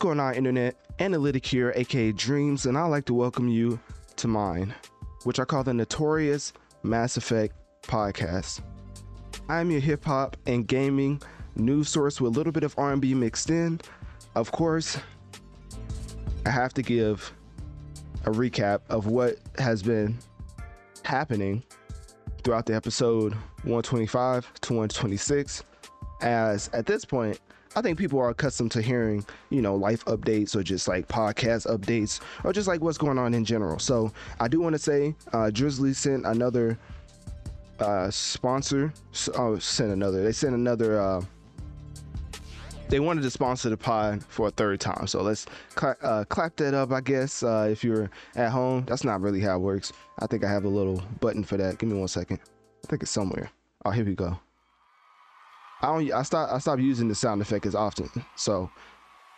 Going on, Internet? Analytic here, aka Dreamz, and I'd like to welcome you to mine, which I call the Notorious Mass Effect Podcast. I am your hip hop and gaming news source with a little bit of R&B mixed in. Of course, I have to give a recap of what has been happening throughout the episode 125 to 126 as at this point I think people are accustomed to hearing, you know, life updates or just like podcast updates or just like what's going on in general. So I do want to say, uh, Drizly sent another uh, sponsor. Oh, sent another. They sent another. Uh, they wanted to sponsor the pod for a third time. So let's uh, clap that up, I guess. Uh, if you're at home, that's not really how it works. I think I have a little button for that. Give me one second. I think it's somewhere. Oh, here we go. I don't. I stop. I stopped using the sound effect as often. So,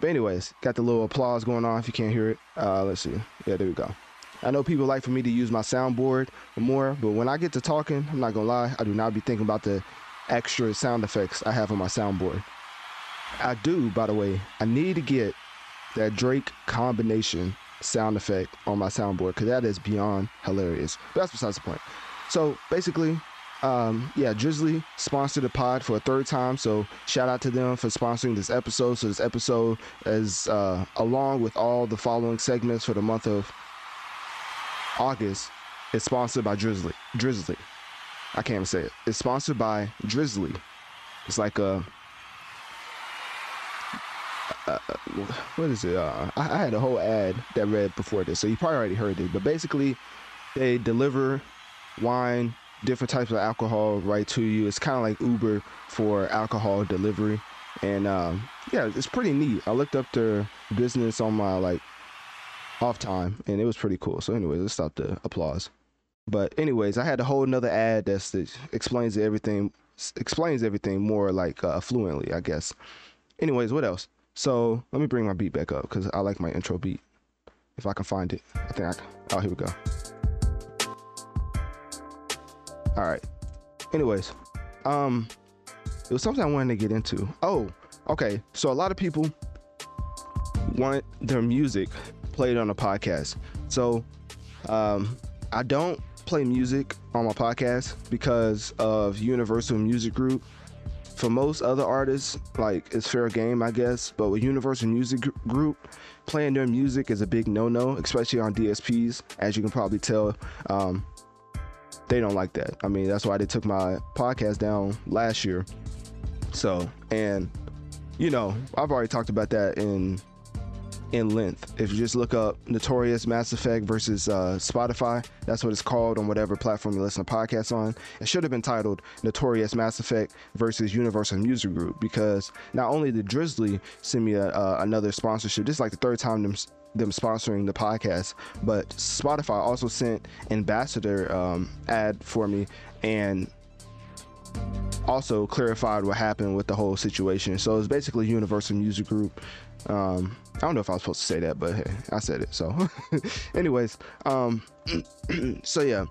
but anyways, got the little applause going on. If you can't hear it, uh, let's see. Yeah, there we go. I know people like for me to use my soundboard more, but when I get to talking, I'm not gonna lie, I do not be thinking about the extra sound effects I have on my soundboard. I do, by the way. I need to get that Drake combination sound effect on my soundboard because that is beyond hilarious. But that's besides the point. So basically, um, yeah, Drizly sponsored the pod for a third time, so shout out to them for sponsoring this episode. So this episode is uh, along with all the following segments for the month of August. It's sponsored by Drizly. Drizly. I can't even say it. It's sponsored by Drizly. It's like a. Uh, what is it? Uh, I, I had a whole ad that read before this, so you probably already heard it. But basically, they deliver wine, different types of alcohol right to you. It's kind of like Uber for alcohol delivery, and um, yeah, it's pretty neat. I looked up their business on my like off time, and it was pretty cool. So, anyways, let's stop the applause. But anyways, I had a whole another ad that's, that explains everything, explains everything more like uh, fluently, I guess. Anyways, what else? So let me bring my beat back up because I like my intro beat. If I can find it, I think I. Can. Oh, here we go. All right. Anyways, um, it was something I wanted to get into. Oh, okay. So a lot of people want their music played on a podcast. So, um, I don't play music on my podcast because of Universal Music Group. For most other artists, like it's fair game, I guess. But with Universal Music Group, playing their music is a big no-no, especially on DSPs, as you can probably tell. Um, they don't like that. I mean, that's why they took my podcast down last year. So, and you know, I've already talked about that in in length. If you just look up Notorious Mass Effect versus uh, Spotify, that's what it's called on whatever platform you listen to podcasts on. It should have been titled Notorious Mass Effect versus Universal Music Group because not only did Drizly send me a, uh, another sponsorship, this is like the third time them them sponsoring the podcast, but Spotify also sent ambassador um, ad for me and also clarified what happened with the whole situation. So it's basically Universal Music Group. Um, I don't know if I was supposed to say that, but hey, I said it. So, anyways, um, so yeah,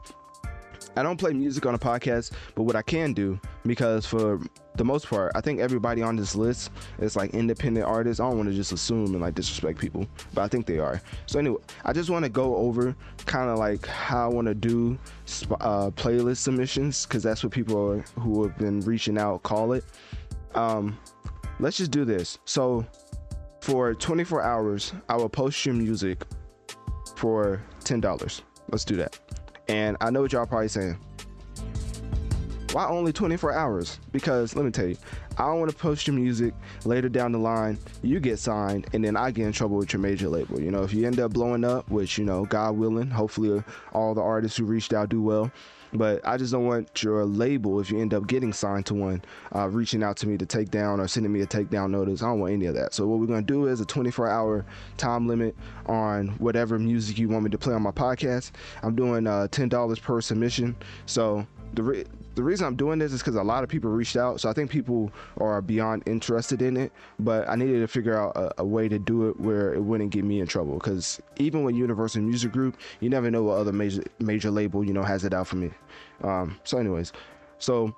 I don't play music on a podcast, but what I can do, because for the most part, I think everybody on this list is like independent artists. I don't want to just assume and like disrespect people, but I think they are. So anyway, I just want to go over kind of like how I want to do uh, playlist submissions because that's what people are, who have been reaching out call it. Um, let's just do this. So for 24 hours, I will post your music for $10. Let's do that. And I know what y'all probably saying. Why only 24 hours? Because let me tell you, I don't want to post your music later down the line. You get signed, and then I get in trouble with your major label. You know, if you end up blowing up, which you know, God willing, hopefully uh, all the artists who reached out do well. But I just don't want your label, if you end up getting signed to one, uh, reaching out to me to take down or sending me a takedown notice. I don't want any of that. So what we're gonna do is a 24-hour time limit on whatever music you want me to play on my podcast. I'm doing uh, $10 per submission. So the re- the reason I'm doing this is because a lot of people reached out, so I think people are beyond interested in it. But I needed to figure out a, a way to do it where it wouldn't get me in trouble. Because even with Universal Music Group, you never know what other major major label you know has it out for me. Um, so, anyways, so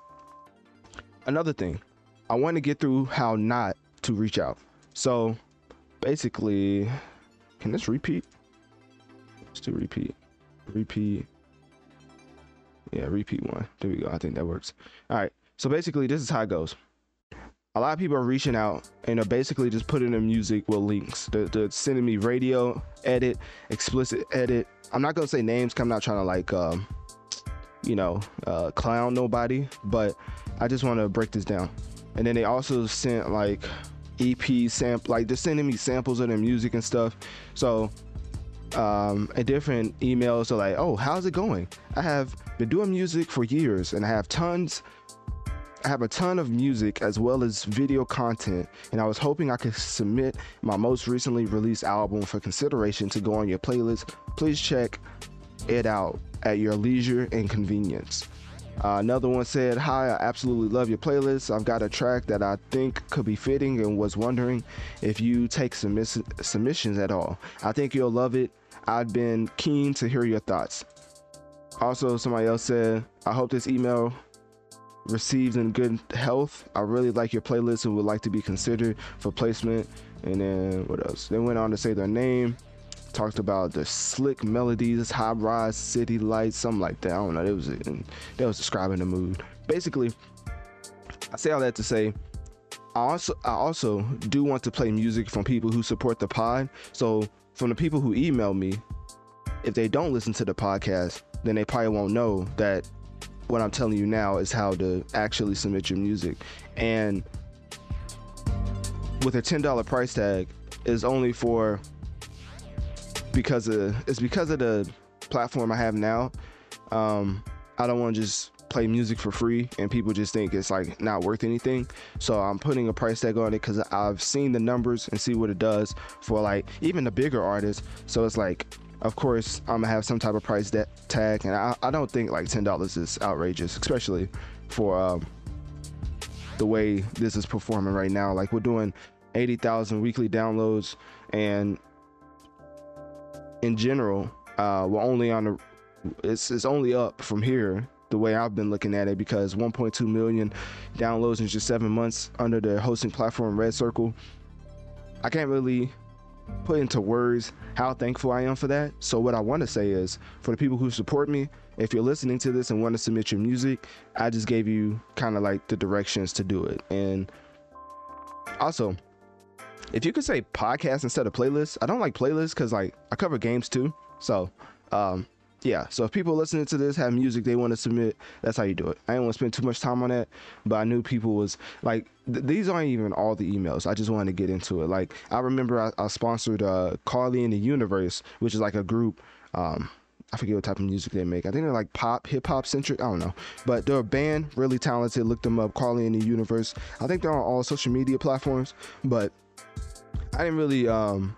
another thing, I want to get through how not to reach out. So basically, can this repeat? Let's do repeat. Repeat. Yeah, repeat one. There we go. I think that works. All right. So basically, this is how it goes. A lot of people are reaching out and are basically just putting in music with links. They're, they're sending me radio edit, explicit edit. I'm not gonna say names. Cause I'm not trying to like, um, you know, uh, clown nobody. But I just want to break this down. And then they also sent like EP sample, like they're sending me samples of their music and stuff. So um, and different emails are like, oh, how's it going? I have been doing music for years and I have tons. I have a ton of music as well as video content, and I was hoping I could submit my most recently released album for consideration to go on your playlist. Please check it out at your leisure and convenience. Uh, another one said, Hi, I absolutely love your playlist. I've got a track that I think could be fitting and was wondering if you take submiss- submissions at all. I think you'll love it. I've been keen to hear your thoughts. Also, somebody else said, I hope this email receives in good health. I really like your playlist and would like to be considered for placement. And then what else? They went on to say their name, talked about the slick melodies, high rise city lights, something like that. I don't know. It was that was describing the mood. Basically, I say all that to say I also I also do want to play music from people who support the pod. So from the people who email me, if they don't listen to the podcast, then they probably won't know that what I'm telling you now is how to actually submit your music. And with a $10 price tag is only for because of it's because of the platform I have now. Um, I don't want to just play music for free and people just think it's like not worth anything. So I'm putting a price tag on it because I've seen the numbers and see what it does for like even the bigger artists. So it's like, of course, I'm gonna have some type of price de- tag, and I, I don't think like ten dollars is outrageous, especially for um, the way this is performing right now. Like we're doing eighty thousand weekly downloads, and in general, uh, we're only on the it's it's only up from here the way I've been looking at it because 1.2 million downloads in just seven months under the hosting platform Red Circle. I can't really put into words how thankful I am for that. So what I want to say is for the people who support me, if you're listening to this and want to submit your music, I just gave you kind of like the directions to do it. And also, if you could say podcast instead of playlist, I don't like playlists because like I cover games too. So um, yeah, so if people listening to this have music they want to submit, that's how you do it. I didn't want to spend too much time on that, but I knew people was like, th- these aren't even all the emails. I just wanted to get into it. Like, I remember I, I sponsored uh, Carly in the Universe, which is like a group. Um, I forget what type of music they make. I think they're like pop, hip hop centric. I don't know, but they're a band, really talented. Look them up, Carly in the Universe. I think they're on all social media platforms, but I didn't really um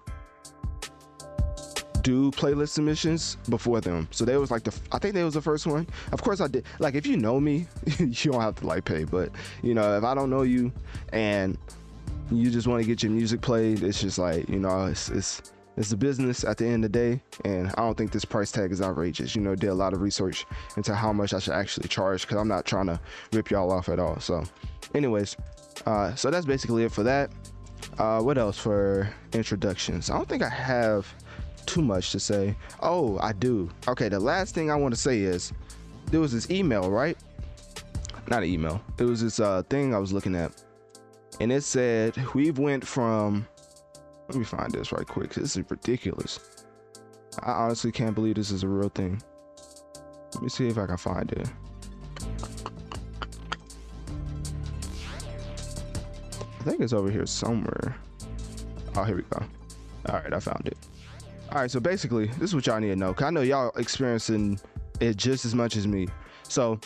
do playlist submissions before them. So they was like the I think they was the first one. Of course I did. Like if you know me, you don't have to like pay. But you know if I don't know you and you just want to get your music played, it's just like you know it's it's it's a business at the end of the day, and I don't think this price tag is outrageous. You know, did a lot of research into how much I should actually charge because I'm not trying to rip y'all off at all. So, anyways, uh, so that's basically it for that. Uh, what else for introductions? I don't think I have too much to say. Oh, I do. Okay, the last thing I want to say is there was this email, right? Not an email. It was this uh, thing I was looking at, and it said we've went from. Let me find this right quick. This is ridiculous. I honestly can't believe this is a real thing. Let me see if I can find it. I think it's over here somewhere. Oh, here we go. All right, I found it. All right, so basically, this is what y'all need to know. Cause I know y'all experiencing it just as much as me. So,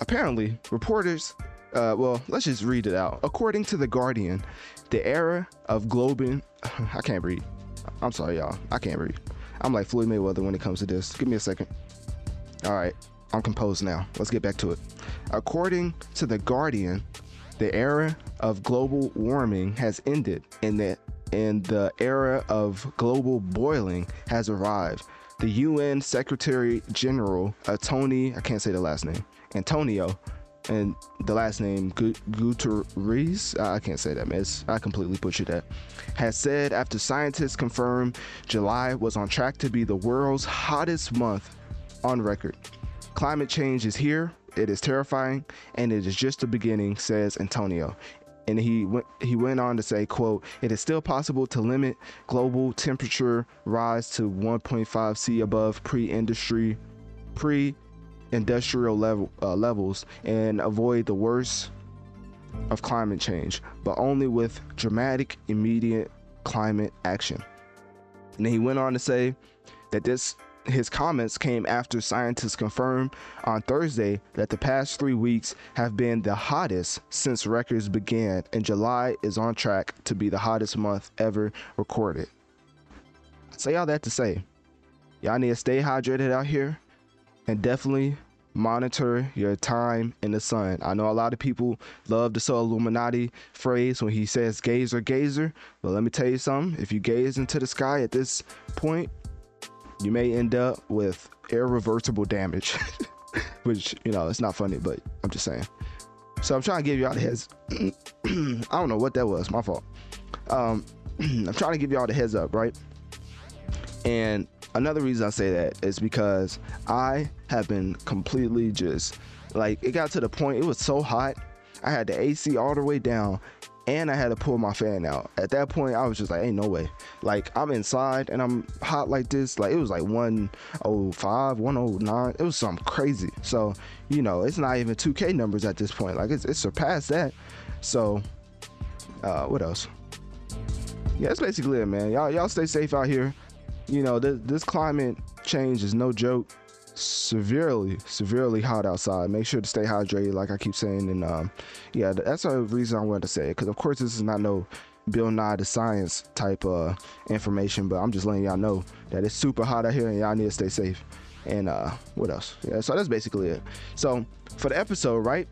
apparently, reporters. Uh, well, let's just read it out. According to the Guardian, the era of global. I can't read. I'm sorry, y'all. I can't read. I'm like Floyd Mayweather when it comes to this. Give me a second. All right, I'm composed now. Let's get back to it. According to the Guardian, the era of global warming has ended, and the and the era of global boiling has arrived. The UN Secretary General, uh, Tony, I can't say the last name, Antonio, and the last name Guterres, I can't say that, man. It's, I completely butchered that. Has said after scientists confirmed July was on track to be the world's hottest month on record. Climate change is here. It is terrifying, and it is just the beginning, says Antonio and he went he went on to say quote it is still possible to limit global temperature rise to 1.5 c above pre-industry pre-industrial level uh, levels and avoid the worst of climate change but only with dramatic immediate climate action. And he went on to say that this his comments came after scientists confirmed on Thursday that the past three weeks have been the hottest since records began, and July is on track to be the hottest month ever recorded. Say all that to say, y'all need to stay hydrated out here and definitely monitor your time in the sun. I know a lot of people love the so Illuminati phrase when he says gazer, gazer. But let me tell you something if you gaze into the sky at this point, you may end up with irreversible damage, which, you know, it's not funny, but I'm just saying. So I'm trying to give y'all the heads. I don't know what that was. My fault. Um, I'm trying to give y'all the heads up, right? And another reason I say that is because I have been completely just like it got to the point it was so hot. I had the AC all the way down and I had to pull my fan out. At that point, I was just like, ain't no way. Like, I'm inside and I'm hot like this. Like, it was like 105, 109. It was something crazy. So, you know, it's not even 2K numbers at this point. Like, it's, surpassed that. So, uh, what else? Yeah, that's basically it, man. Y'all, y'all stay safe out here. You know, this climate change is no joke severely, severely hot outside. Make sure to stay hydrated, like I keep saying. And um, yeah, that's a reason I wanted to say it. Because of course, this is not no Bill Nye the Science type uh, information, but I'm just letting y'all know that it's super hot out here, and y'all need to stay safe. And uh, what else? Yeah, so that's basically it. So for the episode, right?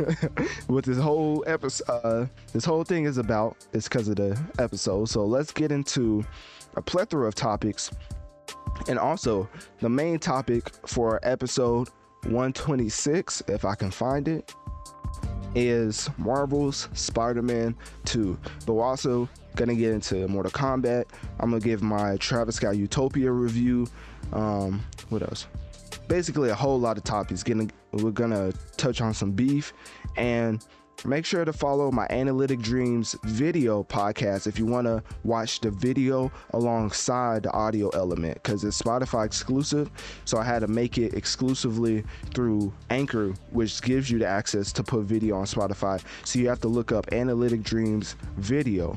what this whole episode, uh, this whole thing is about is because of the episode. So let's get into a plethora of topics and also, the main topic for episode 126, if I can find it, is Marvel's Spider Man 2. But we're also going to get into Mortal Kombat. I'm going to give my Travis Scott Utopia review. Um, what else? Basically, a whole lot of topics. Getting, we're going to touch on some beef and Make sure to follow my Analytic Dreamz video podcast if you want to watch the video alongside the audio element because it's Spotify exclusive. So I had to make it exclusively through Anchor, which gives you the access to put video on Spotify. So you have to look up Analytic Dreamz video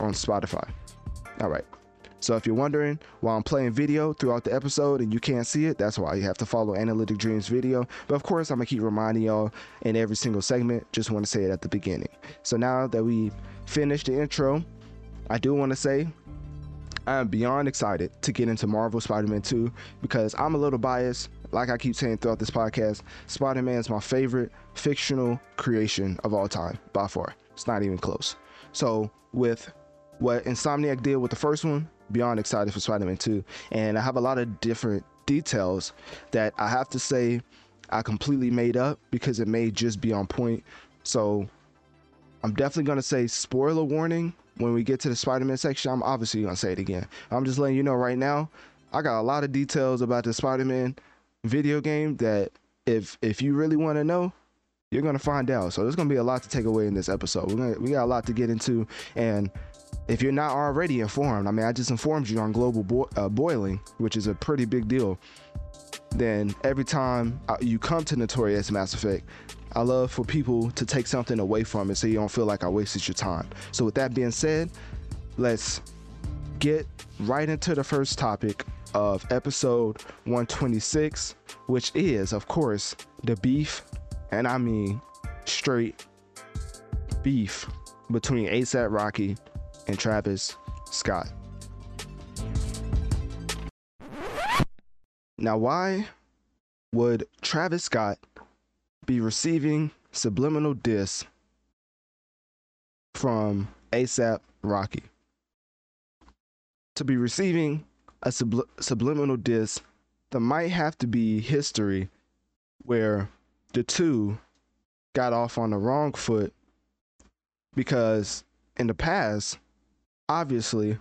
on Spotify. All right. So if you're wondering why I'm playing video throughout the episode and you can't see it, that's why you have to follow Analytic Dreamz video. But of course, I'm gonna keep reminding y'all in every single segment. Just want to say it at the beginning. So now that we finished the intro, I do want to say I am beyond excited to get into Marvel Spider-Man 2 because I'm a little biased. Like I keep saying throughout this podcast, Spider-Man is my favorite fictional creation of all time by far. It's not even close. So with what Insomniac did with the first one, beyond excited for Spider-Man 2. And I have a lot of different details that I have to say I completely made up because it may just be on point. So I'm definitely gonna say spoiler warning when we get to the Spider-Man section. I'm obviously gonna say it again. I'm just letting you know right now. I got a lot of details about the Spider-Man video game that if if you really want to know, you're gonna find out. So there's gonna be a lot to take away in this episode. We're gonna, we got a lot to get into, and if you're not already informed, I mean, I just informed you on global bo- uh, boiling, which is a pretty big deal. Then every time uh, you come to Notorious Mass Effect, I love for people to take something away from it so you don't feel like I wasted your time. So with that being said, let's get right into the first topic of episode 126, which is, of course, the beef, and I mean straight beef between ASAP Rocky and Travis Scott. Now, why would Travis Scott be receiving subliminal diss from ASAP Rocky? To be receiving a subli- subliminal diss, there might have to be history where the two got off on the wrong foot because in the past, obviously,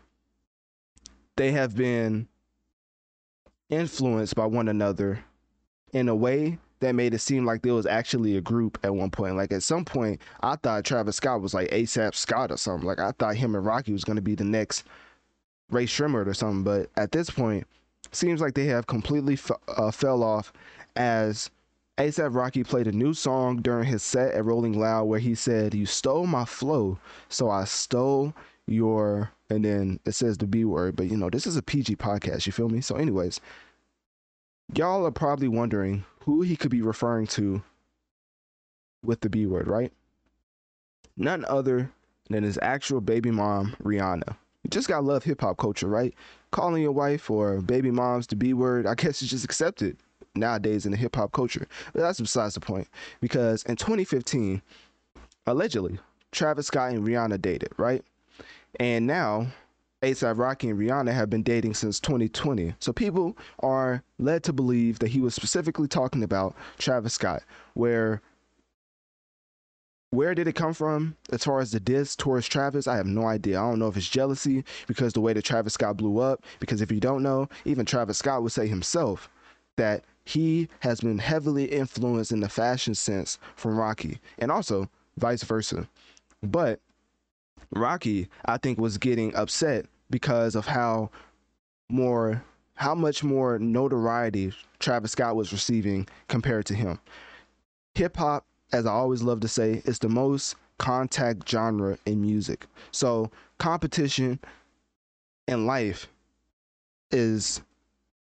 they have been influenced by one another in a way that made it seem like there was actually a group at one point. Like at some point, I thought Travis Scott was like ASAP Scott or something. Like I thought him and Rocky was going to be the next Rae Sremmurd or something. But at this point, seems like they have completely f- uh, fell off as ASAP Rocky played a new song during his set at Rolling Loud where he said, You stole my flow, so I stole your. And then it says the B word, but you know, this is a PG podcast, you feel me? So, anyways, y'all are probably wondering who he could be referring to with the B word, right? None other than his actual baby mom, Rihanna. You just gotta love hip hop culture, right? Calling your wife or baby moms the B word, I guess it's just accepted nowadays in the hip hop culture. But that's besides the point. Because in 2015, allegedly, Travis Scott and Rihanna dated, right? And now ASAP Rocky and Rihanna have been dating since 2020. So people are led to believe that he was specifically talking about Travis Scott, where where did it come from as far as the diss towards Travis? I have no idea. I don't know if it's jealousy because the way that Travis Scott blew up. Because if you don't know, even Travis Scott would say himself that he has been heavily influenced in the fashion sense from Rocky and also vice versa. But Rocky, I think, was getting upset because of how more how much more notoriety Travis Scott was receiving compared to him. Hip hop, as I always love to say, is the most contact genre in music. So competition in life is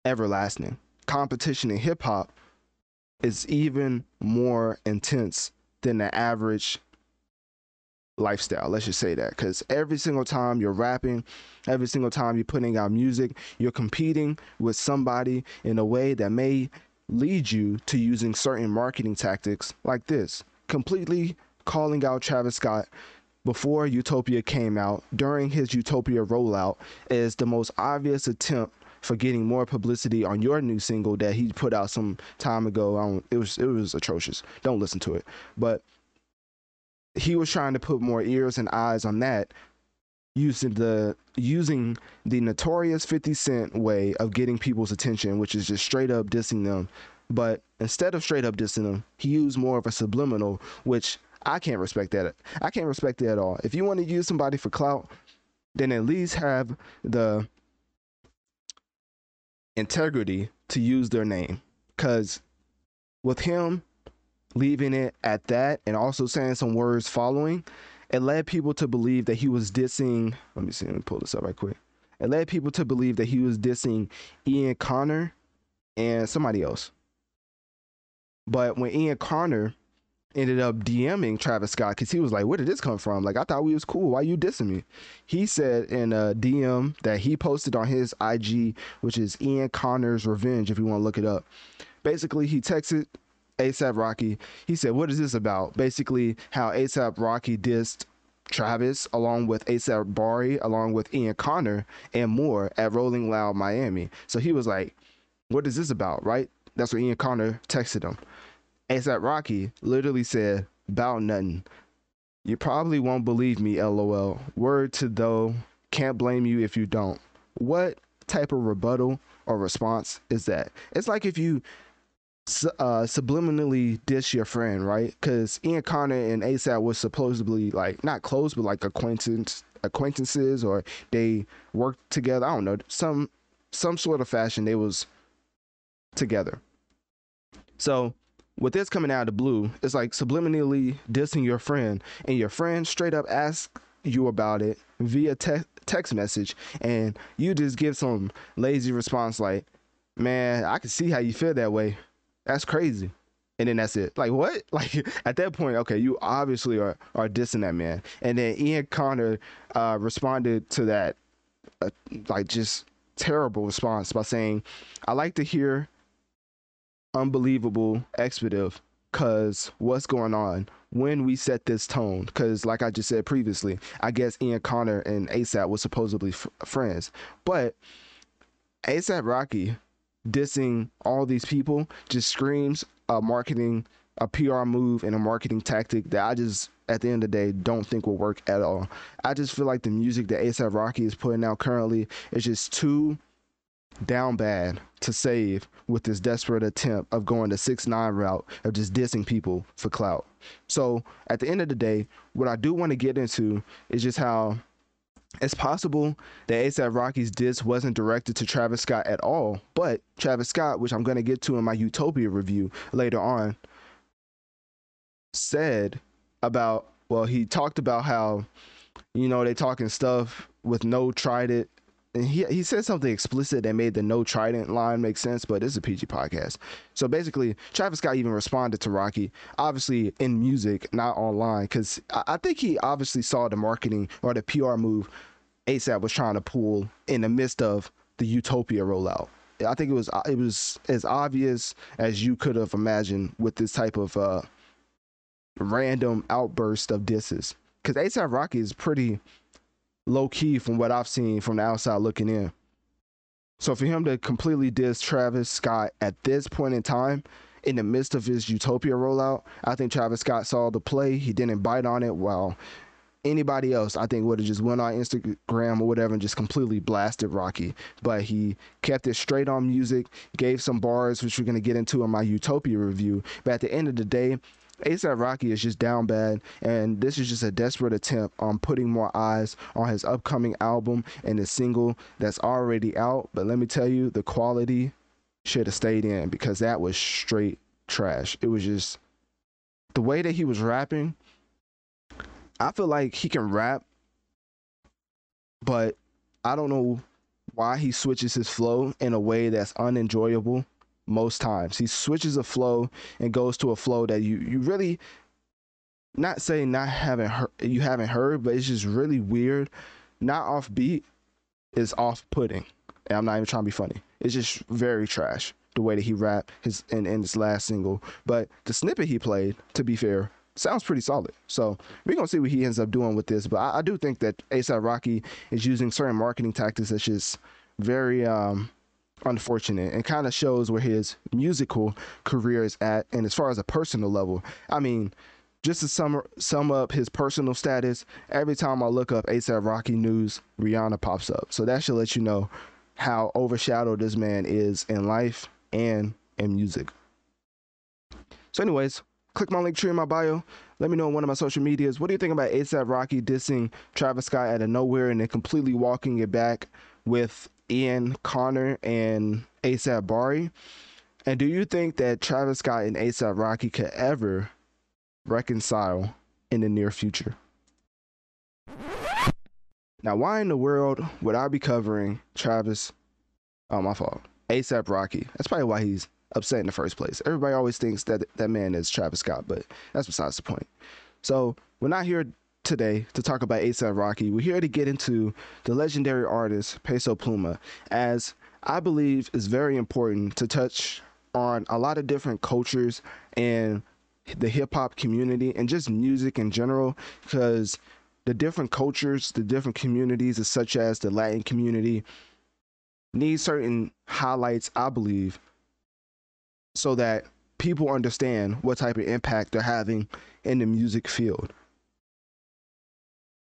everlasting. Competition in hip hop is even more intense than the average lifestyle. Let's just say that because every single time you're rapping, every single time you're putting out music, you're competing with somebody in a way that may lead you to using certain marketing tactics like this. Completely calling out Travis Scott before Utopia came out, during his Utopia rollout, is the most obvious attempt for getting more publicity on your new single that he put out some time ago. it was it was atrocious. Don't listen to it. But he was trying to put more ears and eyes on that using the using the notorious 50 cent way of getting people's attention which is just straight up dissing them. But instead of straight up dissing them he used more of a subliminal which i can't respect that i can't respect that at all. If you want to use somebody for clout then at least have the integrity to use their name. Because with him leaving it at that and also saying some words following, it led people to believe that he was dissing. Let me see, let me pull this up right quick. It led people to believe that he was dissing Ian Connor and somebody else. But when Ian Connor ended up DMing Travis Scott because he was like, "Where did this come from? Like, I thought we was cool. Why you dissing me?" He said in a DM that he posted on his IG, which is Ian Connor's Revenge. If you want to look it up, basically he texted ASAP Rocky. He said, "What is this about?" Basically, how ASAP Rocky dissed Travis, along with ASAP Bari, along with Ian Connor, and more at Rolling Loud Miami. So he was like, What is this about, right? That's what Ian Connor texted him. ASAP Rocky literally said, About nothing. You probably won't believe me, lol. Word to though, can't blame you if you don't. What type of rebuttal or response is that? It's like if you uh, subliminally diss your friend, right? Because Ian Connor and ASAP was supposedly like not close, but like acquaintance acquaintances, or they worked together. I don't know some some sort of fashion. They was together. So with this coming out of the blue, it's like subliminally dissing your friend, and your friend straight up asks you about it via te- text message, and you just give some lazy response like, "Man, I can see how you feel that way." That's crazy. And then that's it. Like what? Like at that point, okay, you obviously are are dissing that man. And then Ian Connor uh, responded to that, uh, like just terrible response by saying, "I like to hear unbelievable expletive, cause what's going on when we set this tone? Cause like I just said previously, I guess Ian Connor and ASAP was supposedly f- friends, but ASAP Rocky dissing all these people just screams a marketing a PR move and a marketing tactic that I just at the end of the day don't think will work at all. I just feel like the music that ASAP Rocky is putting out currently is just too down bad to save with this desperate attempt of going the six nine route of just dissing people for clout. So at the end of the day, what I do want to get into is just how it's possible that ASAP Rocky's diss wasn't directed to Travis Scott at all, but Travis Scott, which I'm going to get to in my Utopia review later on, said about, well, he talked about how, you know, they talking stuff with no Trident. And he, he said something explicit that made the no Trident line make sense, but it's a PG podcast. So basically, Travis Scott even responded to Rocky, obviously in music, not online, because I, I think he obviously saw the marketing or the PR move ASAP was trying to pull in the midst of the Utopia rollout. I think it was it was as obvious as you could have imagined with this type of uh, random outburst of disses. Because ASAP Rocky is pretty low key from what I've seen from the outside looking in. So for him to completely diss Travis Scott at this point in time, in the midst of his Utopia rollout, I think Travis Scott saw the play. He didn't bite on it while anybody else, I think would have just went on Instagram or whatever and just completely blasted Rocky. But he kept it straight on music, gave some bars, which we're gonna get into in my Utopia review. But at the end of the day, ASAP Rocky is just down bad, and this is just a desperate attempt on putting more eyes on his upcoming album and the single that's already out. But let me tell you, the quality should have stayed in because that was straight trash. It was just the way that he was rapping I feel like he can rap, but I don't know why he switches his flow in a way that's unenjoyable most times. He switches a flow and goes to a flow that you you really not saying not haven't heard you haven't heard, but it's just really weird. Not off beat is off putting. And I'm not even trying to be funny. It's just very trash the way that he rapped his in, in his last single. But the snippet he played, to be fair, sounds pretty solid. So we're gonna see what he ends up doing with this. But I, I do think that ASAP Rocky is using certain marketing tactics that's just very um, unfortunate and kind of shows where his musical career is at. And as far as a personal level, I mean, just to sum sum up his personal status, every time I look up ASAP Rocky news, Rihanna pops up. So that should let you know how overshadowed this man is in life and in music. So, anyways, click my link tree in my bio. Let me know on one of my social medias. What do you think about ASAP Rocky dissing Travis Scott out of nowhere and then completely walking it back with Ian Connor and ASAP Bari? And do you think that Travis Scott and ASAP Rocky could ever reconcile in the near future? Now, why in the world would I be covering Travis? Oh, my fault. ASAP Rocky. That's probably why he's upset in the first place. Everybody always thinks that that man is Travis Scott, but that's besides the point. So we're not here today to talk about ASAP Rocky. We're here to get into the legendary artist Peso Pluma, as I believe is very important to touch on a lot of different cultures and the hip hop community and just music in general, because the different cultures, the different communities, such as the Latin community, need certain highlights, I believe, so that people understand what type of impact they're having in the music field.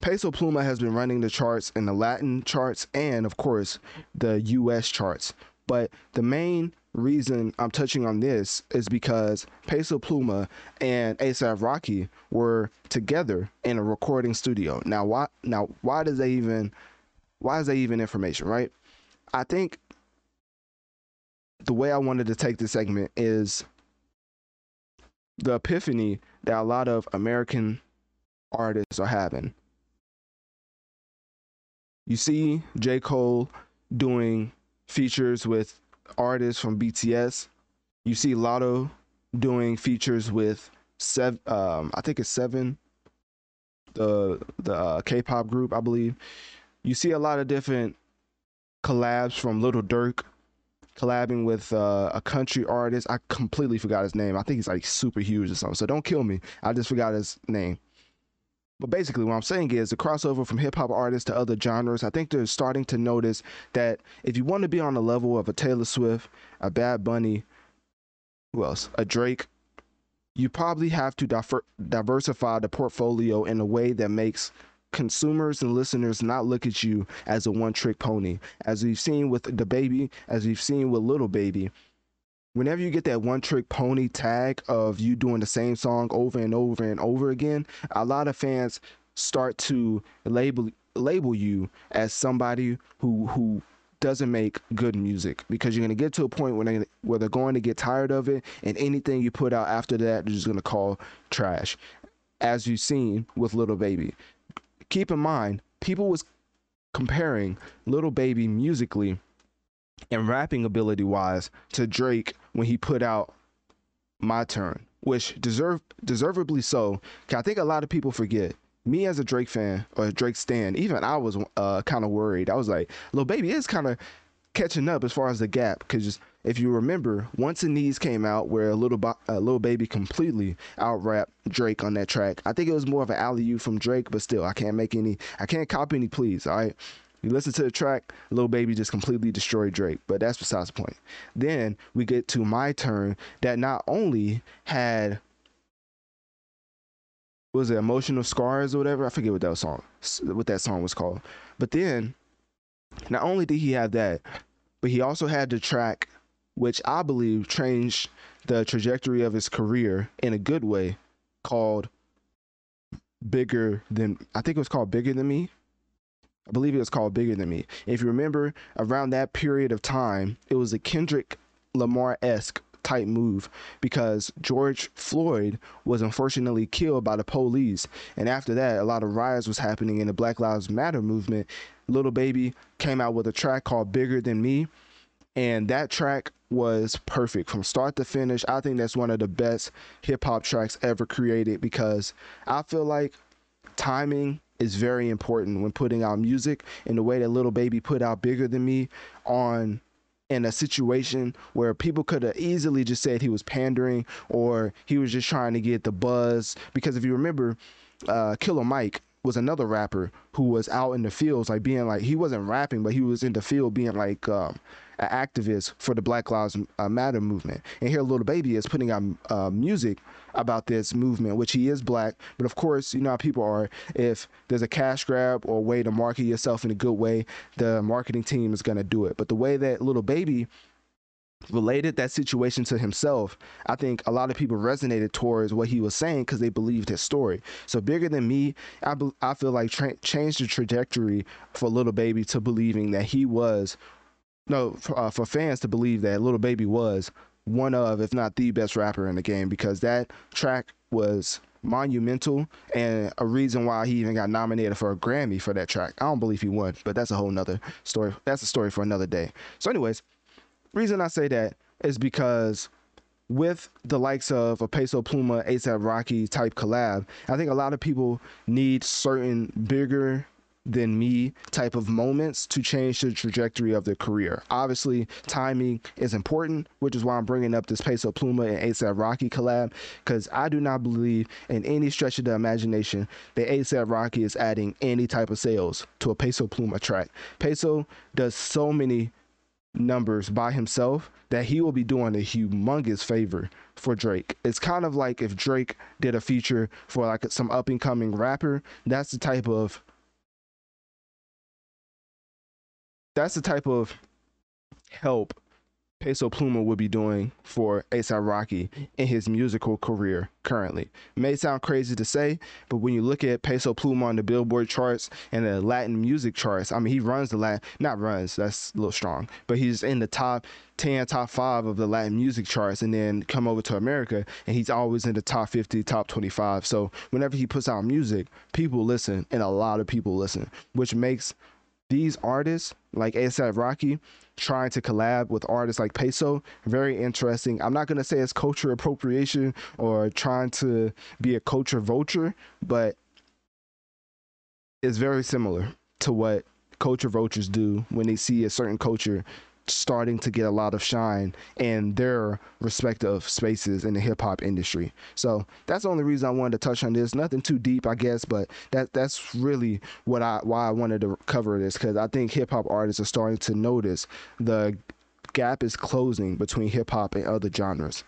Peso Pluma has been running the charts in the Latin charts and, of course, the US charts. But the main reason I'm touching on this is because Peso Pluma and ASAP Rocky were together in a recording studio. Now, why? Now, why does they even? Why is that even information, right? I think the way I wanted to take this segment is the epiphany that a lot of American artists are having. You see J. Cole doing features with artists from BTS. You see Latto doing features with seven. Um, I think it's seven. The the uh, K-pop group, I believe. You see a lot of different collabs from Lil Durk collabing with uh, a country artist. I completely forgot his name. I think he's like super huge or something. So don't kill me. I just forgot his name. But basically, what I'm saying is the crossover from hip hop artists to other genres. I think they're starting to notice that if you want to be on the level of a Taylor Swift, a Bad Bunny, who else, a Drake, you probably have to diver- diversify the portfolio in a way that makes consumers and listeners not look at you as a one trick pony. As we've seen with the baby, as we've seen with Lil Baby, whenever you get that one trick pony tag of you doing the same song over and over and over again, a lot of fans start to label label you as somebody who who doesn't make good music because you're going to get to a point where, they, where they're going to get tired of it and anything you put out after that they're just going to call trash. As you've seen with Lil Baby. Keep in mind people was comparing Lil Baby musically and rapping ability wise to Drake when he put out My Turn, which deserve deservedly so. I think a lot of people forget. Me as a Drake fan or a Drake stan, even I was uh, kind of worried. I was like, "Lil Baby is kind of catching up as far as the gap." Because if you remember, Wants and Needs came out, where a little bo- a Lil Baby completely out rapped Drake on that track. I think it was more of an alley oop from Drake, but still, I can't make any, I can't copy any please. All right. You listen to the track, Lil Baby just completely destroyed Drake, but that's besides the point. Then we get to my turn that not only had was it emotional scars or whatever? I forget what that song what that song was called. But then not only did he have that, but he also had the track which I believe changed the trajectory of his career in a good way called Bigger Than I think it was called Bigger Than Me I believe it was called Bigger Than Me. If you remember, around that period of time, it was a Kendrick Lamar esque type move because George Floyd was unfortunately killed by the police. And after that, a lot of riots was happening in the Black Lives Matter movement. Lil Baby came out with a track called Bigger Than Me. And that track was perfect from start to finish. I think that's one of the best hip hop tracks ever created because I feel like timing is very important when putting out music and the way that Lil Baby put out bigger than me on in a situation where people could have easily just said he was pandering or he was just trying to get the buzz. Because if you remember uh, killer mike was another rapper who was out in the fields like being like he wasn't rapping but he was in the field being like um, an activist for the Black Lives uh, Matter movement. And here, Lil Baby is putting out uh, music about this movement, which he is black. But of course, you know how people are. If there's a cash grab or a way to market yourself in a good way, the marketing team is to do it. But the way that Lil Baby related that situation to himself, I think a lot of people resonated towards what he was saying because they believed his story. So bigger than me, I, be, I feel like tra- changed the trajectory for Lil Baby to believing that he was no for, uh, for fans to believe that Lil Baby was one of, if not the best rapper in the game, because that track was monumental and a reason why he even got nominated for a Grammy for that track. I don't believe he won, but that's a whole nother story. That's a story for another day. So, anyways, reason I say that is because with the likes of a Peso Pluma, ASAP Rocky type collab, I think a lot of people need certain bigger than me type of moments to change the trajectory of their career. Obviously, timing is important, which is why I'm bringing up this Peso Pluma and ASAP Rocky collab, because I do not believe in any stretch of the imagination that ASAP Rocky is adding any type of sales to a Peso Pluma track. Peso does so many numbers by himself that he will be doing a humongous favor for Drake. It's kind of like if Drake did a feature for like some up and coming rapper. That's the type of that's the type of help Peso Pluma would be doing for ASAP Rocky in his musical career currently. It may sound crazy to say, but when you look at Peso Pluma on the Billboard charts and the Latin music charts, I mean, he runs the Latin, not runs, that's a little strong, but he's in the top 10, top five of the Latin music charts, and then come over to America, and he's always in the top 50, top 25. So whenever he puts out music, people listen, and a lot of people listen, which makes these artists like ASAP Rocky trying to collab with artists like Peso very interesting. I'm not gonna say it's culture appropriation or trying to be a culture vulture, but it's very similar to what culture vultures do when they see a certain culture starting to get a lot of shine in their respective spaces in the hip hop industry. So that's the only reason I wanted to touch on this. Nothing too deep, I guess, but that that's really what I why I wanted to cover this because I think hip hop artists are starting to notice the gap is closing between hip hop and other genres.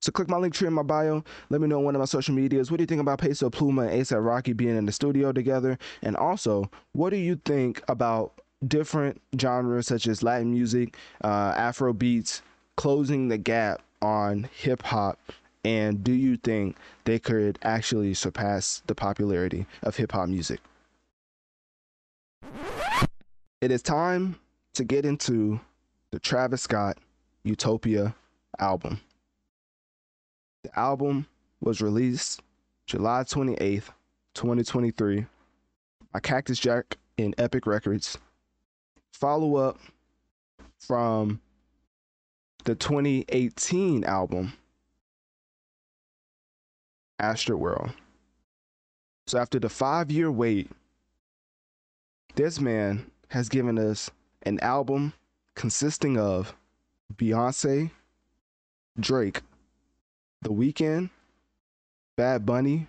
So click my Linktree in my bio. Let me know on one of my social medias. What do you think about Peso Pluma and ASAP Rocky being in the studio together? And also, what do you think about different genres such as Latin music, uh, Afro beats, closing the gap on hip hop? And do you think they could actually surpass the popularity of hip hop music? It is time to get into the Travis Scott Utopia album. The album was released July 28th, 2023 by Cactus Jack in Epic Records follow up from the 2018 album Astroworld. So after the 5-year wait, this man has given us an album consisting of Beyonce, Drake, The Weeknd, Bad Bunny,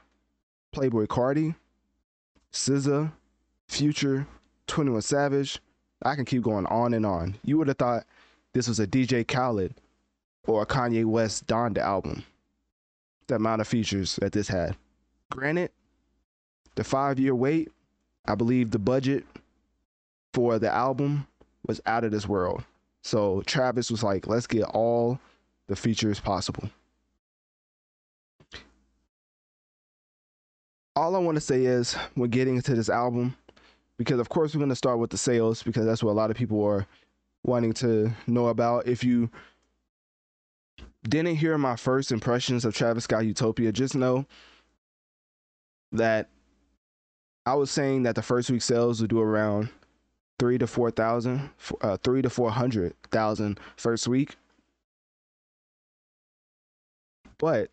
Playboi Carti, SZA, Future, 21 Savage, I can keep going on and on. You would have thought this was a DJ Khaled or a Kanye West Donda album. The amount of features that this had. Granted, the five year wait, I believe the budget for the album was out of this world. So Travis was like, let's get all the features possible. All I want to say is, when getting into this album, because of course we're going to start with the sales because that's what a lot of people are wanting to know about. If you didn't hear my first impressions of Travis Scott Utopia, just know that I was saying that the first week sales would do around three to four thousand, uh, three to four hundred thousand first week. But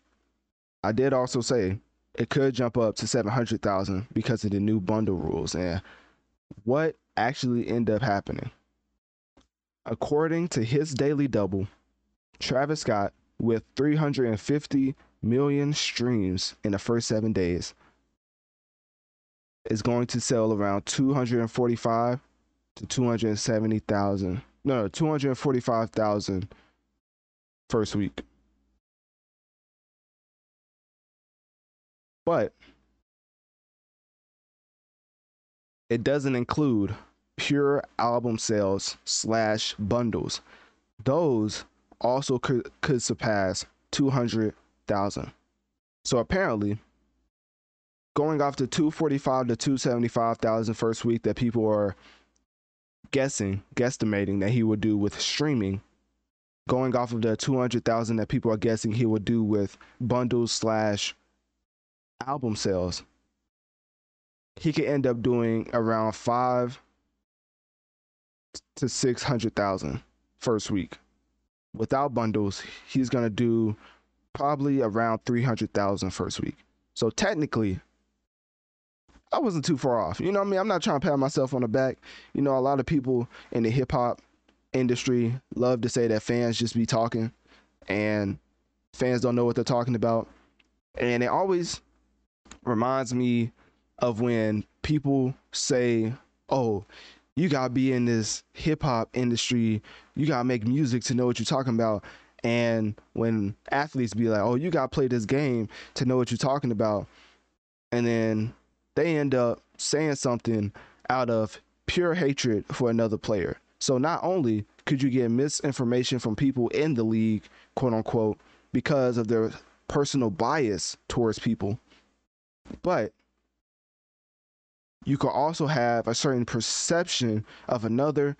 I did also say it could jump up to seven hundred thousand because of the new bundle rules, and what actually ended up happening. According to his daily double, Travis Scott, with 350 million streams in the first seven days, is going to sell around 245 to 270,000. No, no 245,000 first week. But it doesn't include pure album sales slash bundles. Those also could could surpass two hundred thousand. So apparently, going off the two forty five to two seventy five thousand first week that people are guessing, guesstimating that he would do with streaming, going off of the two hundred thousand that people are guessing he would do with bundles slash album sales he could end up doing around five to six hundred thousand first week. Without bundles, he's gonna do probably around three hundred thousand first week. So technically, I wasn't too far off. You know what I mean? I'm not trying to pat myself on the back. You know, a lot of people in the hip hop industry love to say that fans just be talking and fans don't know what they're talking about. And it always reminds me of when people say, "Oh, you gotta be in this hip hop industry. You gotta make music to know what you're talking about." And when athletes be like, "Oh, you gotta play this game to know what you're talking about," and then they end up saying something out of pure hatred for another player. So not only could you get misinformation from people in the league, quote unquote, because of their personal bias towards people, but you could also have a certain perception of another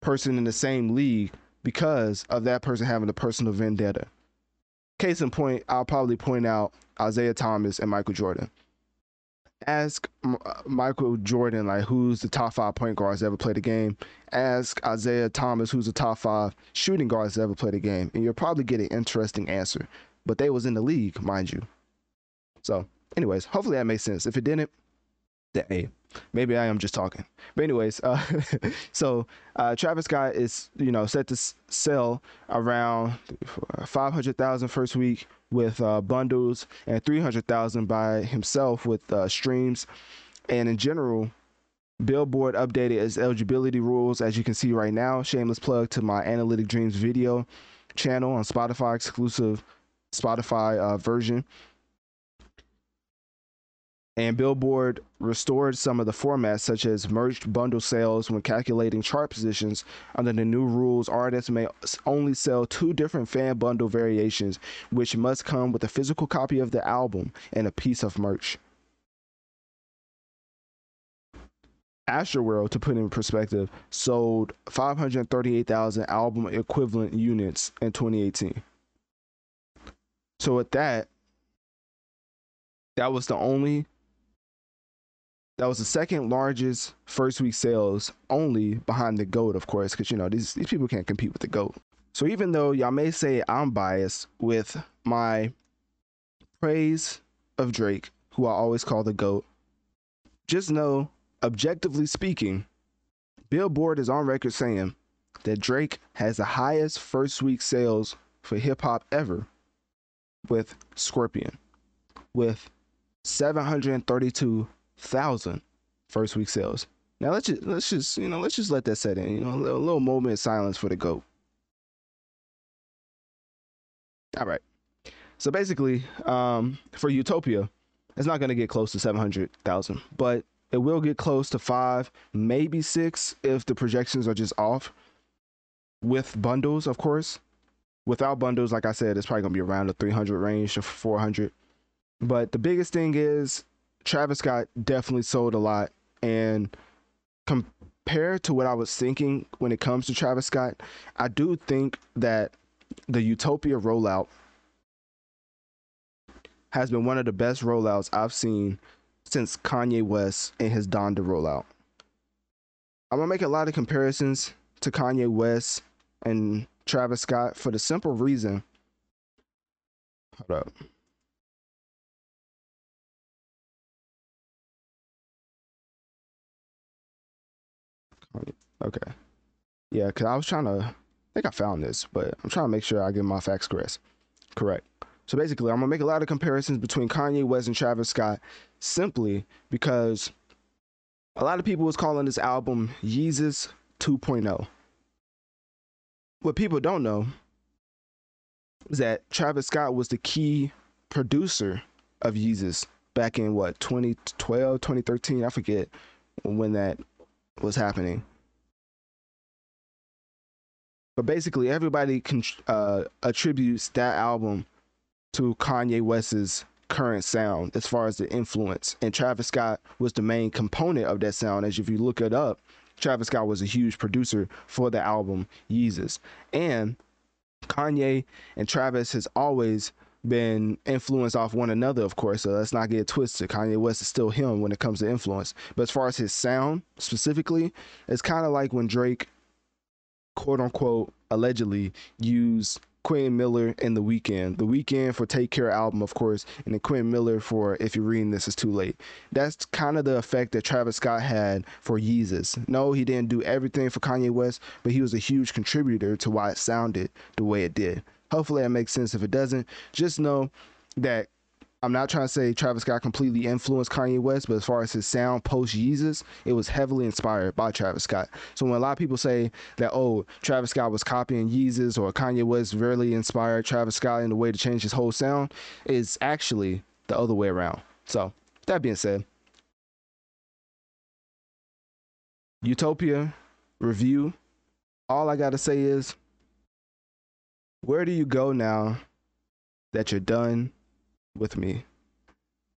person in the same league because of that person having a personal vendetta. Case in point, I'll probably point out Isaiah Thomas and Michael Jordan. Ask uh, Michael Jordan, like, who's the top five point guards ever played the game. Ask Isaiah Thomas, who's the top five shooting guards ever played the game. And you'll probably get an interesting answer. But they was in the league, mind you. So, anyways, hopefully that makes sense. If it didn't, Hey, maybe I am just talking. But anyways, uh, so uh, Travis Scott is you know set to sell around 500,000 first week with uh, bundles and 300,000 by himself with uh, streams. And in general, Billboard updated its eligibility rules as you can see right now. Shameless plug to my Analytic Dreamz video channel on Spotify exclusive Spotify uh, version and Billboard restored some of the formats, such as merged bundle sales, when calculating chart positions. Under the new rules, artists may only sell two different fan bundle variations, which must come with a physical copy of the album and a piece of merch. Astroworld, to put in perspective, sold 538,000 album equivalent units in 2018. So with that, that was the only that was the second largest first week sales, only behind the GOAT, of course, because you know these these people can't compete with the GOAT. So even though y'all may say I'm biased with my praise of Drake, who I always call the GOAT, just know, objectively speaking, Billboard is on record saying that Drake has the highest first week sales for hip hop ever with Scorpion, with 732 thousand first week sales. Now let's just let's just you know let's just let that set in. You know, a little, moment of silence for the goat. All right. So basically, um, for Utopia, it's not going to get close to seven hundred thousand, but it will get close to five, maybe six if the projections are just off. With bundles, of course. Without bundles, like I said, it's probably going to be around the 300 range to 400. But the biggest thing is Travis Scott definitely sold a lot. And compared to what I was thinking when it comes to Travis Scott, I do think that the Utopia rollout has been one of the best rollouts I've seen since Kanye West and his Donda rollout. I'm gonna make a lot of comparisons to Kanye West and Travis Scott for the simple reason. Hold up. Okay. Yeah, because I was trying to, I think I found this, but I'm trying to make sure I get my facts correct. Correct. So basically, I'm going to make a lot of comparisons between Kanye West and Travis Scott simply because a lot of people was calling this album Yeezus 2.0. What people don't know is that Travis Scott was the key producer of Yeezus back in what 2012, 2013, I forget when that was happening. But basically, everybody uh, attributes that album to Kanye West's current sound as far as the influence. And Travis Scott was the main component of that sound. As if you look it up, Travis Scott was a huge producer for the album Yeezus. And Kanye and Travis has always been influenced off one another, of course. So let's not get twisted. Kanye West is still him when it comes to influence. But as far as his sound specifically, it's kind of like when Drake, quote unquote, allegedly used Quentin Miller and The Weeknd. The Weeknd for Take Care album, of course, and then Quentin Miller for If You're Reading This Is Too Late. That's kind of the effect that Travis Scott had for Yeezus. No, he didn't do everything for Kanye West, but he was a huge contributor to why it sounded the way it did. Hopefully that makes sense. If it doesn't, just know that I'm not trying to say Travis Scott completely influenced Kanye West, but as far as his sound post Yeezus, it was heavily inspired by Travis Scott. So when a lot of people say that, oh, Travis Scott was copying Yeezus or Kanye West really inspired Travis Scott in the way to change his whole sound, it's actually the other way around. So that being said, Utopia review. All I got to say is, where do you go now that you're done? With me.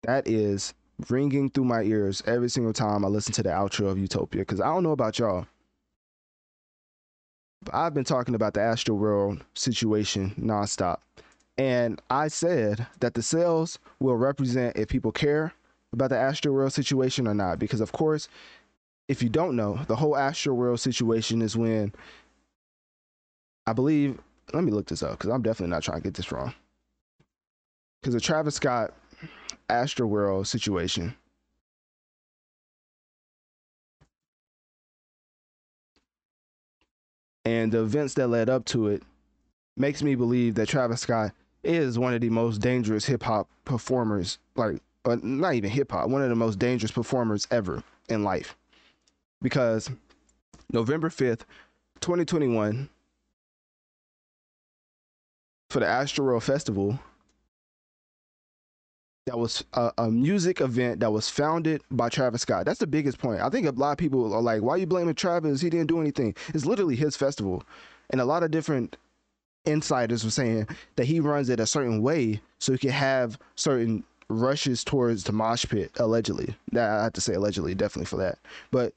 That is ringing through my ears every single time I listen to the outro of Utopia. Because I don't know about y'all, but I've been talking about the Astroworld situation nonstop. And I said that the sales will represent if people care about the Astroworld situation or not. Because, of course, if you don't know, the whole Astroworld situation is when I believe, let me look this up because I'm definitely not trying to get this wrong because the Travis Scott Astroworld situation. And the events that led up to it makes me believe that Travis Scott is one of the most dangerous hip hop performers, like uh, not even hip hop, one of the most dangerous performers ever in life. Because November 5th, 2021, for the Astroworld Festival, that was a, a, music event that was founded by Travis Scott. That's the biggest point. I think a lot of people are like, why are you blaming Travis? He didn't do anything. It's literally his festival. And a lot of different insiders were saying that he runs it a certain way so he can have certain rushes towards the mosh pit, allegedly. That I have to say allegedly, definitely for that. But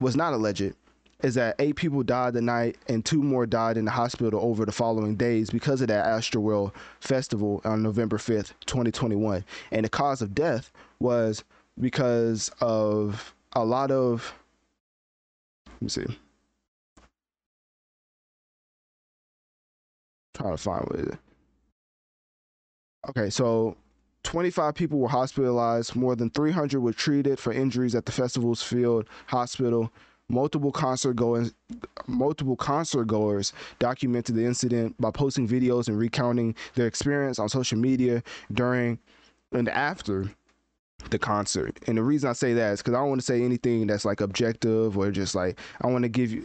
was not alleged is that eight people died the night and two more died in the hospital over the following days because of that Astroworld festival on November 5th, 2021. And the cause of death was because of a lot of let me see. Trying to find what it is. Okay, so 25 people were hospitalized. More than 300 were treated for injuries at the festival's field hospital multiple concert goers multiple concert goers documented the incident by posting videos and recounting their experience on social media during and after the concert. And the reason I say that is because I don't want to say anything that's like objective or just like I want to give you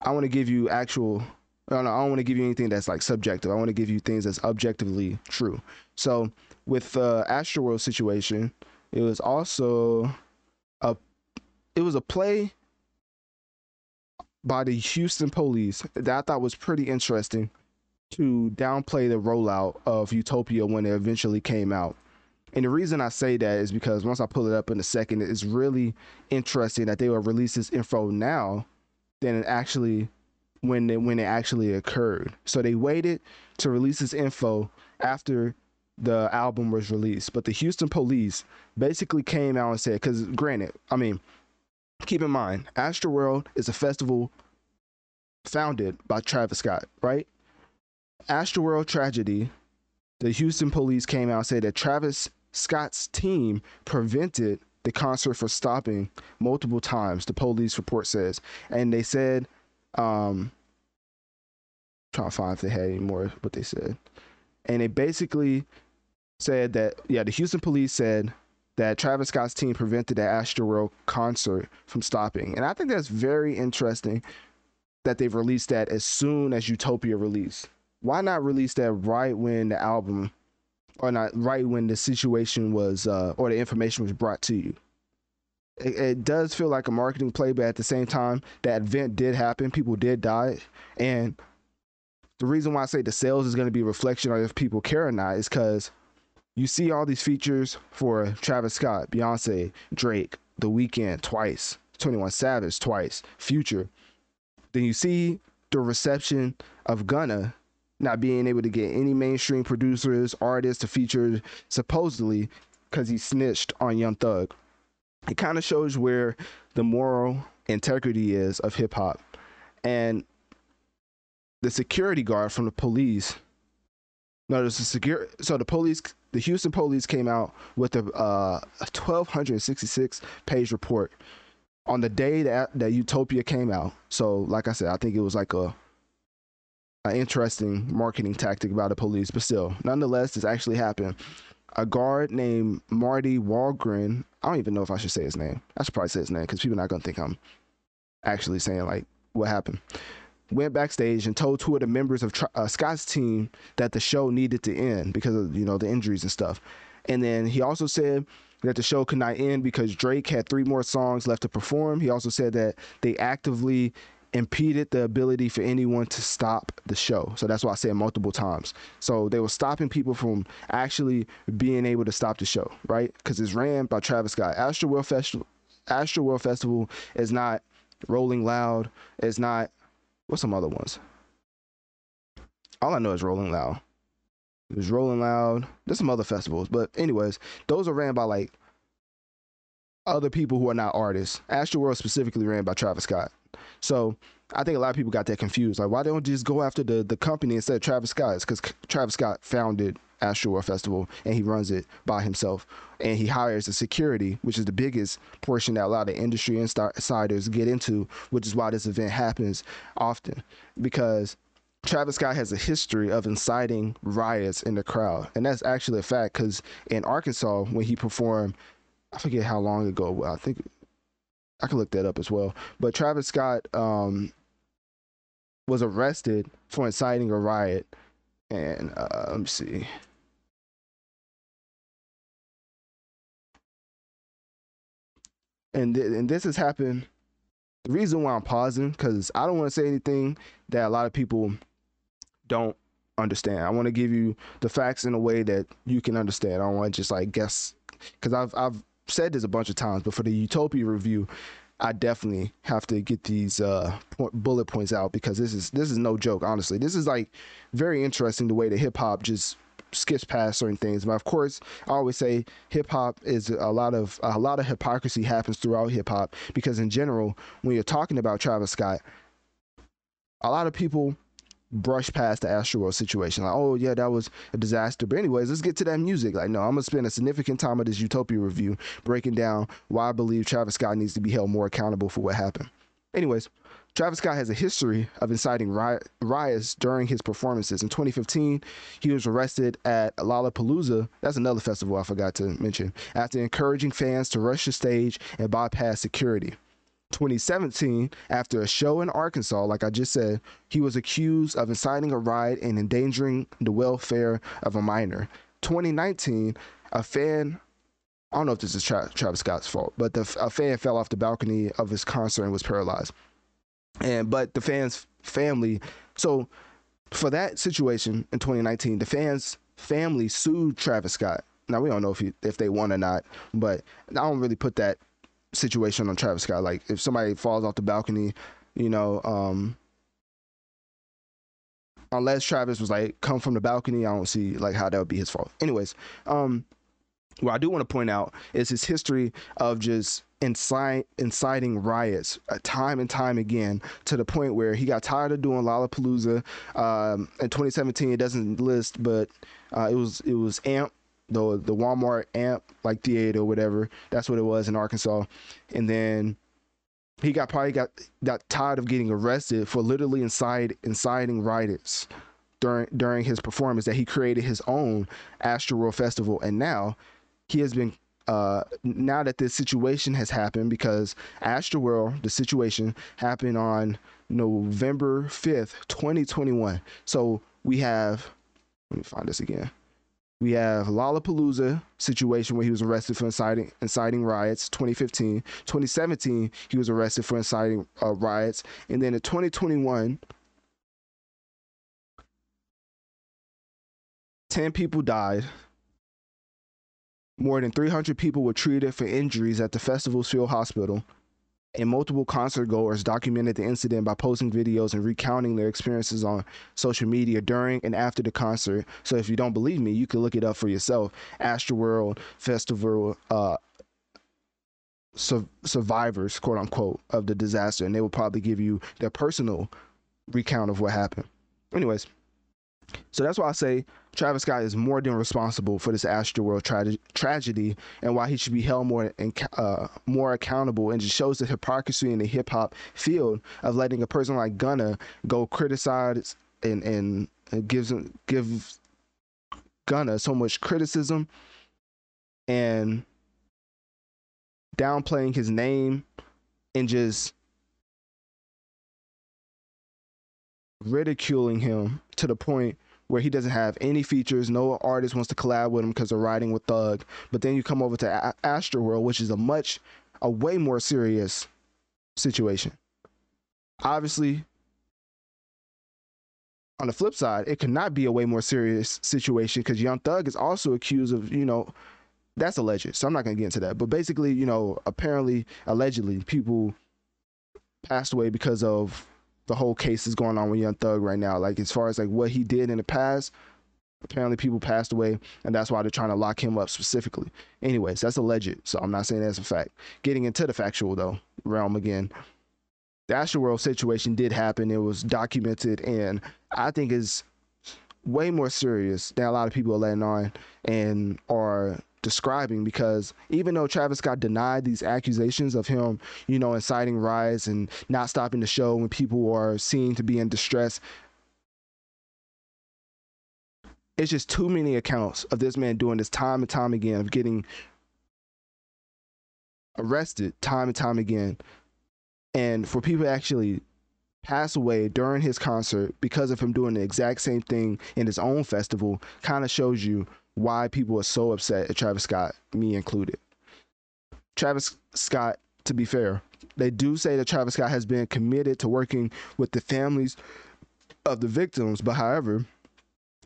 I want to give you actual I don't, I don't want to give you anything that's like subjective. I want to give you things that's objectively true. So with the uh, Astroworld situation, it was also a it was a play by the Houston police that I thought was pretty interesting to downplay the rollout of Utopia when it eventually came out. And the reason I say that is because once I pull it up in a second, it's really interesting that they will release this info now than it actually when it, when it actually occurred. So they waited to release this info after the album was released. But the Houston police basically came out and said, because granted, I mean, keep in mind, Astroworld is a festival founded by Travis Scott, right? Astroworld tragedy. The Houston police came out and said that Travis Scott's team prevented the concert from stopping multiple times. The police report says, and they said, um, trying to find if they had any more what they said, and they basically said that yeah, the Houston police said that Travis Scott's team prevented the Astroworld concert from stopping. And I think that's very interesting that they've released that as soon as Utopia released. Why not release that right when the album or not right when the situation was uh, or the information was brought to you? It, it does feel like a marketing play, but at the same time, that event did happen. People did die. And the reason why I say the sales is going to be reflection on if people care or not is because you see all these features for Travis Scott, Beyonce, Drake, The Weeknd twice, 21 Savage twice, Future. Then you see the reception of Gunna not being able to get any mainstream producers, artists to feature supposedly because he snitched on Young Thug. It kind of shows where the moral integrity is of hip hop. And the security guard from the police No, there's a secure. So the police, the Houston police came out with a, uh, a 1,266 page report on the day that that Utopia came out. So, like I said, I think it was like a an interesting marketing tactic by the police, but still, nonetheless, this actually happened. A guard named Marty Walgren. I don't even know if I should say his name. I should probably say his name because people are not gonna think I'm actually saying like what happened went backstage and told two of the members of uh, Scott's team that the show needed to end because of you know the injuries and stuff. And then he also said that the show could not end because Drake had three more songs left to perform. He also said that they actively impeded the ability for anyone to stop the show. So that's why I said multiple times. So they were stopping people from actually being able to stop the show, right? Because it's ran by Travis Scott. Astroworld Festival, Astroworld Festival is not Rolling Loud. It's not What's some other ones? All I know is Rolling Loud. It was Rolling Loud. There's some other festivals, but anyways, those are ran by like other people who are not artists. Astroworld specifically ran by Travis Scott. So I think a lot of people got that confused. Like, why don't you just go after the the company instead of Travis Scott? It's because Travis Scott founded Astroworld Festival and he runs it by himself. And he hires a security, which is the biggest portion that a lot of industry insiders get into, which is why this event happens often. Because Travis Scott has a history of inciting riots in the crowd. And that's actually a fact because in Arkansas, when he performed, I forget how long ago, I think I can look that up as well. But Travis Scott um, was arrested for inciting a riot. And uh, let me see. And th- and this has happened. The reason why I'm pausing because I don't want to say anything that a lot of people don't understand. I want to give you the facts in a way that you can understand. I don't want to just like guess because I've I've said this a bunch of times, but for the Utopia review, I definitely have to get these uh, bullet points out because this is this is no joke. Honestly, this is like very interesting the way that hip hop just skips past certain things. But of course, I always say hip hop is a lot of a lot of hypocrisy happens throughout hip hop because in general, when you're talking about Travis Scott, a lot of people brush past the Astroworld situation. Like, oh yeah, that was a disaster. But anyways, let's get to that music. Like, no, I'm gonna spend a significant time of this Utopia review breaking down why I believe Travis Scott needs to be held more accountable for what happened. Anyways, Travis Scott has a history of inciting riots during his performances. In 2015, he was arrested at Lollapalooza. That's another festival I forgot to mention. After encouraging fans to rush the stage and bypass security. 2017, after a show in Arkansas, like I just said, he was accused of inciting a riot and endangering the welfare of a minor. 2019, a fan I don't know if this is Tra- Travis Scott's fault, but the, a fan fell off the balcony of his concert and was paralyzed and but the fans family so for that situation in 2019 the fans family sued travis scott. Now we don't know if he, if they won or not but i don't really put that situation on travis scott. Like if somebody falls off the balcony you know um unless travis was like come from the balcony i don't see like how that would be his fault. Anyways um what I do want to point out is his history of just incite, inciting riots uh, time and time again to the point where he got tired of doing Lollapalooza. Um, in 2017, it doesn't list, but uh, it was it was Amp, the the Walmart Amp like theater or whatever. That's what it was in Arkansas, and then he got probably got got tired of getting arrested for literally incite, inciting riots during during his performance that he created his own Astroworld Festival, and now he has been uh, now that this situation has happened because Astroworld, the situation happened on November 5th, 2021. So we have, let me find this again. We have Lollapalooza situation where he was arrested for inciting inciting riots. 2015, 2017 he was arrested for inciting uh, riots, and then in 2021, 10 people died more than 300 people were treated for injuries at the festival's field hospital, and multiple concert goers documented the incident by posting videos and recounting their experiences on social media during and after the concert. So if you don't believe me, you can look it up for yourself. Astroworld Festival uh, su- survivors, quote unquote, of the disaster, and they will probably give you their personal recount of what happened. Anyways, So that's why I say Travis Scott is more than responsible for this Astroworld tra- tragedy, and why he should be held more and uh, more accountable. And just shows the hypocrisy in the hip hop field of letting a person like Gunna go criticize and and, and gives give Gunna so much criticism and downplaying his name and just ridiculing him to the point where he doesn't have any features. No artist wants to collab with him because they're riding with Thug. But then you come over to a- Astroworld, which is a much, a way more serious situation. Obviously, on the flip side, it could not be a way more serious situation because Young Thug is also accused of, you know, that's alleged. So I'm not gonna get into that. But basically, you know, apparently, allegedly, people passed away because of the whole case is going on with Young Thug right now. Like as far as like what he did in the past, apparently people passed away, and that's why they're trying to lock him up specifically. Anyways, that's alleged, so I'm not saying that's a fact. Getting into the factual though realm again, the Astroworld situation did happen. It was documented, and I think is way more serious than a lot of people are letting on and are describing because even though Travis Scott denied these accusations of him, you know, inciting riots and not stopping the show when people are seen to be in distress, it's just too many accounts of this man doing this time and time again, of getting arrested time and time again. And for people actually pass away during his concert because of him doing the exact same thing in his own festival kind of shows you why people are so upset at Travis Scott, me included. Travis Scott, to be fair, they do say that Travis Scott has been committed to working with the families of the victims, but however,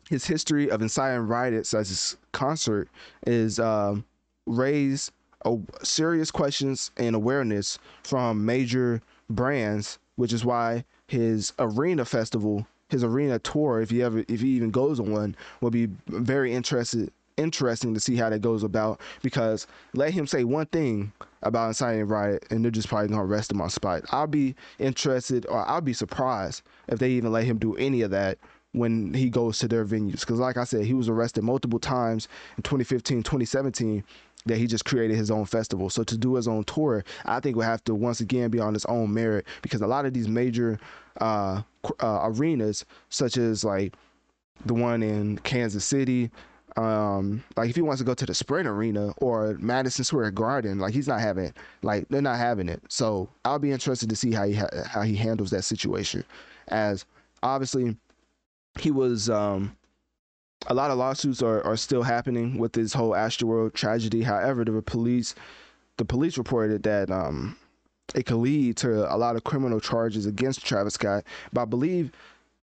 his history of inciting riots as his concert is um, raised a serious questions and awareness from major brands, which is why his arena festival his arena tour, if he ever if he even goes on one, will be very interested interesting to see how that goes about because let him say one thing about inciting riot and they're just probably gonna arrest him on spot. I'll be interested or I'll be surprised if they even let him do any of that when he goes to their venues because like I said he was arrested multiple times in 2015 2017 that he just created his own festival. So to do his own tour, I think will have to once again be on his own merit because a lot of these major uh, uh, arenas, such as like the one in Kansas City. Um, like if he wants to go to the Sprint Arena or Madison Square Garden, like he's not having, like they're not having it. So I'll be interested to see how he ha- how he handles that situation. As obviously, he was um, a lot of lawsuits are, are still happening with this whole Astroworld tragedy. However, the police the police reported that um, it could lead to a lot of criminal charges against Travis Scott. But I believe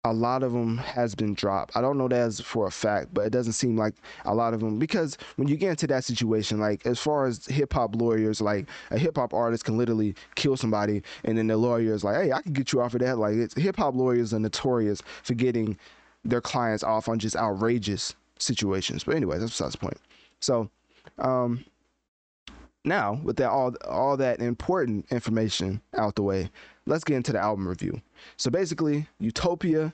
a lot of them has been dropped. I don't know that as for a fact, but it doesn't seem like a lot of them because when you get into that situation, like as far as hip hop lawyers, like a hip hop artist can literally kill somebody, and then the lawyer is like, "Hey, I can get you off of that." Like hip hop lawyers are notorious for getting their clients off on just outrageous situations. But anyways, that's besides the point. So, um, now with that all all that important information out the way, let's get into the album review. So basically, Utopia.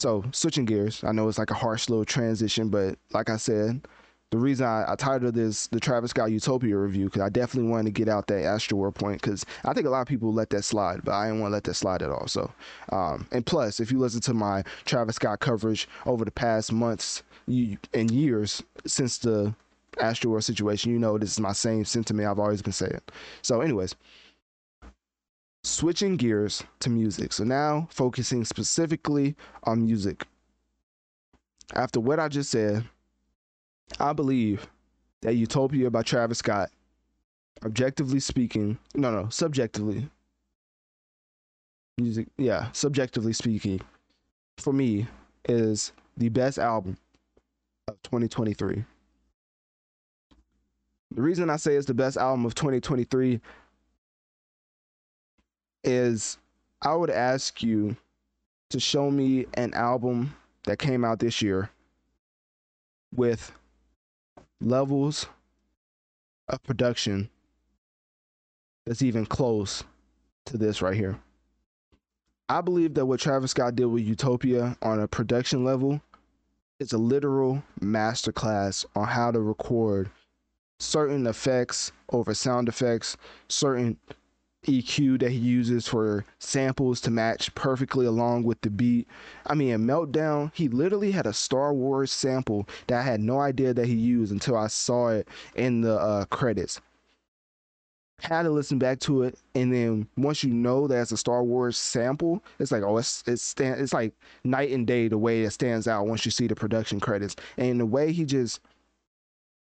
So switching gears, I know it's like a harsh little transition, but like I said, the reason I, I titled this the Travis Scott Utopia review because I definitely wanted to get out that Astroworld point because I think a lot of people let that slide, but I didn't want to let that slide at all. So, um, and plus, if you listen to my Travis Scott coverage over the past months and years since the Astroworld situation, you know this is my same sentiment I've always been saying. So, anyways, switching gears to music. So now focusing specifically on music. After what I just said, I believe that Utopia by Travis Scott, objectively speaking, no, no, subjectively, music, yeah, subjectively speaking, for me, is the best album of 2023. The reason I say it's the best album of 2023 is I would ask you to show me an album that came out this year with levels of production that's even close to this right here. I believe that what Travis Scott did with Utopia on a production level is a literal masterclass on how to record certain effects over sound effects, certain EQ that he uses for samples to match perfectly along with the beat. I mean, in Meltdown, he literally had a Star Wars sample that I had no idea that he used until I saw it in the uh, credits. Had to listen back to it, and then once you know that it's a Star Wars sample, it's like oh, it's it's stand, it's like night and day the way it stands out once you see the production credits, and the way he just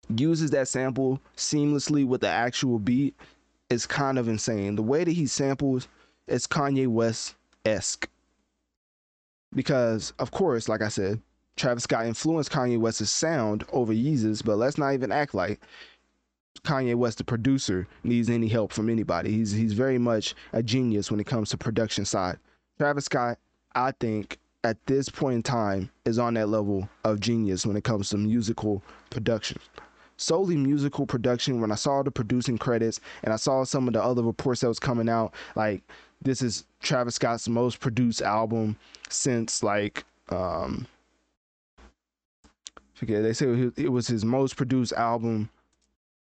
uses that sample seamlessly with the actual beat is kind of insane. The way that he samples is Kanye West esque. Because, of course, like I said, Travis Scott influenced Kanye West's sound over Yeezus, but let's not even act like Kanye West, the producer, needs any help from anybody. He's he's very much a genius when it comes to production side. Travis Scott, I think, at this point in time, is on that level of genius when it comes to musical production solely musical production. When I saw the producing credits and I saw some of the other reports that was coming out like this is Travis Scott's most produced album since like um forget they say it was his most produced album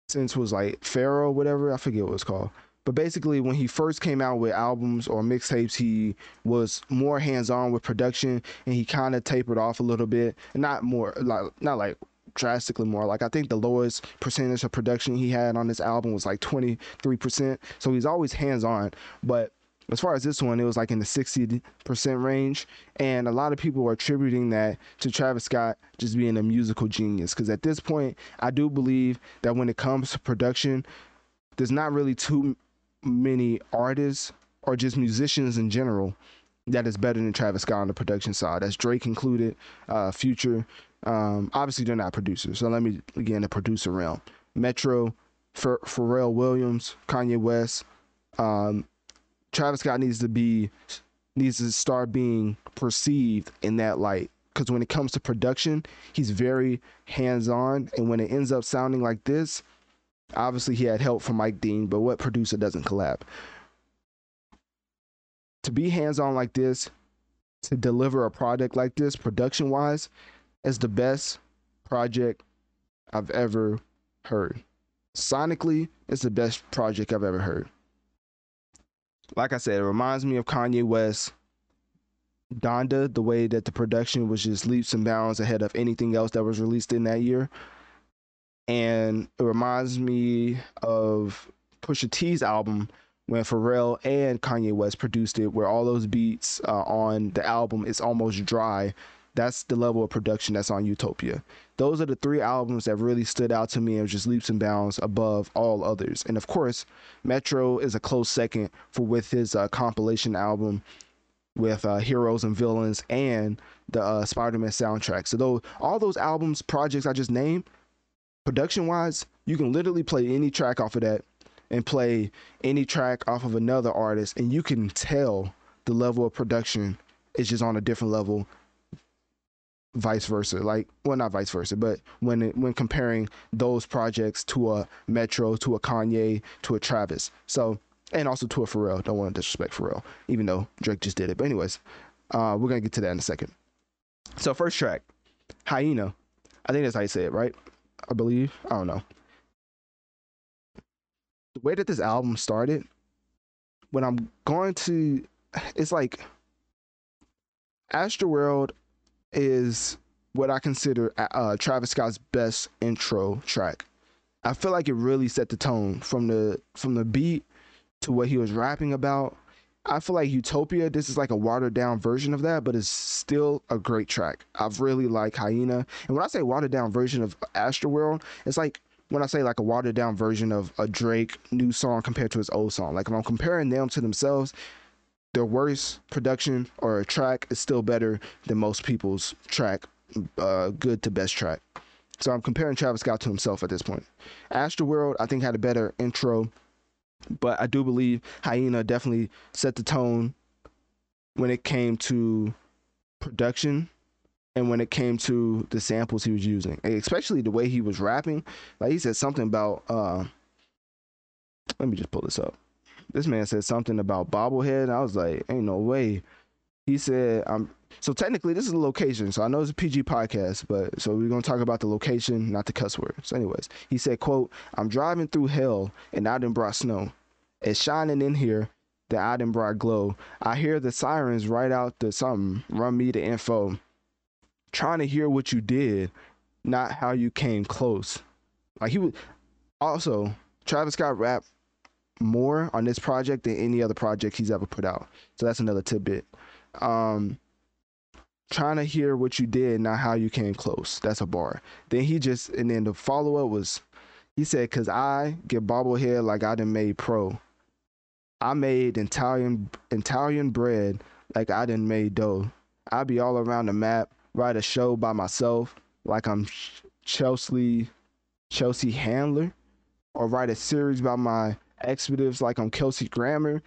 since was like Pharaoh whatever I forget what it's called. But basically when he first came out with albums or mixtapes he was more hands-on with production and he kind of tapered off a little bit. Not more like not like drastically more. Like I think the lowest percentage of production he had on this album was like 23%. So he's always hands on. But as far as this one, it was like in the 60% range. And a lot of people are attributing that to Travis Scott just being a musical genius. Because at this point, I do believe that when it comes to production, there's not really too many artists or just musicians in general that is better than Travis Scott on the production side. That's Drake included, uh, Future, um, obviously, they're not producers. So let me again the producer realm: Metro, Ph- Pharrell Williams, Kanye West. Um, Travis Scott needs to be needs to start being perceived in that light because when it comes to production, he's very hands on, and when it ends up sounding like this, obviously he had help from Mike Dean, but what producer doesn't collab? To be hands on like this, to deliver a product like this, production wise, is the best project I've ever heard. Sonically, it's the best project I've ever heard. Like I said, it reminds me of Kanye West, Donda, the way that the production was just leaps and bounds ahead of anything else that was released in that year. And it reminds me of Pusha T's album when Pharrell and Kanye West produced it, where all those beats uh, on the album is almost dry that's the level of production that's on Utopia. Those are the three albums that really stood out to me and just leaps and bounds above all others. And of course, Metro is a close second for with his uh, compilation album with uh, heroes and villains and the uh, Spider-Man soundtrack. So though all those albums, projects I just named, production wise, you can literally play any track off of that and play any track off of another artist, and you can tell the level of production is just on a different level vice versa. Like well not vice versa but when it, when comparing those projects to a metro to a kanye to a travis. So and also to a pharrell. Don't want to disrespect pharrell even though drake just did it. But anyways uh we're gonna get to that in a second. So first track hyena. I think that's how you say it right? I believe? I don't know. The way that this album started when i'm going to it's like Astroworld is what I consider uh, uh, Travis Scott's best intro track. I feel like it really set the tone from the from the beat to what he was rapping about. I feel like Utopia, this is like a watered down version of that, but it's still a great track. I've really like Hyena. And when I say watered down version of Astroworld, it's like when I say like a watered down version of a Drake new song compared to his old song. Like if I'm comparing them to themselves, their worst production or a track is still better than most people's track, uh, good to best track. So I'm comparing Travis Scott to himself at this point. Astroworld, I think, had a better intro, but I do believe Hyena definitely set the tone when it came to production and when it came to the samples he was using, especially the way he was rapping. Like he said something about, uh, let me just pull this up this man said something about bobblehead. I was like, ain't no way he said, "I'm." So technically, this is a location. So I know it's a PG podcast, but so we're gonna talk about the location, not the cuss words. anyways, he said, "quote I'm driving through hell, and I done brought snow. It's shining in here." The I brought glow. I hear the sirens right out the something. Run me the info. Trying to hear what you did, not how you came close. Like he was also Travis Scott rap more on this project than any other project he's ever put out. So that's another tidbit. Um, trying to hear what you did, not how you came close. That's a bar. Then he just and then the follow up was he said, "Cause I get bobblehead like I done made pro. I made Italian Italian bread like I done made dough. I be all around the map, write a show by myself like I'm Chelsea Chelsea Handler, or write a series about my expletives like I'm Kelsey Grammer,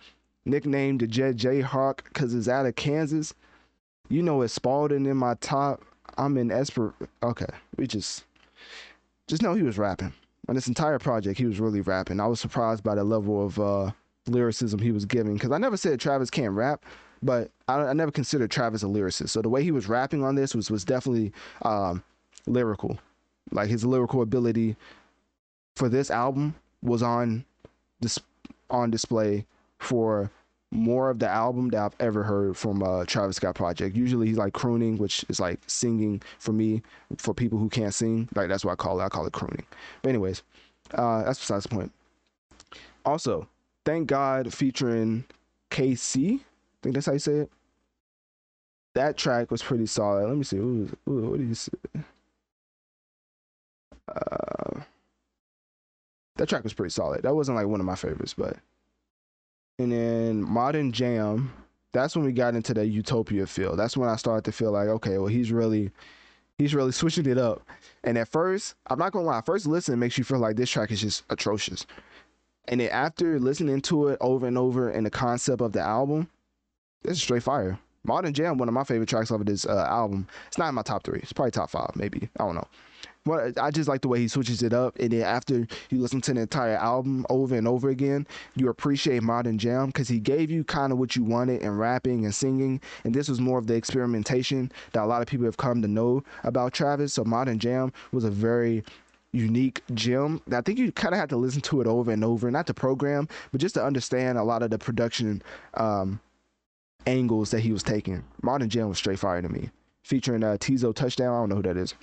nicknamed the Jet Jayhawk because it's out of Kansas. You know it's Spalding in my top. I'm in Esper. Okay, we just just know he was rapping. On this entire project, he was really rapping. I was surprised by the level of uh, lyricism he was giving because I never said Travis can't rap, but I, I, never considered Travis a lyricist. So the way he was rapping on this was was definitely um, lyrical. Like his lyrical ability for this album was on dis- on display for more of the album that I've ever heard from uh, Travis Scott project. Usually he's like crooning, which is like singing for me for people who can't sing. Like that's what I call it. I call it crooning. But anyways, uh, that's besides the point. Also, thank God featuring KC. I think that's how you say it. That track was pretty solid. Let me see. Ooh, ooh, what did you say? Uh, that track was pretty solid. That wasn't like one of my favorites, but and then Modern Jam, that's when we got into the Utopia feel. That's when I started to feel like, okay, well, he's really he's really switching it up. And at first, I'm not gonna lie, first listen makes you feel like this track is just atrocious. And then after listening to it over and over and the concept of the album, is straight fire. Modern Jam, one of my favorite tracks off of this uh, album. It's not in my top three. It's probably top five, maybe. I don't know. But I just like the way he switches it up, and then after you listen to the entire album over and over again, you appreciate Modern Jam because he gave you kind of what you wanted in rapping and singing, and this was more of the experimentation that a lot of people have come to know about Travis. So Modern Jam was a very unique gem. I think you kind of have to listen to it over and over, not to program, but just to understand a lot of the production um, angles that he was taking. Modern Jam was straight fire to me, featuring uh, Teezo Touchdown. I don't know who that is.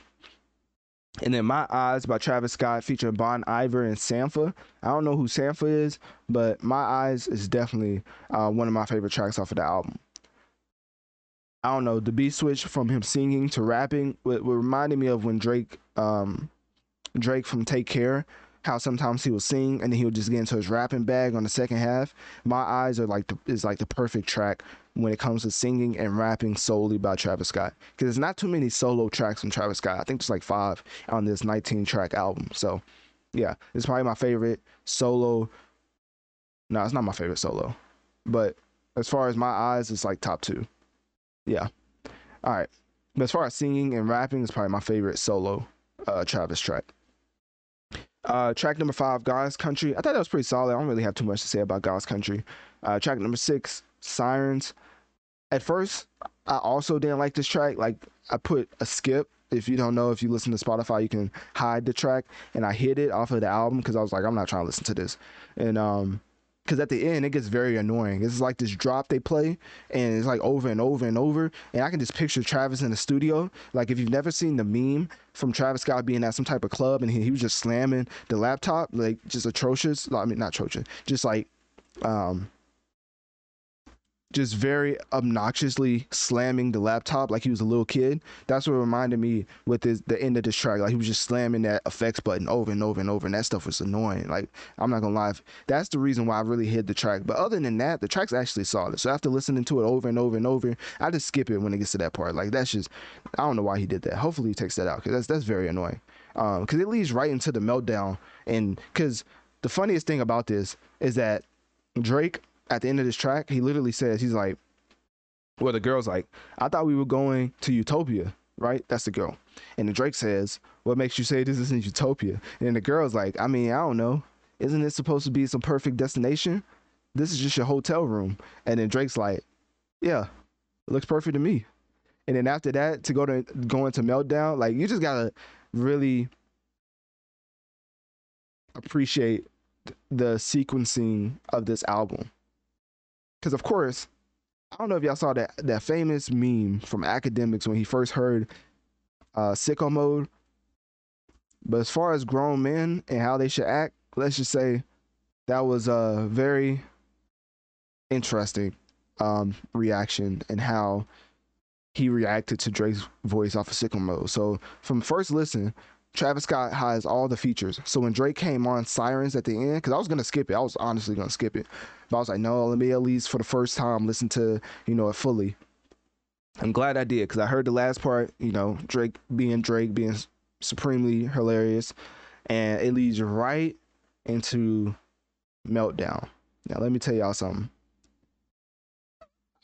And then My Eyes by Travis Scott featuring Bon Iver and Sampha. I don't know who Sampha is, but My Eyes is definitely uh, one of my favorite tracks off of the album. I don't know, the beat switch from him singing to rapping what reminded me of when Drake um, Drake from Take Care how sometimes he will sing and then he'll just get into his rapping bag on the second half. My eyes are like the, is like the perfect track when it comes to singing and rapping solely by Travis Scott because there's not too many solo tracks from Travis Scott. I think there's like five on this 19 track album. So yeah, it's probably my favorite solo. No, it's not my favorite solo, but as far as my eyes, it's like top two. Yeah. All right. But as far as singing and rapping, it's probably my favorite solo uh, Travis track. Uh, track number five, God's Country. I thought that was pretty solid. I don't really have too much to say about God's Country. Uh, track number six, Sirens. At first, I also didn't like this track. Like, I put a skip. If you don't know, if you listen to Spotify, you can hide the track. And I hid it off of the album because I was like, I'm not trying to listen to this. And um, because at the end it gets very annoying. It's like this drop they play, and it's like over and over and over. And I can just picture Travis in the studio. Like if you've never seen the meme from Travis Scott being at some type of club and he, he was just slamming the laptop, like just atrocious. I mean, not atrocious, just like um just very obnoxiously slamming the laptop like he was a little kid. That's what reminded me with the end of this track. Like he was just slamming that effects button over and over and over, and that stuff was annoying. Like I'm not gonna lie, that's the reason why I really hid the track. But other than that, the track's actually solid. So after listening to it over and over and over, I just skip it when it gets to that part. Like that's just I don't know why he did that. Hopefully he takes that out because that's that's very annoying. Um, because it leads right into the meltdown, and because the funniest thing about this is that Drake at the end of this track, he literally says, he's like, well, the girl's like, I thought we were going to Utopia, right? That's the girl. And the Drake says, What makes you say this isn't Utopia? And the girl's like, I mean, I don't know. Isn't it supposed to be some perfect destination? This is just your hotel room. And then Drake's like, Yeah, It looks perfect to me. And then after that, to go to go into meltdown, like you just gotta really appreciate the sequencing of this album. Because of course, I don't know if y'all saw that that famous meme from academics when he first heard uh, "Sicko Mode." But as far as grown men and how they should act, let's just say that was a very interesting um, reaction and how he reacted to Drake's voice off of Sicko Mode. So from first listen, Travis Scott has all the features. So when Drake came on Sirens at the end, because I was gonna skip it, I was honestly gonna skip it, but I was like, no, let me at least for the first time listen to you know it fully. I'm glad I did because I heard the last part, you know, Drake being Drake, being supremely hilarious, and it leads right into meltdown. Now let me tell y'all something.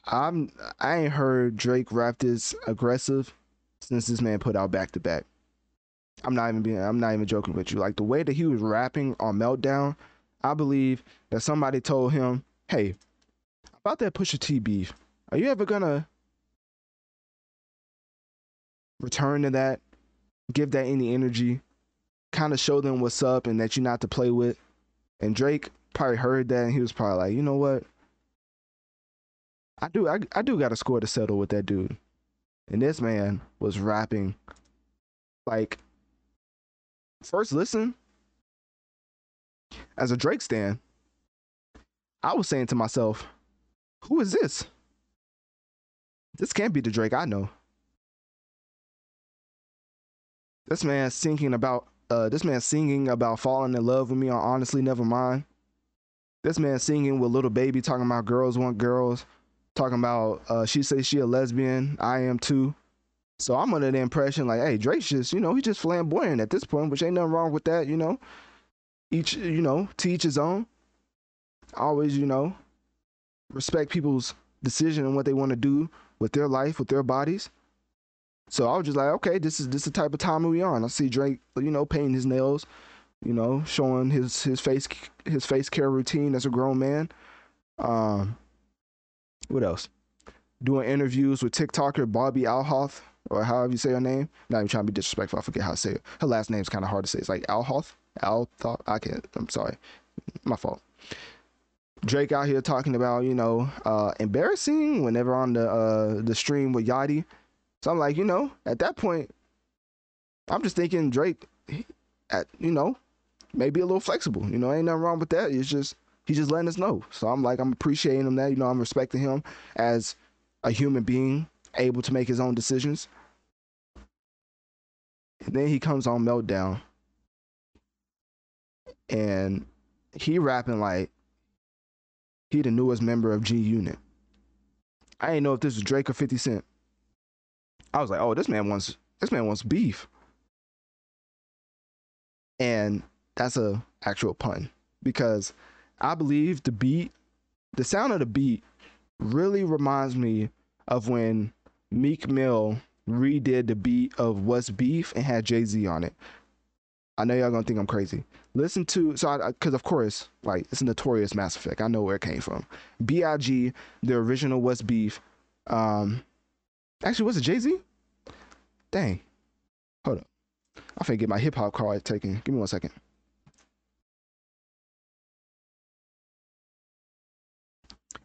I'm I ain't heard Drake rap this aggressive since this man put out back to back. I'm not even being I'm not even joking with you. Like the way that he was rapping on Meltdown, I believe that somebody told him, "Hey, about that Pusha T beef, are you ever gonna return to that? Give that any energy? Kind of show them what's up and that you're not to play with." And Drake probably heard that and he was probably like, "You know what? I do I, I do got a score to settle with that dude." And this man was rapping like first listen, as a Drake stan, I was saying to myself, who is this? This can't be the Drake I know. This man singing about uh this man singing about falling in love with me on honestly never mind. This man singing with Lil Baby talking about girls want girls, talking about uh she says she a lesbian, I am too. So I'm under the impression like, hey, Drake's just, you know, he's just flamboyant at this point, which ain't nothing wrong with that, you know. Each, you know, to each his own. Always, you know, respect people's decision and what they want to do with their life, with their bodies. So I was just like, okay, this is this is the type of time we on. I see Drake, you know, painting his nails, you know, showing his his face his face care routine as a grown man. Um, what else? Doing interviews with TikToker Bobbi Alhoth or however you say her name. Not even trying to be disrespectful. I forget how to say it. Her last name is kind of hard to say. It's like Alhoth. Alhoth. I can't. I'm sorry. My fault. Drake out here talking about you know uh, embarrassing whenever on the uh, the stream with Yachty. So I'm like, you know, at that point, I'm just thinking Drake, at you know, maybe a little flexible. You know, ain't nothing wrong with that. It's just he's just letting us know. So I'm like, I'm appreciating him that. You know, I'm respecting him as a human being able to make his own decisions. And then he comes on Meltdown. And he rapping like he the newest member of G Unit. I didn't know if this was Drake or 50 Cent. I was like, oh, this man wants this man wants beef. And that's a actual pun because I believe the beat, the sound of the beat really reminds me of when Meek Mill redid the beat of What's Beef and had Jay Z on it. I know y'all gonna think I'm crazy. Listen to so because of course like it's a notorious Mass Effect. I know where it came from. B.I.G. the original What's Beef. Um, actually was it Jay Z? Dang, hold up. I finna get my hip hop card taken. Give me one second.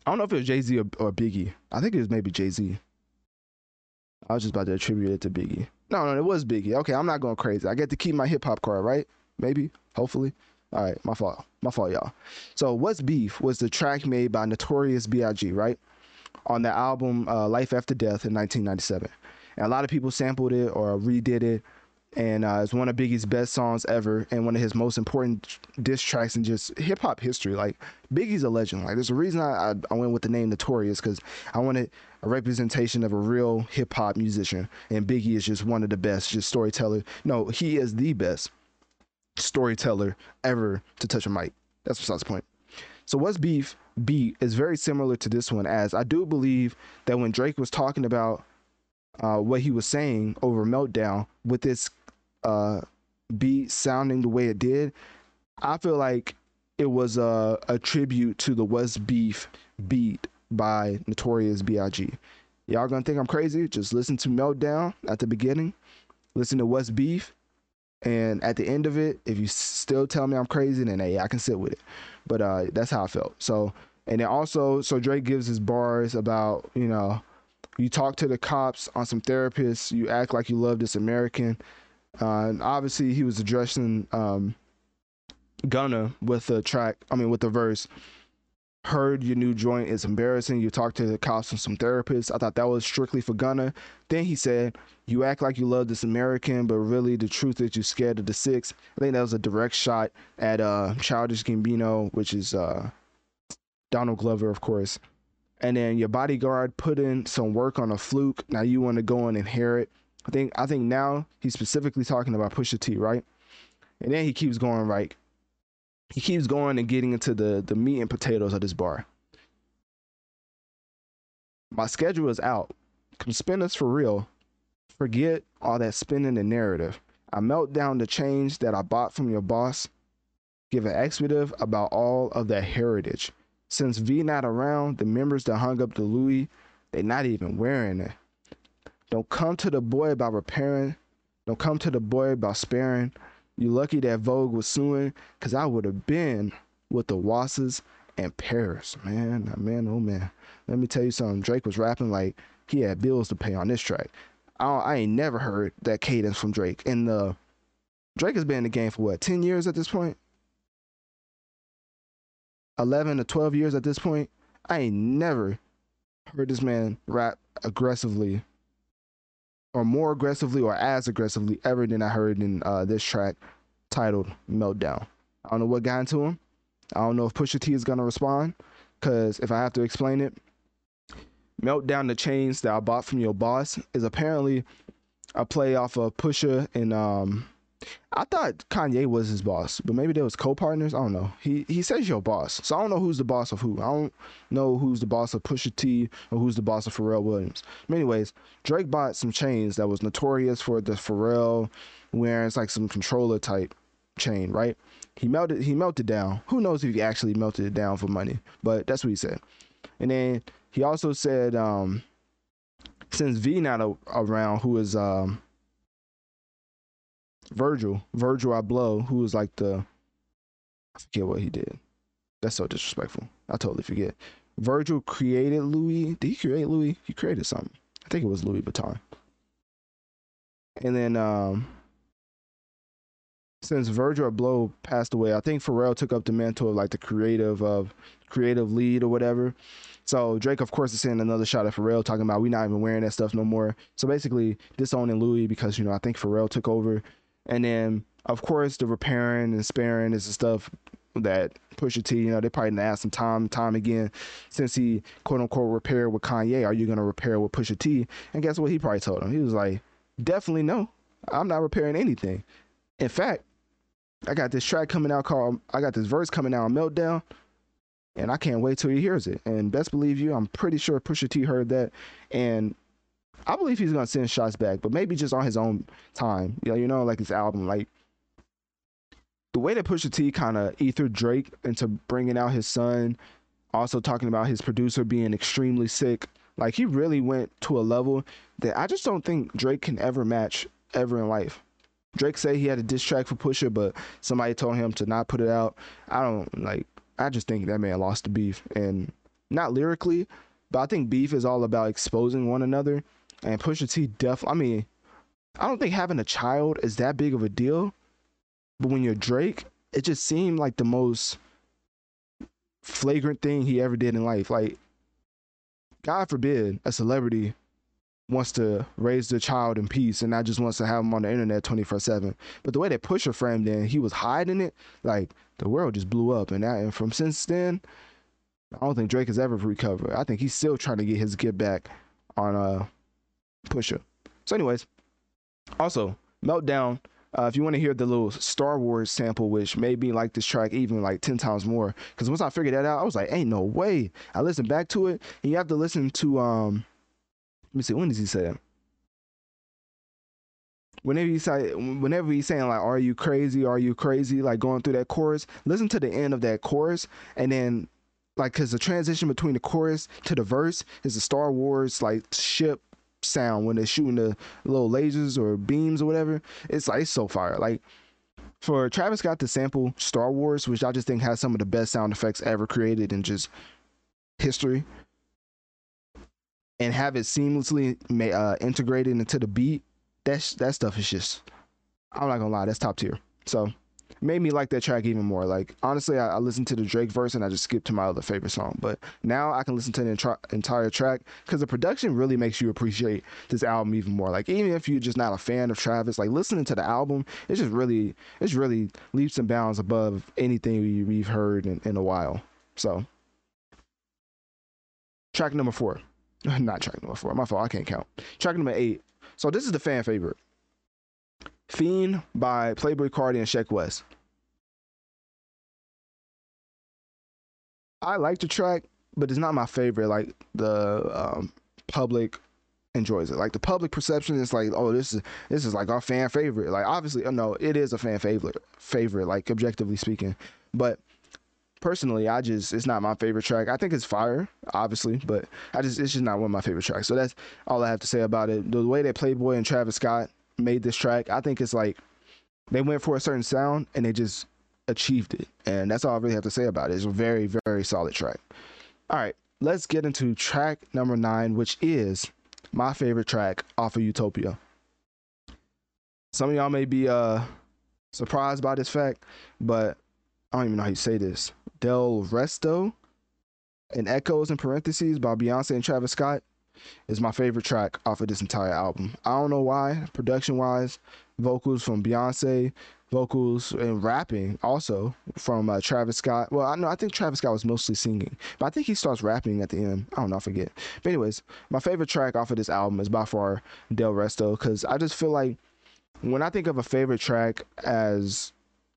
I don't know if it was Jay Z or, or Biggie. I think it was maybe Jay Z. I was just about to attribute it to Biggie. No, no, it was Biggie. Okay, I'm not going crazy. I get to keep my hip hop card, right? Maybe, hopefully. All right, my fault. My fault, y'all. So, What's Beef was the track made by Notorious B.I.G., right? On the album uh, Life After Death in 1997. And a lot of people sampled it or redid it and uh, it's one of Biggie's best songs ever, and one of his most important diss tracks in just hip hop history. Like Biggie's a legend. Like there's a reason I, I, I went with the name Notorious because I wanted a representation of a real hip hop musician, and Biggie is just one of the best, just storyteller. No, he is the best storyteller ever to touch a mic. That's besides the point. So what's beef beat is very similar to this one, as I do believe that when Drake was talking about uh, what he was saying over Meltdown with this uh, beat sounding the way it did, I feel like it was a, a tribute to the What's Beef beat by Notorious B.I.G. y'all gonna think I'm crazy, just listen to Meltdown at the beginning, listen to What's Beef, and at the end of it, if you still tell me I'm crazy, then hey, I can sit with it. But uh, that's how I felt. So, and then also, so Drake gives his bars about, you know, you talk to the cops on some therapists, you act like you love this American. Uh, and obviously, he was addressing um, Gunna with the track, I mean, with the verse. Heard your new joint is embarrassing. You talked to the cops and some therapists. I thought that was strictly for Gunna. Then he said, You act like you love this American, but really the truth is you're scared of the six. I think that was a direct shot at uh Childish Gambino, which is uh Donald Glover, of course. And then your bodyguard put in some work on a fluke. Now you want to go and inherit. I think I think now he's specifically talking about Pusha T, right? And then he keeps going right he keeps going and getting into the the meat and potatoes of this bar. My schedule is out. Come spin us for real. Forget all that spinning the narrative. I melt down the change that I bought from your boss. Give an expletive about all of that heritage. Since V not around, the members that hung up the Louis, they not even wearing it. Don't come to the boy about repairing. Don't come to the boy about sparing. You lucky that Vogue was suing, cause I would have been with the Wasses and Paris, man. Man, oh man. Let me tell you something. Drake was rapping like he had bills to pay on this track. I, I ain't never heard that cadence from Drake. And uh, Drake has been in the game for what, 10 years at this point? 11 to 12 years at this point. I ain't never heard this man rap aggressively or more aggressively or as aggressively ever than I heard in uh, this track titled Meltdown. I don't know what got into him. I don't know if Pusha T is gonna respond, cause if I have to explain it, Meltdown the chains that I bought from your boss is apparently a play off of Pusha and um I thought Kanye was his boss, but maybe they was co-partners. I don't know. He he says your boss, so I don't know who's the boss of who. I don't know who's the boss of Pusha T or who's the boss of Pharrell Williams. But anyways, Drake bought some chains that was notorious for the Pharrell wearing. It's like some controller type chain, right? He melted he melted down. Who knows if he actually melted it down for money? But that's what he said. And then he also said, um, since V not a, around, who is um Virgil, Virgil Abloh, who was like the I forget what he did. That's so disrespectful. I totally forget. Virgil created Louis. Did he create Louis? He created something. I think it was Louis Vuitton. And then um since Virgil Abloh passed away, I think Pharrell took up the mantle of like the creative of creative lead or whatever. So Drake, of course, is sending another shot at Pharrell, talking about we not even wearing that stuff no more. So basically, disowning Louis because you know I think Pharrell took over and then of course the repairing and sparing is the stuff that Pusha T, you know, they probably gonna ask him time and time again since he quote unquote repaired with Kanye, are you gonna repair with Pusha T? And guess what he probably told him? He was like, Definitely no. I'm not repairing anything. In fact, I got this track coming out called I got this verse coming out on Meltdown. And I can't wait till he hears it. And best believe you, I'm pretty sure Pusha T heard that. And I believe he's gonna send shots back, but maybe just on his own time. Know, you know, like his album, like the way that Pusha T kind of ethered Drake into bringing out his son, also talking about his producer being extremely sick. Like he really went to a level that I just don't think Drake can ever match ever in life. Drake said he had a diss track for Pusha, but somebody told him to not put it out. I don't like. I just think that man lost the beef, and not lyrically, but I think beef is all about exposing one another and Pusha T def I mean, I don't think having a child is that big of a deal. But when you're Drake, it just seemed like the most flagrant thing he ever did in life. Like, God forbid a celebrity wants to raise their child in peace and not just wants to have them on the internet 24 7. But the way that Pusha framed it, he was hiding it, like the world just blew up. And that, and from since then, I don't think Drake has ever recovered. I think he's still trying to get his get back on uh Pusha. So, anyways, also Meltdown. Uh, if you want to hear the little Star Wars sample, which made me like this track even like 10 times more, because once I figured that out, I was like, ain't no way. I listened back to it, and you have to listen to, um, let me see, when does he say it? Whenever he say, whenever he's saying like, "Are you crazy? Are you crazy?" Like going through that chorus, listen to the end of that chorus, and then like because the transition between the chorus to the verse is a Star Wars like ship sound when they're shooting the little lasers or beams or whatever. It's like it's so fire. Like for Travis Scott to sample Star Wars, which I just think has some of the best sound effects ever created in just history, and have it seamlessly uh, integrated into the beat, that that stuff is just I'm not gonna lie, that's top tier. So made me like that track even more. Like honestly, I, I, listened to the Drake verse and I just skipped to my other favorite song. But now I can listen to the entire entire track because the production really makes you appreciate this album even more. Like even if you're just not a fan of Travis, like listening to the album, it's just really it's really leaps and bounds above anything we've heard in, in a while. So track number four, not track number four. My fault. I can't count. Track number eight. So this is the fan favorite. Fiend by Playboi Carti and Sheck Wes. I like the track, but it's not my favorite. Like the um, public enjoys it. Like the public perception is like, oh, this is this is like our fan favorite. Like obviously, no, it is a fan favorite. Favorite, like objectively speaking, but personally, I just it's not my favorite track. I think it's fire, obviously, but I just it's just not one of my favorite tracks. So that's all I have to say about it. The way that Playboi and Travis Scott made this track, I think it's like they went for a certain sound and they just achieved it. And that's all I really have to say about it. It's a very, very solid track. All right, let's get into track number nine, which is my favorite track off of Utopia. Some of y'all may be uh surprised by this fact, but I don't even know how you say this. Del Resto and Echoes in parentheses by Beyonce and Travis Scott is my favorite track off of this entire album. I don't know why, production wise, vocals from Beyonce, vocals and rapping also from uh, Travis Scott. Well, I know I think Travis Scott was mostly singing, but I think he starts rapping at the end. I don't know, I forget. But anyways, my favorite track off of this album is by far Del Resto because I just feel like when I think of a favorite track as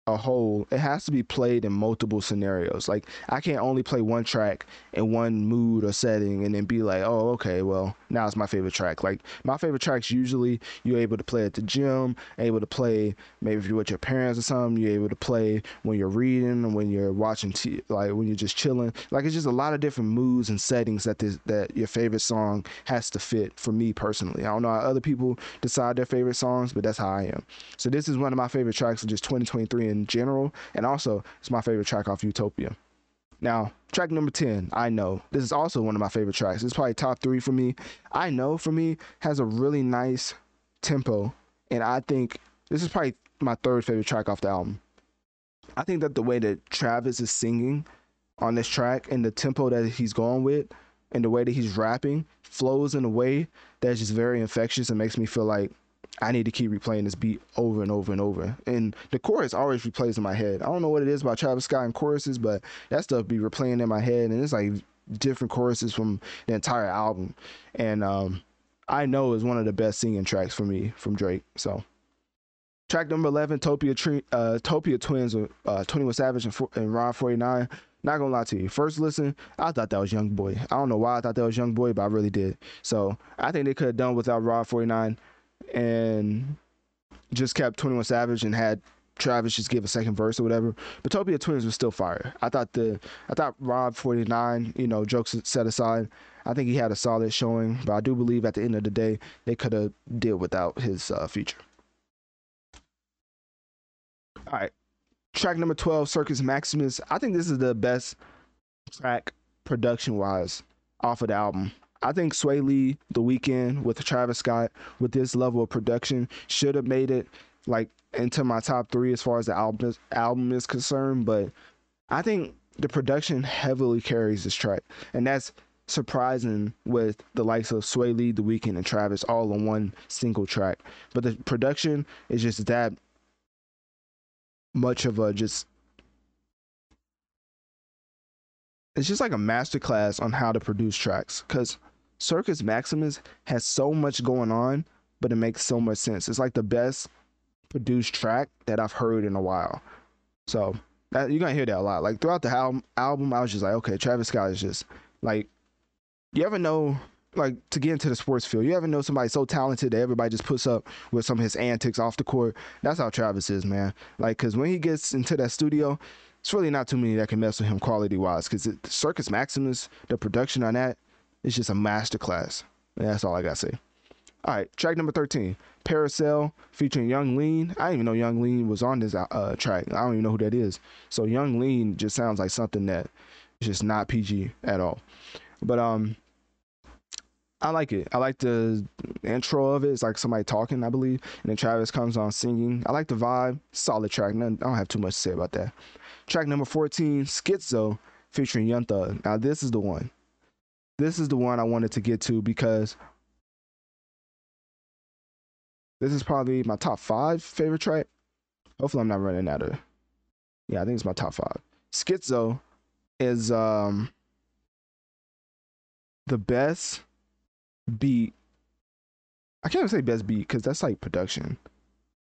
a whole, it has to be played in multiple scenarios. Like I can't only play one track in one mood or setting and then be like, oh, okay, well, now it's my favorite track. Like my favorite tracks usually you're able to play at the gym, able to play maybe if you're with your parents or something, you're able to play when you're reading, when you're watching, t- like when you're just chilling. Like it's just a lot of different moods and settings that this, that your favorite song has to fit. For me personally, I don't know how other people decide their favorite songs, but that's how I am. So this is one of my favorite tracks of just 2023 in general, and also it's my favorite track off Utopia. Now, track number 10, I Know. This is also one of my favorite tracks. It's probably top three for me. I Know for me has a really nice tempo, and I think this is probably my third favorite track off the album. I think that the way that Travis is singing on this track and the tempo that he's going with and the way that he's rapping flows in a way that's just very infectious and makes me feel like I need to keep replaying this beat over and over and over. And the chorus always replays in my head. I don't know what it is about Travis Scott and choruses, but that stuff be replaying in my head, and it's like different choruses from the entire album. And um, I know is one of the best singing tracks for me from Drake. So. Track number 11, Topia, uh, Topia Twins uh, 21 Savage and, and Rob 49. Not gonna lie to you. First listen, I thought that was Young Boy. I don't know why I thought that was Young Boy, but I really did. So I think they could have done without Rob 49 and just kept 21 Savage and had Travis just give a second verse or whatever. But Topia Twins was still fire. I thought the I thought Rob 49, you know, jokes set aside, I think he had a solid showing, but I do believe at the end of the day they could have did without his uh, feature. All right. Track number 12, Circus Maximus. I think this is the best track production wise off of the album. I think Swae Lee, The Weeknd with Travis Scott, with this level of production, should have made it like into my top three as far as the album is, album is concerned. But I think the production heavily carries this track, and that's surprising with the likes of Swae Lee, The Weeknd, and Travis all on one single track. But the production is just that much of a just it's just like a masterclass on how to produce tracks because Circus Maximus has so much going on, but it makes so much sense. It's like the best produced track that I've heard in a while. So that, you're gonna hear that a lot. Like throughout the album, album, I was just like, okay, Travis Scott is just like, you ever know, like to get into the sports field, you ever know somebody so talented that everybody just puts up with some of his antics off the court? That's how Travis is, man. Like, cause when he gets into that studio, it's really not too many that can mess with him quality wise. Because Circus Maximus, the production on that is just a masterclass. And that's all I gotta say. All right, track number 13, Parasail featuring Yung Lean. I didn't even know Yung Lean was on this uh, track. I don't even know who that is. So Yung Lean just sounds like something that is just not PG at all. But um, I like it. I like the intro of it. It's like somebody talking, I believe, and then Travis comes on singing. I like the vibe. Solid track. I don't have too much to say about that. Track number 14, Schizo featuring Thug. Now this is the one. This is the one I wanted to get to because this is probably my top five favorite track. Hopefully, I'm not running out of. Yeah, I think it's my top five. Schizo is um the best beat. I can't even say best beat because that's like production.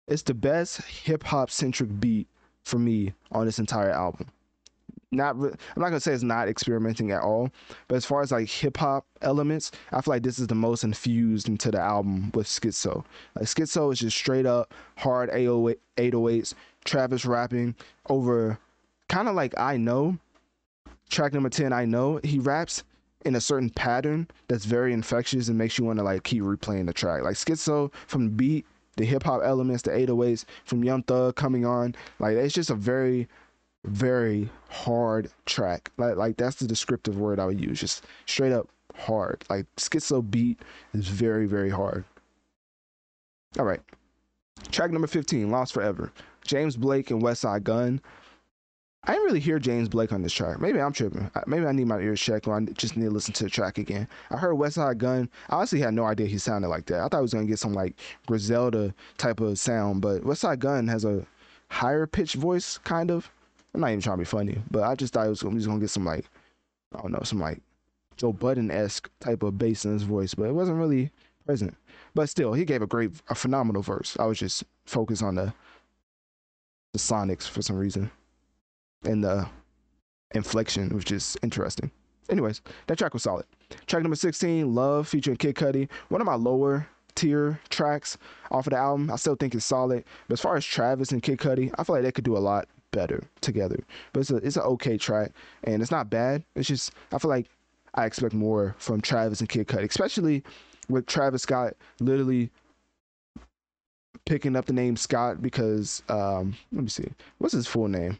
It's the best hip hop centric beat for me on this entire album not re- I'm not gonna say it's not experimenting at all, but as far as like hip hop elements, I feel like this is the most infused into the album with Schizo. Like Schizo is just straight up hard 808s, Travis rapping over kind of like I know. Track number 10, I know he raps in a certain pattern that's very infectious and makes you want to like keep replaying the track. Like Schizo from the beat, the hip hop elements, the 808s from Young Thug coming on, like it's just a very very hard track. Like like that's the descriptive word I would use. Just straight up hard. Like schizo beat is very very hard. All right. Track number 15, Lost Forever. James Blake and Westside Gunn. I didn't really hear James Blake on this track. Maybe I'm tripping. Maybe I need my ears checked or I just need to listen to the track again. I heard Westside Gunn. I honestly had no idea he sounded like that. I thought I was going to get some like Griselda type of sound, but Westside Gunn has a higher pitched voice, kind of. I'm not even trying to be funny, but I just thought was, he was gonna get some like I don't know, some like Joe Budden esque type of bass in his voice, but it wasn't really present. But still, he gave a great, a phenomenal verse. I was just focused on the the sonics for some reason, and the inflection was just interesting. Anyways, that track was solid. Track number 16, Love featuring Kid Cudi. One of my lower tier tracks off of the album. I still think it's solid. But as far as Travis and Kid Cudi, I feel like they could do a lot better together. But it's a it's an okay track, and it's not bad. It's just I feel like I expect more from Travis and Kid Cudi, especially with Travis Scott literally picking up the name Scott because um let me see what's his full name.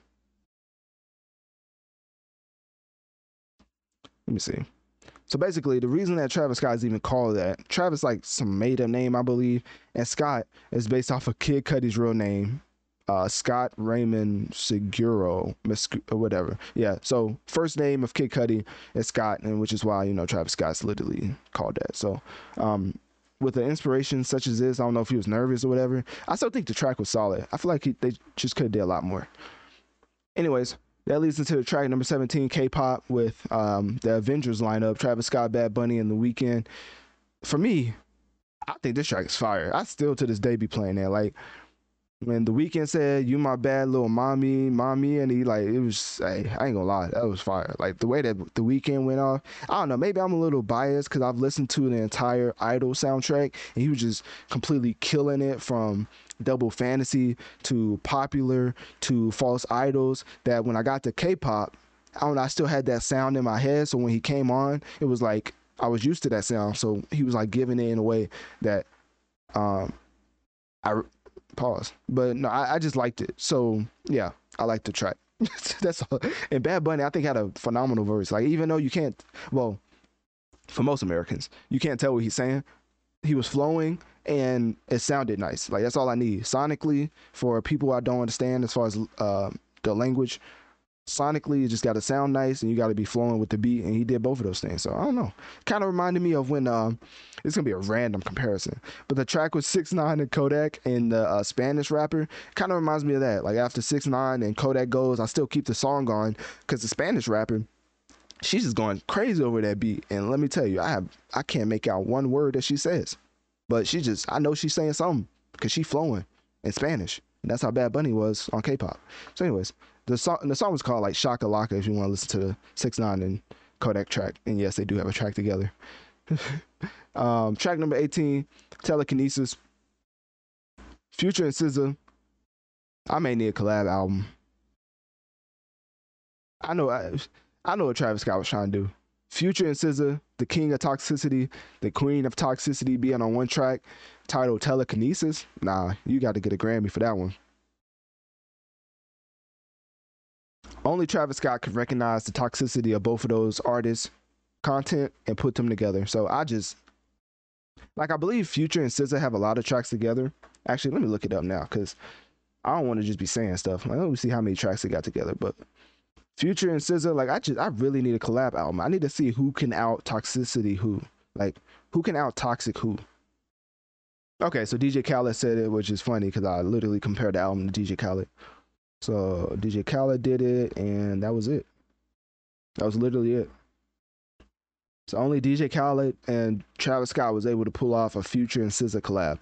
Let me see. So basically, the reason that Travis Scott is even called that, Travis like some made up name, I believe, and Scott is based off of Kid Cudi's real name, uh, Scott Raymond Seguro, or whatever. Yeah. So first name of Kid Cudi is Scott, and which is why you know Travis Scott's literally called that. So, um, with an inspiration such as this, I don't know if he was nervous or whatever. I still think the track was solid. I feel like he, they just could have did a lot more. Anyways, that leads into the track number 17, K-pop with um, the Avengers lineup, Travis Scott, Bad Bunny, and The Weeknd. For me, I think this track is fire. I still to this day be playing that. Like when the Weeknd said you my bad little mommy mommy and he like it was hey, i ain't gonna lie that was fire like the way that the Weeknd went off i don't know maybe i'm a little biased because i've listened to the entire idol soundtrack and he was just completely killing it from double fantasy to popular to false idols that when i got to k-pop i don't know i still had that sound in my head so when he came on it was like i was used to that sound so he was like giving it in a way that um I Pause. But no, I, I just liked it. So yeah, I liked the track. That's all. And Bad Bunny, I think had a phenomenal verse. Like even though you can't, well, for most Americans, you can't tell what he's saying. He was flowing and it sounded nice. Like that's all I need. Sonically for people I don't understand as far as uh, the language sonically you just got to sound nice and you got to be flowing with the beat. And he did both of those things. So i don't know. Kind of reminded me of when um it's gonna be a random comparison but the track with six nine and kodak and the uh, spanish rapper kind of reminds me of that. Like after six nine and kodak goes i still keep the song going because the spanish rapper she's just going crazy over that beat. And let me tell you i have i can't make out one word that she says but she just i know she's saying something because she flowing in spanish and that's how bad bunny was on k-pop so anyways the song the song was called like Shaka Laka if you want to listen to the six nine and Kodak track. And yes, they do have a track together. um, track number 18, Telekinesis. Future and SZA. I may need a collab album. I know I, I know what Travis Scott was trying to do. Future and SZA, the king of toxicity, the queen of toxicity, being on one track, titled Telekinesis. Nah, you got to get a Grammy for that one. Only Travis Scott could recognize the toxicity of both of those artists' content and put them together. So I just like I believe Future and SZA have a lot of tracks together. Actually, let me look it up now because I don't want to just be saying stuff. Like, let me see how many tracks they got together. But Future and SZA, like I just I really need a collab album. I need to see who can out toxicity who. Like who can out toxic who. Okay, so DJ Khaled said it, which is funny because I literally compared the album to DJ Khaled. So DJ Khaled did it, and that was it. That was literally it. So only DJ Khaled and Travis Scott was able to pull off a Future and SZA collab.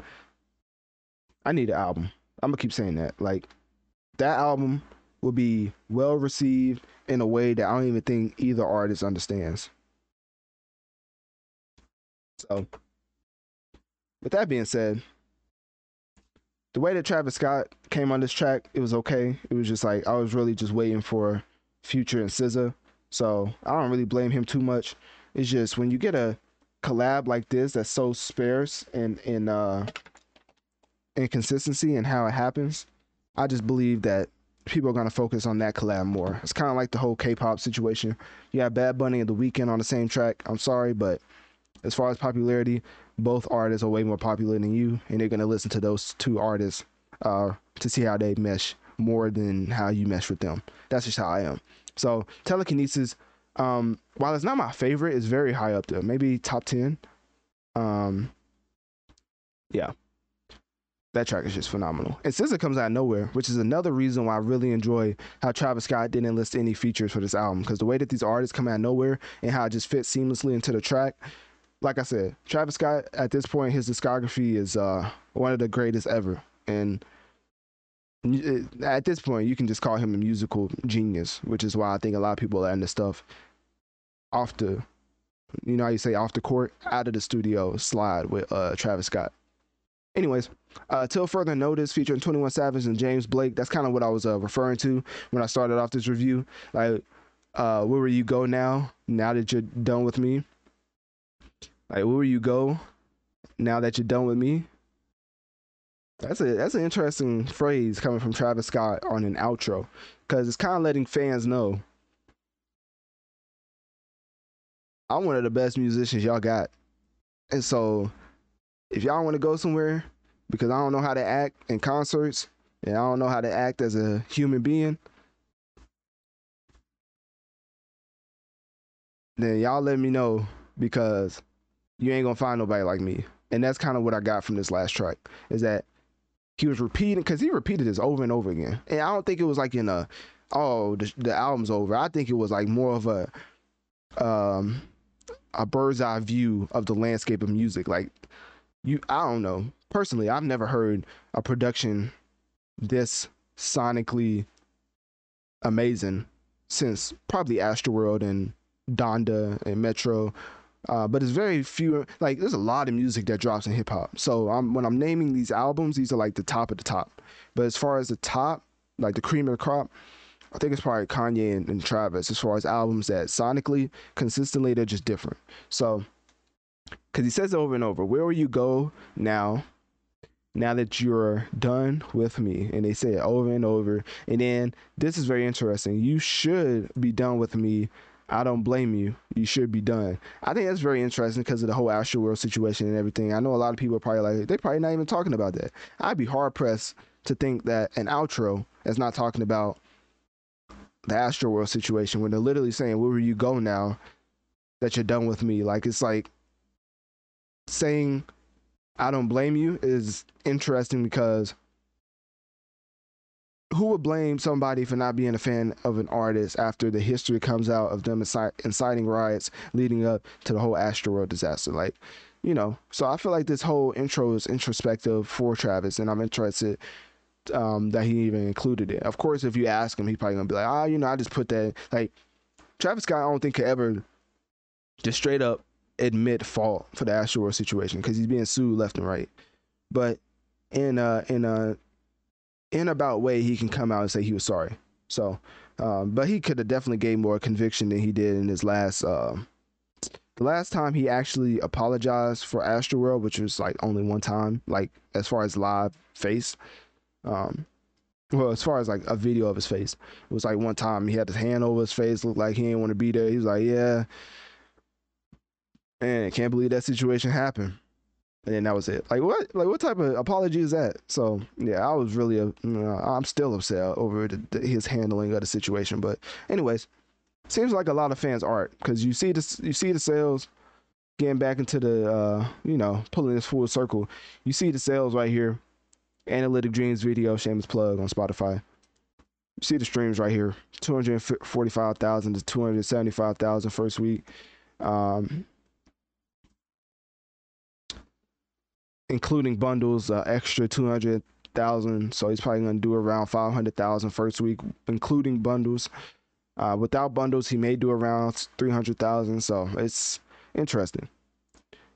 I need an album. I'm gonna keep saying that. Like that album will be well received in a way that I don't even think either artist understands. So, with that being said, the way that Travis Scott came on this track, it was okay. It was just like I was really just waiting for Future and SZA, so I don't really blame him too much. It's just when you get a collab like this that's so sparse and in uh inconsistency and how it happens, I just believe that people are gonna focus on that collab more. It's kind of like the whole K-pop situation. You have Bad Bunny and The Weeknd on the same track. I'm sorry, but as far as popularity, both artists are way more popular than you, and they're gonna listen to those two artists uh, to see how they mesh more than how you mesh with them. That's just how I am. So telekinesis, um, while it's not my favorite, it's very high up there. Maybe top ten. Um, yeah, that track is just phenomenal. And SZA comes out of nowhere, which is another reason why I really enjoy how Travis Scott didn't list any features for this album because the way that these artists come out of nowhere and how it just fits seamlessly into the track. Like I said, Travis Scott at this point, his discography is uh, one of the greatest ever, and at this point, you can just call him a musical genius, which is why I think a lot of people are into stuff off the, you know how you say off the court, out of the studio slide with uh, Travis Scott. Anyways, uh, till further notice, featuring 21 Savage and James Blake. That's kind of what I was uh, referring to when I started off this review. Like, uh, where will you go now? Now that you're done with me. Like, where will you go now that you're done with me? That's a that's an interesting phrase coming from Travis Scott on an outro, because it's kind of letting fans know I'm one of the best musicians y'all got, and so if y'all want to go somewhere because I don't know how to act in concerts and I don't know how to act as a human being, then y'all let me know because you ain't gonna find nobody like me. And that's kind of what I got from this last track is that he was repeating because he repeated this over and over again. And I don't think it was like in a oh the, the album's over. I think it was like more of a um a bird's eye view of the landscape of music. Like you I don't know. Personally, I've never heard a production this sonically amazing since probably Astroworld and Donda and Metro. Uh, but it's very few. Like, there's a lot of music that drops in hip hop. So I'm, when I'm naming these albums, these are like the top of the top. But as far as the top, like the cream of the crop, I think it's probably Kanye and, and Travis. As far as albums that sonically, consistently, they're just different. So because he says it over and over, where will you go now? Now that you're done with me, and they say it over and over, and then this is very interesting. You should be done with me. I don't blame you. You should be done. I think that's very interesting because of the whole Astroworld situation and everything. I know a lot of people are probably like, they're probably not even talking about that. I'd be hard pressed to think that an outro is not talking about the Astroworld situation when they're literally saying, Where will you go now that you're done with me? Like, it's like saying I don't blame you is interesting because who would blame somebody for not being a fan of an artist after the history comes out of them inciting riots leading up to the whole asteroid disaster? Like, you know, so I feel like this whole intro is introspective for Travis, and I'm interested um, that he even included it. Of course, if you ask him, he's probably gonna be like, ah, oh, you know, I just put that. Like, Travis Scott, I don't think could ever just straight up admit fault for the Astroworld situation because he's being sued left and right. But in a in a in about way, he can come out and say he was sorry. So Um, but he could have definitely gained more conviction than he did in his last. Uh, the last time he actually apologized for Astroworld, which was like only one time, like as far as live face. Um, well, as far as like a video of his face, it was like one time he had his hand over his face, looked like he didn't want to be there. He was like, "Yeah," and I can't believe that situation happened. And then that was it. Like what? Like what type of apology is that? So yeah, I was really, uh, I'm still upset over the, the, his handling of the situation. But anyways, seems like a lot of fans aren't because you see the you see the sales getting back into the uh, you know pulling this full circle. You see the sales right here. Analytic Dreamz video, shameless plug on Spotify. You see the streams right here 245,000 to 275,000 first week. Um, including bundles, uh, extra 200,000. So he's probably going to do around 500,000 first week, including bundles. Uh, without bundles, he may do around 300,000. So it's interesting.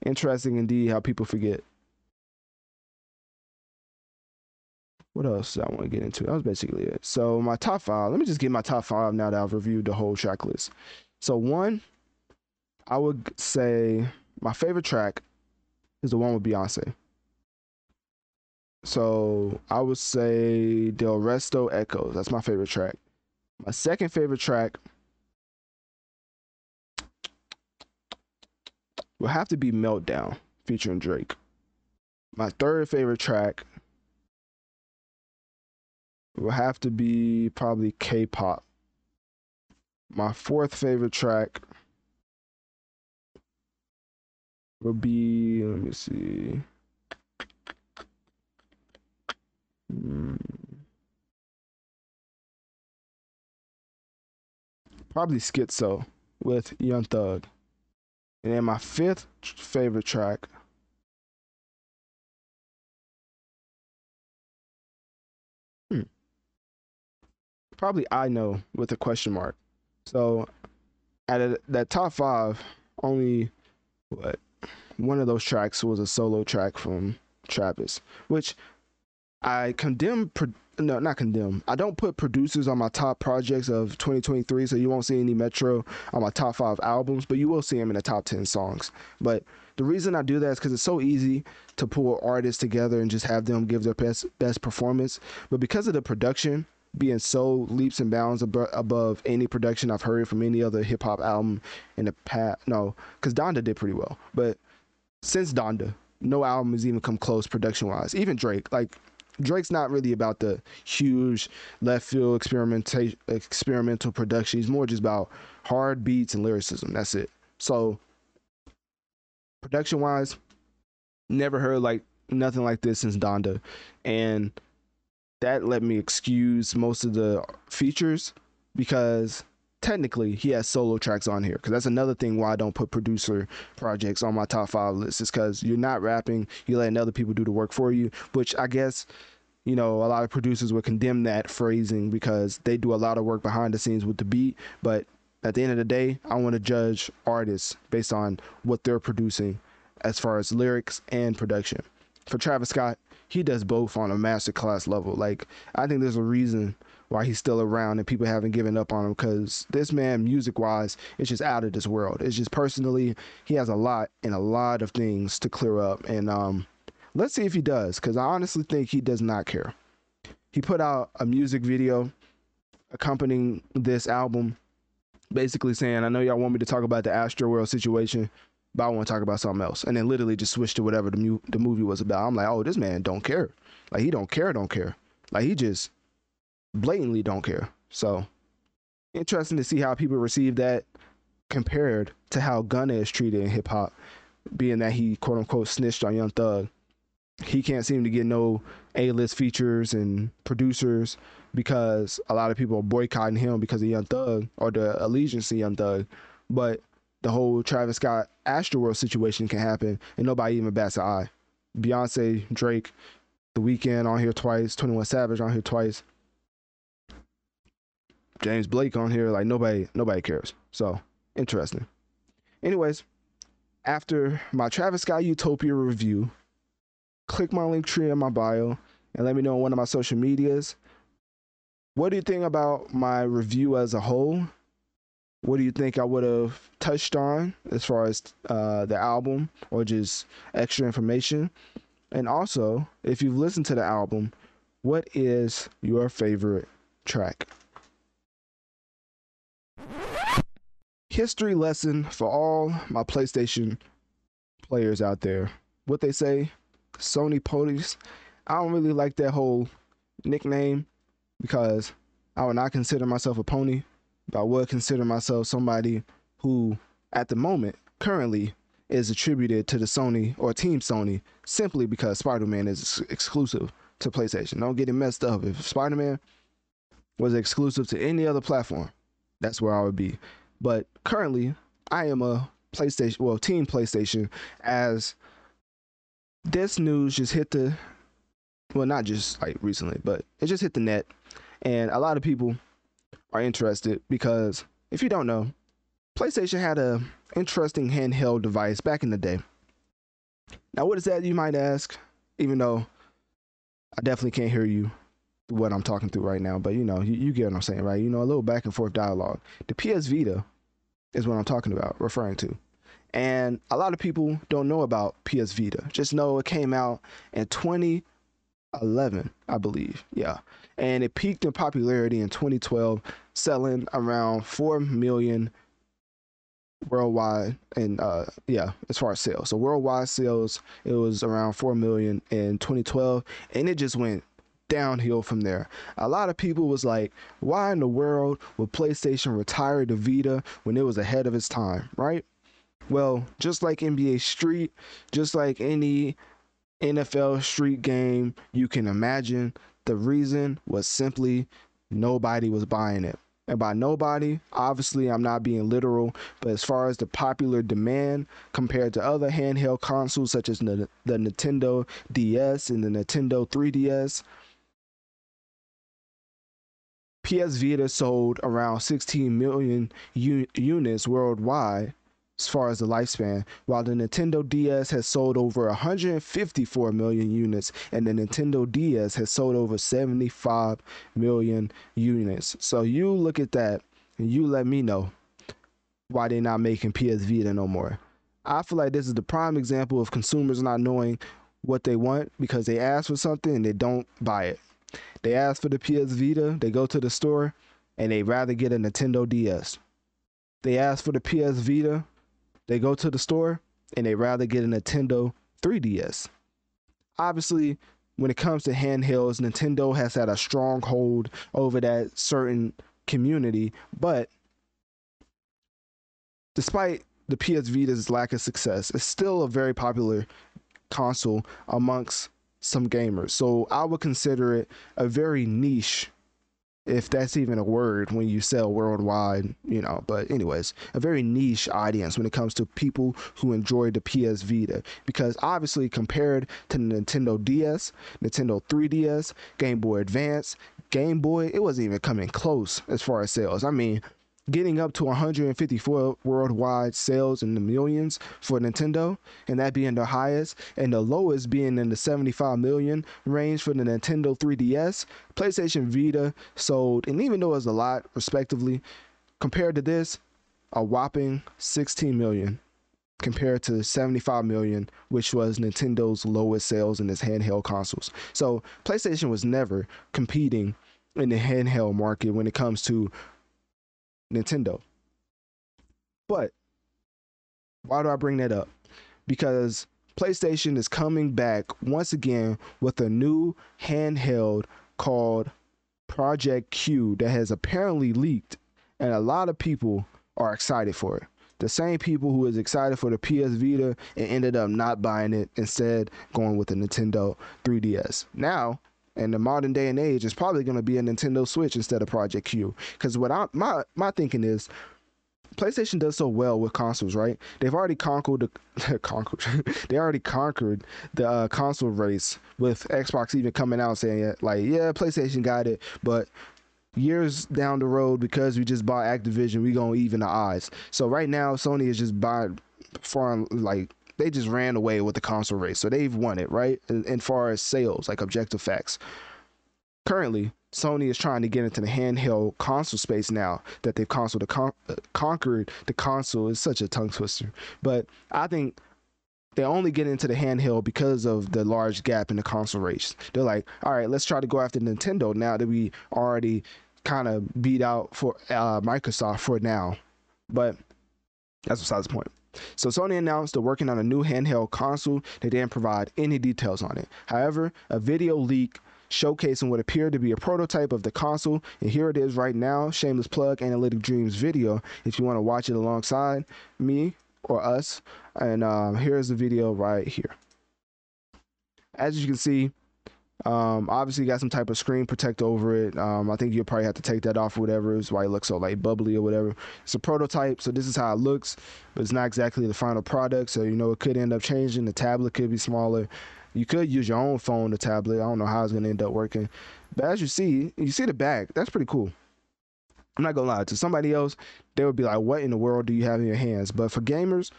Interesting indeed how people forget. What else I want to get into? That was basically it. So my top five. Let me just get my top five now that I've reviewed the whole track list. So one, I would say my favorite track is the one with Beyonce. So I would say Delresto Echoes. That's my favorite track. My second favorite track will have to be Meltdown featuring Drake. My third favorite track will have to be probably K-pop. My fourth favorite track will be let me see. Hmm. Probably Skitzo with Young Thug. And then my fifth favorite track hmm. Probably I know with a question mark. So at a, that top five, only what one of those tracks was a solo track from Travis, which I condemn. Pro- no, not condemn. I don't put producers on my top projects of 2023, so you won't see any Metro on my top five albums, but you will see them in the top 10 songs. But the reason I do that is because it's so easy to pull artists together and just have them give their best best performance. But because of the production being so leaps and bounds ab- above any production I've heard from any other hip hop album in the past, no, because Donda did pretty well, but since Donda, no album has even come close production wise. Even Drake, like Drake's not really about the huge left field experimentation experimental production. He's more just about hard beats and lyricism. That's it. So production wise, never heard like nothing like this since Donda. And that let me excuse most of the features because technically he has solo tracks on here because that's another thing why I don't put producer projects on my top five list is because you're not rapping, you're letting other people do the work for you, which I guess you know a lot of producers would condemn that phrasing because they do a lot of work behind the scenes with the beat, but at the end of the day, I want to judge artists based on what they're producing as far as lyrics and production. For Travis Scott, he does both on a masterclass level. Like I think there's a reason why he's still around and people haven't given up on him because this man, music wise, is just out of this world. It's just personally, he has a lot and a lot of things to clear up. And um, let's see if he does because I honestly think he does not care. He put out a music video accompanying this album, basically saying, I know y'all want me to talk about the Astroworld situation, but I want to talk about something else. And then literally just switched to whatever the, mu- the movie was about. I'm like, oh, this man don't care. Like, he don't care, don't care. Like, he just blatantly don't care. So interesting to see how people receive that compared to how Gunna is treated in hip hop, being that he quote unquote snitched on Young Thug. He can't seem to get no A list features and producers because a lot of people are boycotting him because of Young Thug or the allegiance to Young Thug. But the whole Travis Scott Astroworld situation can happen and nobody even bats an eye. Beyonce, Drake, The Weeknd on here twice, 21 Savage on here twice. James Blake on here. Like nobody, nobody cares. So interesting. Anyways, after my Travis Scott Utopia review, click my Linktree in my bio and let me know on one of my social medias. what do you think about my review as a whole? What do you think I would have touched on as far as uh, the album or just extra information? And also, if you've listened to the album, what is your favorite track? History lesson for all my PlayStation players out there. What they say, Sony ponies. I don't really like that whole nickname because I would not consider myself a pony, but I would consider myself somebody who, at the moment, currently, is attributed to the Sony or Team Sony simply because Spider Man is exclusive to PlayStation. Don't get it messed up. If Spider Man was exclusive to any other platform, that's where I would be. But currently, I am a PlayStation, well, Team PlayStation, as this news just hit the, well, not just like recently, but it just hit the net. And a lot of people are interested because if you don't know, PlayStation had a interesting handheld device back in the day. Now, what is that, you might ask? Even though I definitely can't hear you what I'm talking through right now, but you know, you, you get what I'm saying, right? You know, a little back and forth dialogue. The PS Vita is what I'm talking about, referring to. And a lot of people don't know about PS Vita. Just know it came out in 2011, I believe. Yeah. And it peaked in popularity in 2012, selling around 4 million worldwide and uh yeah as far as sales so worldwide sales it was around 4 million in 2012 and it just went downhill from there. A lot of people was like, why in the world would PlayStation retire the Vita when it was ahead of its time, right? Well, just like NBA Street, just like any NFL Street game you can imagine, the reason was simply nobody was buying it. And by nobody, obviously I'm not being literal, but as far as the popular demand compared to other handheld consoles such as the, Nintendo DS and the Nintendo 3DS, PS Vita sold around 16 million units worldwide as far as the lifespan, while the Nintendo DS has sold over 154 million units and the Nintendo DS has sold over 75 million units. So you look at that and you let me know why they're not making PS Vita no more. I feel like this is the prime example of consumers not knowing what they want because they ask for something and they don't buy it. They ask for the PS Vita, they go to the store, and they rather get a Nintendo DS. They ask for the PS Vita, they go to the store, and they rather get a Nintendo 3DS. Obviously, when it comes to handhelds, Nintendo has had a strong hold over that certain community, but despite the PS Vita's lack of success, it's still a very popular console amongst some gamers. So I would consider it a very niche, if that's even a word when you sell worldwide, you know. But, anyways, a very niche audience when it comes to people who enjoy the PS Vita. Because obviously, compared to the Nintendo DS, Nintendo 3DS, Game Boy Advance, Game Boy, it wasn't even coming close as far as sales. I mean, getting up to 154 worldwide sales in the millions for Nintendo, and that being the highest, and the lowest being in the 75 million range for the Nintendo 3DS. PlayStation Vita sold, and even though it was a lot, respectively, compared to this, a whopping 16 million compared to 75 million, which was Nintendo's lowest sales in its handheld consoles. So PlayStation was never competing in the handheld market when it comes to Nintendo. But why do I bring that up? Because PlayStation is coming back once again with a new handheld called Project Q that has apparently leaked, and a lot of people are excited for it. The same people who was excited for the PS Vita and ended up not buying it, instead going with the Nintendo 3DS. Now in the modern day and age, it's probably going to be a Nintendo Switch instead of Project Q. Because what I my my thinking is, PlayStation does so well with consoles, right? They've already conquered the conquered. they already conquered the uh, console race with Xbox even coming out saying like, yeah, PlayStation got it, but years down the road because we just bought Activision, we gonna even the odds. So right now, Sony is just buying foreign like they just ran away with the console race. So they've won it, right? And, far as sales, like objective facts. currently Sony is trying to get into the handheld console space now that they've console the con- uh, conquered the console is such a tongue twister. But I think they only get into the handheld because of the large gap in the console race. They're like, all right, let's try to go after Nintendo now that we already kind of beat out for uh, Microsoft for now. But that's besides the point. So Sony announced they're working on a new handheld console. They didn't provide any details on it. However, a video leak showcasing what appeared to be a prototype of the console, and here it is right now. Shameless plug, Analytic Dreamz video. If you want to watch it alongside me or us, and um, here's the video right here. As you can see, um, obviously got some type of screen protect over it. Um, I think you'll probably have to take that off or whatever. It's why it looks so like bubbly or whatever. It's a prototype, so this is how it looks, but it's not exactly the final product. So you know it could end up changing. The tablet could be smaller. You could use your own phone, the tablet. I don't know how it's gonna end up working. But as you see, you see the back. That's pretty cool. I'm not gonna lie. To somebody else, they would be like, "What in the world do you have in your hands?" But for gamers,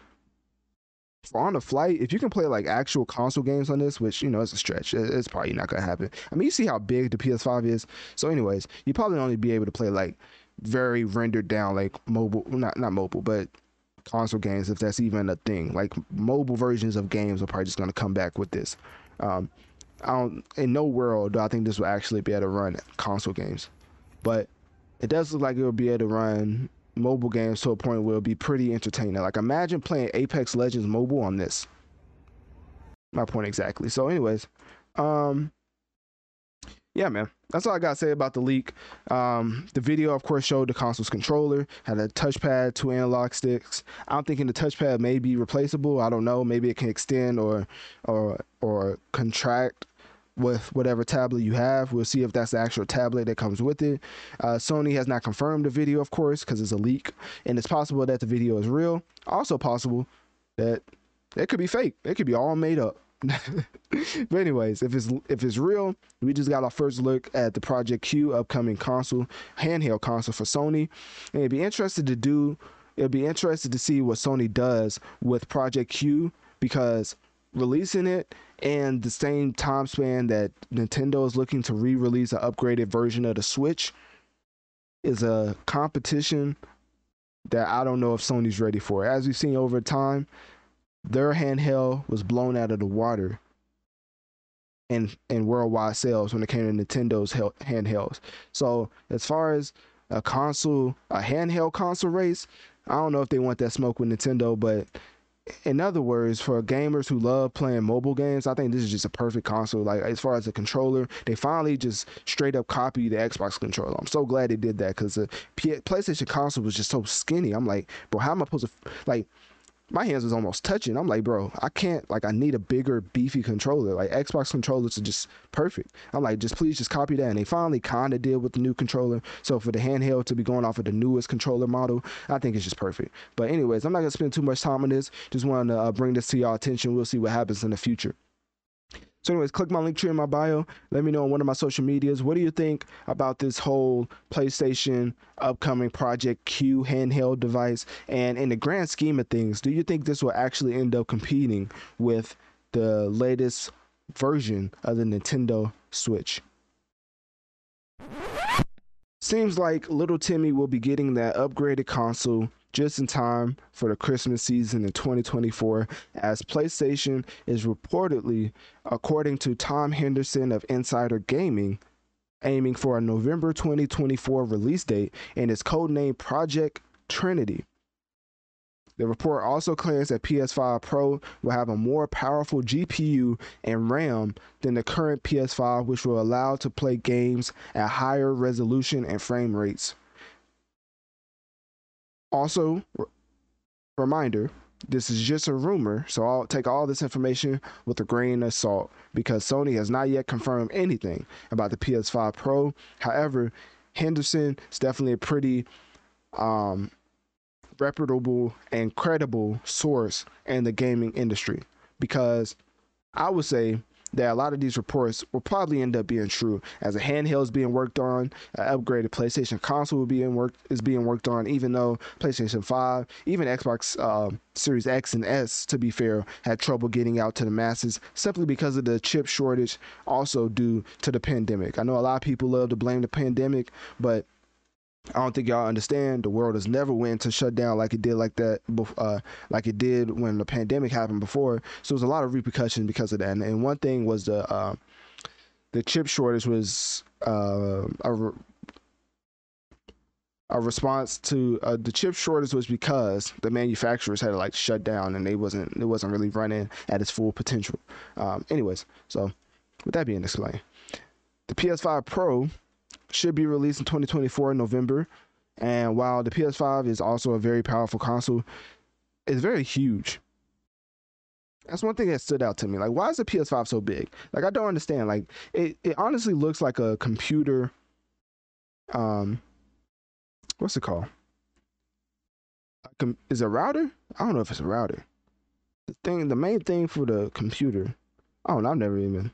on the flight, if you can play like actual console games on this, which you know is a stretch, it's probably not gonna happen. I mean, you see how big the PS5 is. So, anyways, you probably only be able to play like very rendered down, like mobile, not not mobile, but console games, if that's even a thing. Like mobile versions of games are probably just gonna come back with this. Um, I don't. In no world do I think this will actually be able to run console games, but it does look like it will be able to run mobile games to a point where it'll be pretty entertaining. Like imagine playing Apex Legends mobile on this. My point exactly. So, anyways, um, yeah, man, that's all I gotta say about the leak. Um, the video, of course, showed the console's controller had a touchpad, two analog sticks. I'm thinking the touchpad may be replaceable. I don't know. Maybe it can extend or or or contract with whatever tablet you have. We'll see if that's the actual tablet that comes with it. Uh, Sony has not confirmed the video, of course, because it's a leak, and it's possible that the video is real. Also possible that it could be fake. It could be all made up. but anyways, if it's if it's real, we just got our first look at the Project Q upcoming console, handheld console for Sony, and it'd be interested to do. It'd be interested to see what Sony does with Project Q because releasing it and the same time span that Nintendo is looking to re-release an upgraded version of the Switch is a competition that I don't know if Sony's ready for. As we've seen over time, their handheld was blown out of the water in in worldwide sales when it came to Nintendo's handhelds. So as far as a console, a handheld console race, I don't know if they want that smoke with Nintendo, but in other words, for gamers who love playing mobile games, I think this is just a perfect console. Like as far as the controller, they finally just straight up copy the Xbox controller. I'm so glad they did that because the PlayStation console was just so skinny. I'm like, bro, how am I supposed to like? My hands was almost touching. I'm like, bro, I can't like I need a bigger, beefy controller. Like Xbox controllers are just perfect. I'm like, just please just copy that. And they finally kinda did with the new controller. So for the handheld to be going off of the newest controller model, I think it's just perfect. But anyways, I'm not gonna spend too much time on this. Just wanted to uh, bring this to y'all attention. We'll see what happens in the future. So, anyways, click my Linktree in my bio. Let me know on one of my social medias. What do you think about this whole PlayStation upcoming Project Q handheld device? And in the grand scheme of things, do you think this will actually end up competing with the latest version of the Nintendo Switch? Seems like little Timmy will be getting that upgraded console just in time for the Christmas season in 2024, as PlayStation is reportedly, according to Tom Henderson of Insider Gaming, aiming for a November 2024 release date and is codenamed Project Trinity. The report also claims that PS5 Pro will have a more powerful GPU and RAM than the current PS5, which will allow to play games at higher resolution and frame rates. Also, reminder this is just a rumor, so I'll take all this information with a grain of salt because Sony has not yet confirmed anything about the PS5 Pro. However, Henderson is definitely a pretty um, reputable and credible source in the gaming industry because I would say that a lot of these reports will probably end up being true. As a handheld is being worked on, an upgraded PlayStation console will be in work is being worked on. Even though PlayStation Five, even Xbox uh, Series X and S, to be fair, had trouble getting out to the masses simply because of the chip shortage, also due to the pandemic. I know a lot of people love to blame the pandemic, but I don't think y'all understand. The world has never went to shut down like it did like that, uh, like it did when the pandemic happened before. So there's a lot of repercussions because of that. And, and one thing was the uh, the chip shortage was uh, a re- a response to uh, the chip shortage was because the manufacturers had to like shut down and they wasn't it wasn't really running at its full potential. Um, anyways, so with that being explained, the PS5 Pro should be released in 2024 in November. And while the PS5 is also a very powerful console, it's very huge. That's one thing that stood out to me. Like, why is the PS5 so big? Like, I don't understand. Like, it, it honestly looks like a computer. Um, what's it called? Is it a router? I don't know if it's a router. The thing, the main thing for the computer. Oh. I've never even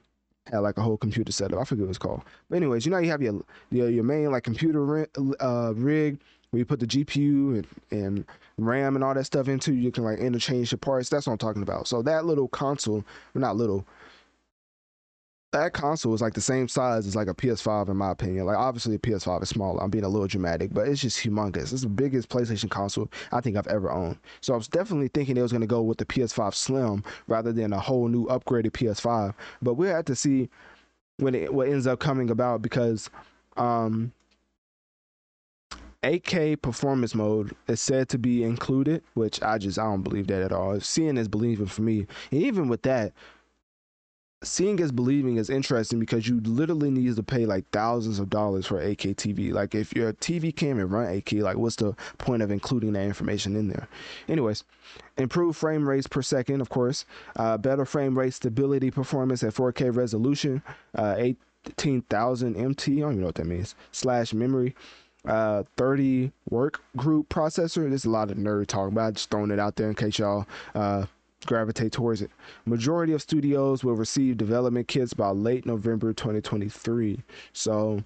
had like a whole computer setup. I forget what it's called. But anyways, you know you have your your, your main like computer uh, rig where you put the GPU and, and RAM and all that stuff into. You can like interchange the parts. That's what I'm talking about. So that little console, well, not little, that console is like the same size as like a PS5 in my opinion. Like obviously a PS5 is smaller. I'm being a little dramatic, but it's just humongous. It's the biggest PlayStation console I think I've ever owned. So I was definitely thinking it was gonna go with the PS5 Slim rather than a whole new upgraded PS5. But we'll have to see when it what ends up coming about because um 8K performance mode is said to be included, which I just I don't believe that at all. Seeing is believing for me. And even with that, seeing is believing is interesting because you literally need to pay like thousands of dollars for 8K TV. Like if your TV can't even run 8K, like what's the point of including that information in there? Anyways, improved frame rates per second, of course, uh, better frame rate stability performance at 4K resolution, uh, 18,000 MT. I don't even know what that means. Slash memory. Uh, 30 work group processor. There's a lot of nerd talk, I'm just throwing it out there in case y'all uh, gravitate towards it. Majority of studios will receive development kits by late November 2023. So,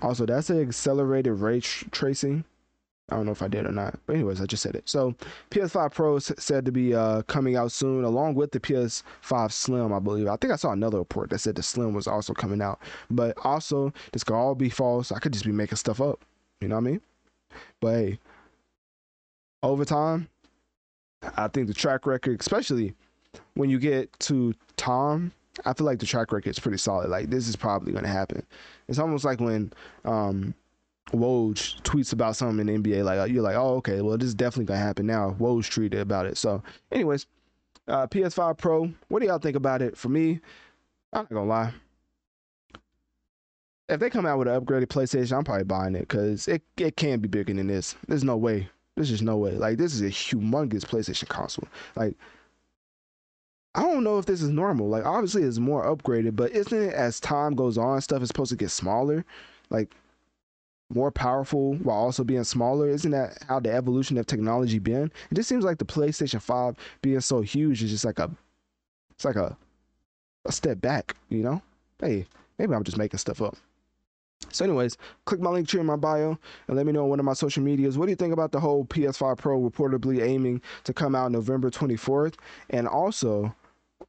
also that's an accelerated ray tr- tracing. I don't know if I did or not, but anyways, I just said it. So, PS5 Pro is said to be uh, coming out soon, along with the PS5 Slim, I believe. I think I saw another report that said the Slim was also coming out, but also this could all be false. I could just be making stuff up. You know what I mean? But hey, over time, I think the track record, especially when you get to Tom, I feel like the track record is pretty solid. Like this is probably going to happen. It's almost like when um, Woj tweets about something in NBA. Like you're like, oh okay, well this is definitely going to happen now. Woj tweeted about it. So, anyways, uh, PS5 Pro. What do y'all think about it? For me, I'm not gonna lie. If they come out with an upgraded PlayStation, I'm probably buying it because it it can be bigger than this. There's no way there's just no way. Like this is a humongous PlayStation console. Like I don't know if this is normal. Like obviously it's more upgraded, but isn't it as time goes on, stuff is supposed to get smaller? Like more powerful while also being smaller. Isn't that how the evolution of technology been? It just seems like the PlayStation 5 being so huge is just like a it's like a a step back, you know? Hey, maybe I'm just making stuff up. So, anyways, click my Linktree in my bio and let me know on one of my social medias. What do you think about the whole PS5 Pro reportedly aiming to come out November 24th? And also,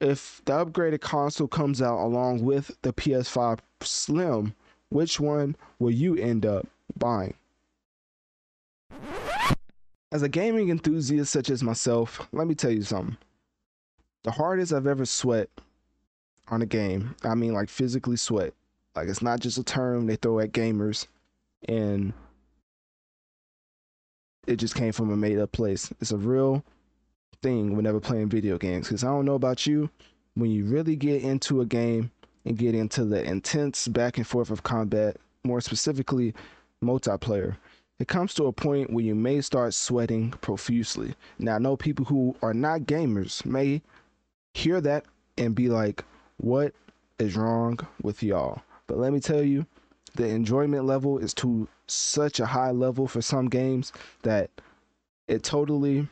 if the upgraded console comes out along with the PS5 Slim, which one will you end up buying? As a gaming enthusiast such as myself, let me tell you something. The hardest I've ever sweat on a game, I mean like physically sweat, like it's not just a term they throw at gamers and it just came from a made up place. It's a real thing whenever playing video games. Cause I don't know about you, when you really get into a game and get into the intense back and forth of combat, more specifically multiplayer, it comes to a point where you may start sweating profusely. Now I know people who are not gamers may hear that and be like, what is wrong with y'all? But let me tell you, the enjoyment level is to such a high level for some games that it totally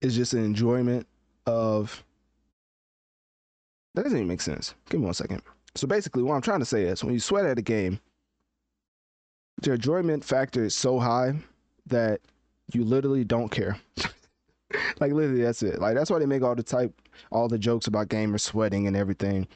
is just an enjoyment of. That doesn't even make sense. Give me one second. So basically, what I'm trying to say is, when you sweat at a game, the enjoyment factor is so high that you literally don't care. like literally, that's it. Like that's why they make all the type, all the jokes about gamers sweating and everything,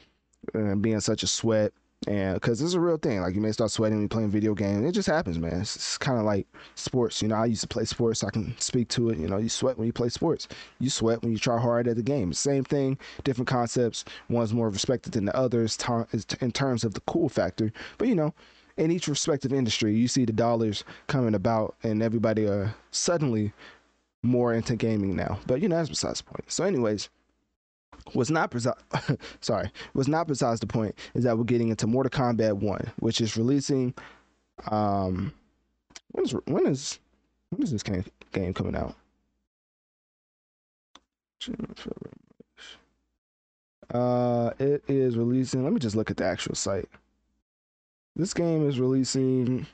and being such a sweat. And because is a real thing, like you may start sweating when you're playing video games. It just happens, man. It's, it's kind of like sports. You know, I used to play sports. So I can speak to it. You know, you sweat when you play sports. You sweat when you try hard at the game. Same thing, different concepts. One's more respected than the others in terms of the cool factor. But you know, in each respective industry, you see the dollars coming about, and everybody are suddenly more into gaming now. But you know, that's besides the point. So, anyways, what's not precise, sorry, what's not besides the point is that we're getting into Mortal Kombat One, which is releasing. Um, when is when is when is this game game coming out? Uh, it is releasing. Let me just look at the actual site. This game is releasing.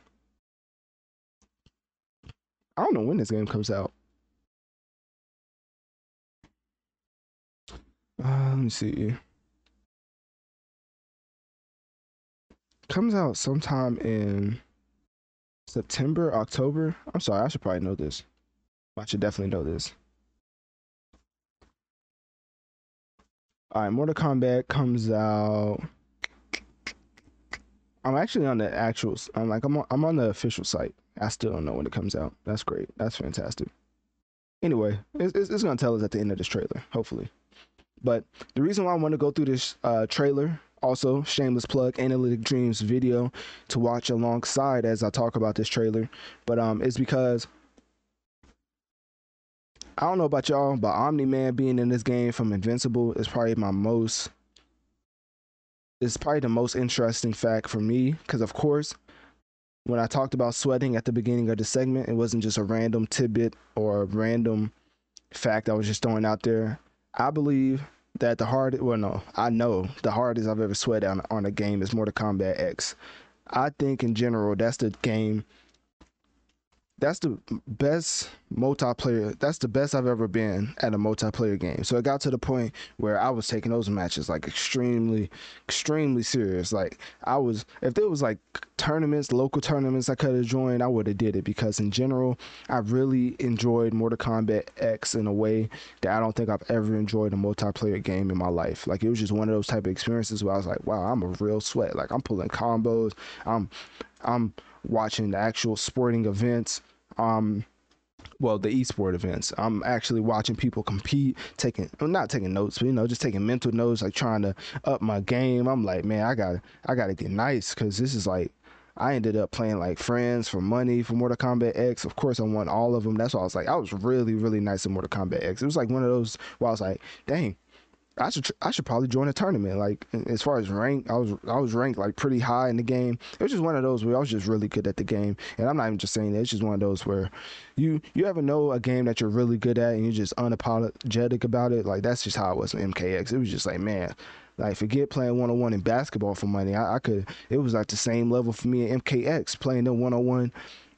I don't know when this game comes out. Uh, let me see. Comes out sometime in September, October. I'm sorry, I should probably know this. I should definitely know this. All right, Mortal Kombat comes out I'm actually on the actual. I'm like I'm on, I'm on the official site. I still don't know when it comes out. That's great. That's fantastic. Anyway, it's, it's, it's gonna tell us at the end of this trailer, hopefully. But the reason why I want to go through this uh, trailer, also shameless plug, Analytic Dreamz video to watch alongside as I talk about this trailer, but um, is because I don't know about y'all, but Omni Man being in this game from Invincible is probably my most is probably the most interesting fact for me because, of course, when I talked about sweating at the beginning of the segment, it wasn't just a random tidbit or a random fact I was just throwing out there. I believe that the hardest, well, no, I know the hardest I've ever sweat on, on a game is Mortal Kombat X. I think in general, that's the game that's the best multiplayer. That's the best I've ever been at a multiplayer game. So it got to the point where I was taking those matches like extremely, extremely serious. Like I was, if there was like tournaments, local tournaments I could have joined, I would have did it because in general, I really enjoyed Mortal Kombat X in a way that I don't think I've ever enjoyed a multiplayer game in my life. Like it was just one of those type of experiences where I was like, wow, I'm a real sweat. Like I'm pulling combos. I'm, I'm watching the actual sporting events. Um, well, the esport events. I'm actually watching people compete, taking well, not taking notes, but you know, just taking mental notes, like trying to up my game. I'm like, man, I got I got to get nice because this is like. I ended up playing like friends for money for Mortal Kombat X. Of course, I won all of them. That's why I was like, I was really, really nice in Mortal Kombat X. It was like one of those where I was like, dang, I should I should probably join a tournament. Like as far as rank, I was I was ranked like pretty high in the game. It was just one of those where I was just really good at the game. And I'm not even just saying that. It's just one of those where you you ever know a game that you're really good at and you're just unapologetic about it. Like that's just how it was in MKX. It was just like man. Like forget playing one on one in basketball for money. I, I could. It was like the same level for me in MKX playing the one on one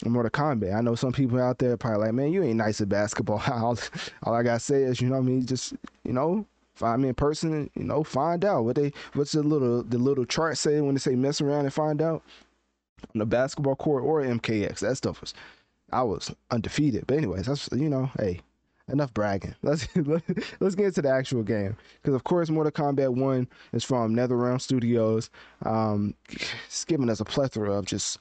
Mortal Kombat. I know some people out there probably like, man, you ain't nice at basketball. all, all I gotta say is, you know what I mean? Just you know, find me in person, you know, find out what they what's the little the little chart say when they say mess around and find out on the basketball court or MKX. That stuff was I was undefeated. But anyways, that's you know, hey, enough bragging. Let's let's get into the actual game because of course Mortal Kombat One is from NetherRealm Studios. Um, it's giving us a plethora of just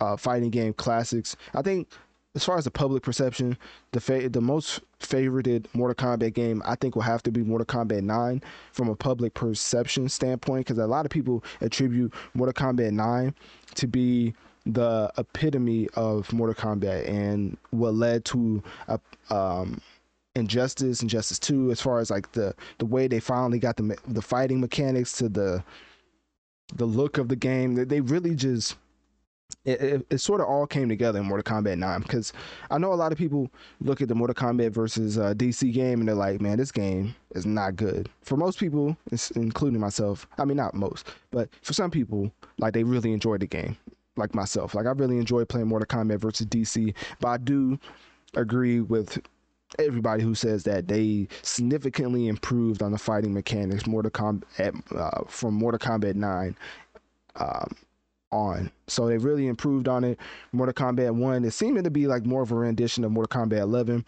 uh, fighting game classics. I think as far as the public perception, the fa- the most favorited Mortal Kombat game I think will have to be Mortal Kombat 9 from a public perception standpoint because a lot of people attribute Mortal Kombat 9 to be the epitome of Mortal Kombat and what led to a, um, Injustice, Injustice 2 as far as like the the way they finally got the the fighting mechanics to the the look of the game. They really just it, it, it, sort of all came together in Mortal Kombat 9 because I know a lot of people look at the Mortal Kombat versus uh, DC game and they're like, man, this game is not good. For most people, including myself, I mean, not most, but for some people, like they really enjoyed the game, like myself. Like I really enjoyed playing Mortal Kombat versus DC, but I do agree with everybody who says that they significantly improved on the fighting mechanics Mortal Kombat uh, from Mortal Kombat 9 um, on. So they really improved on it. Mortal Kombat 1 it seemed to be like more of a rendition of Mortal Kombat 11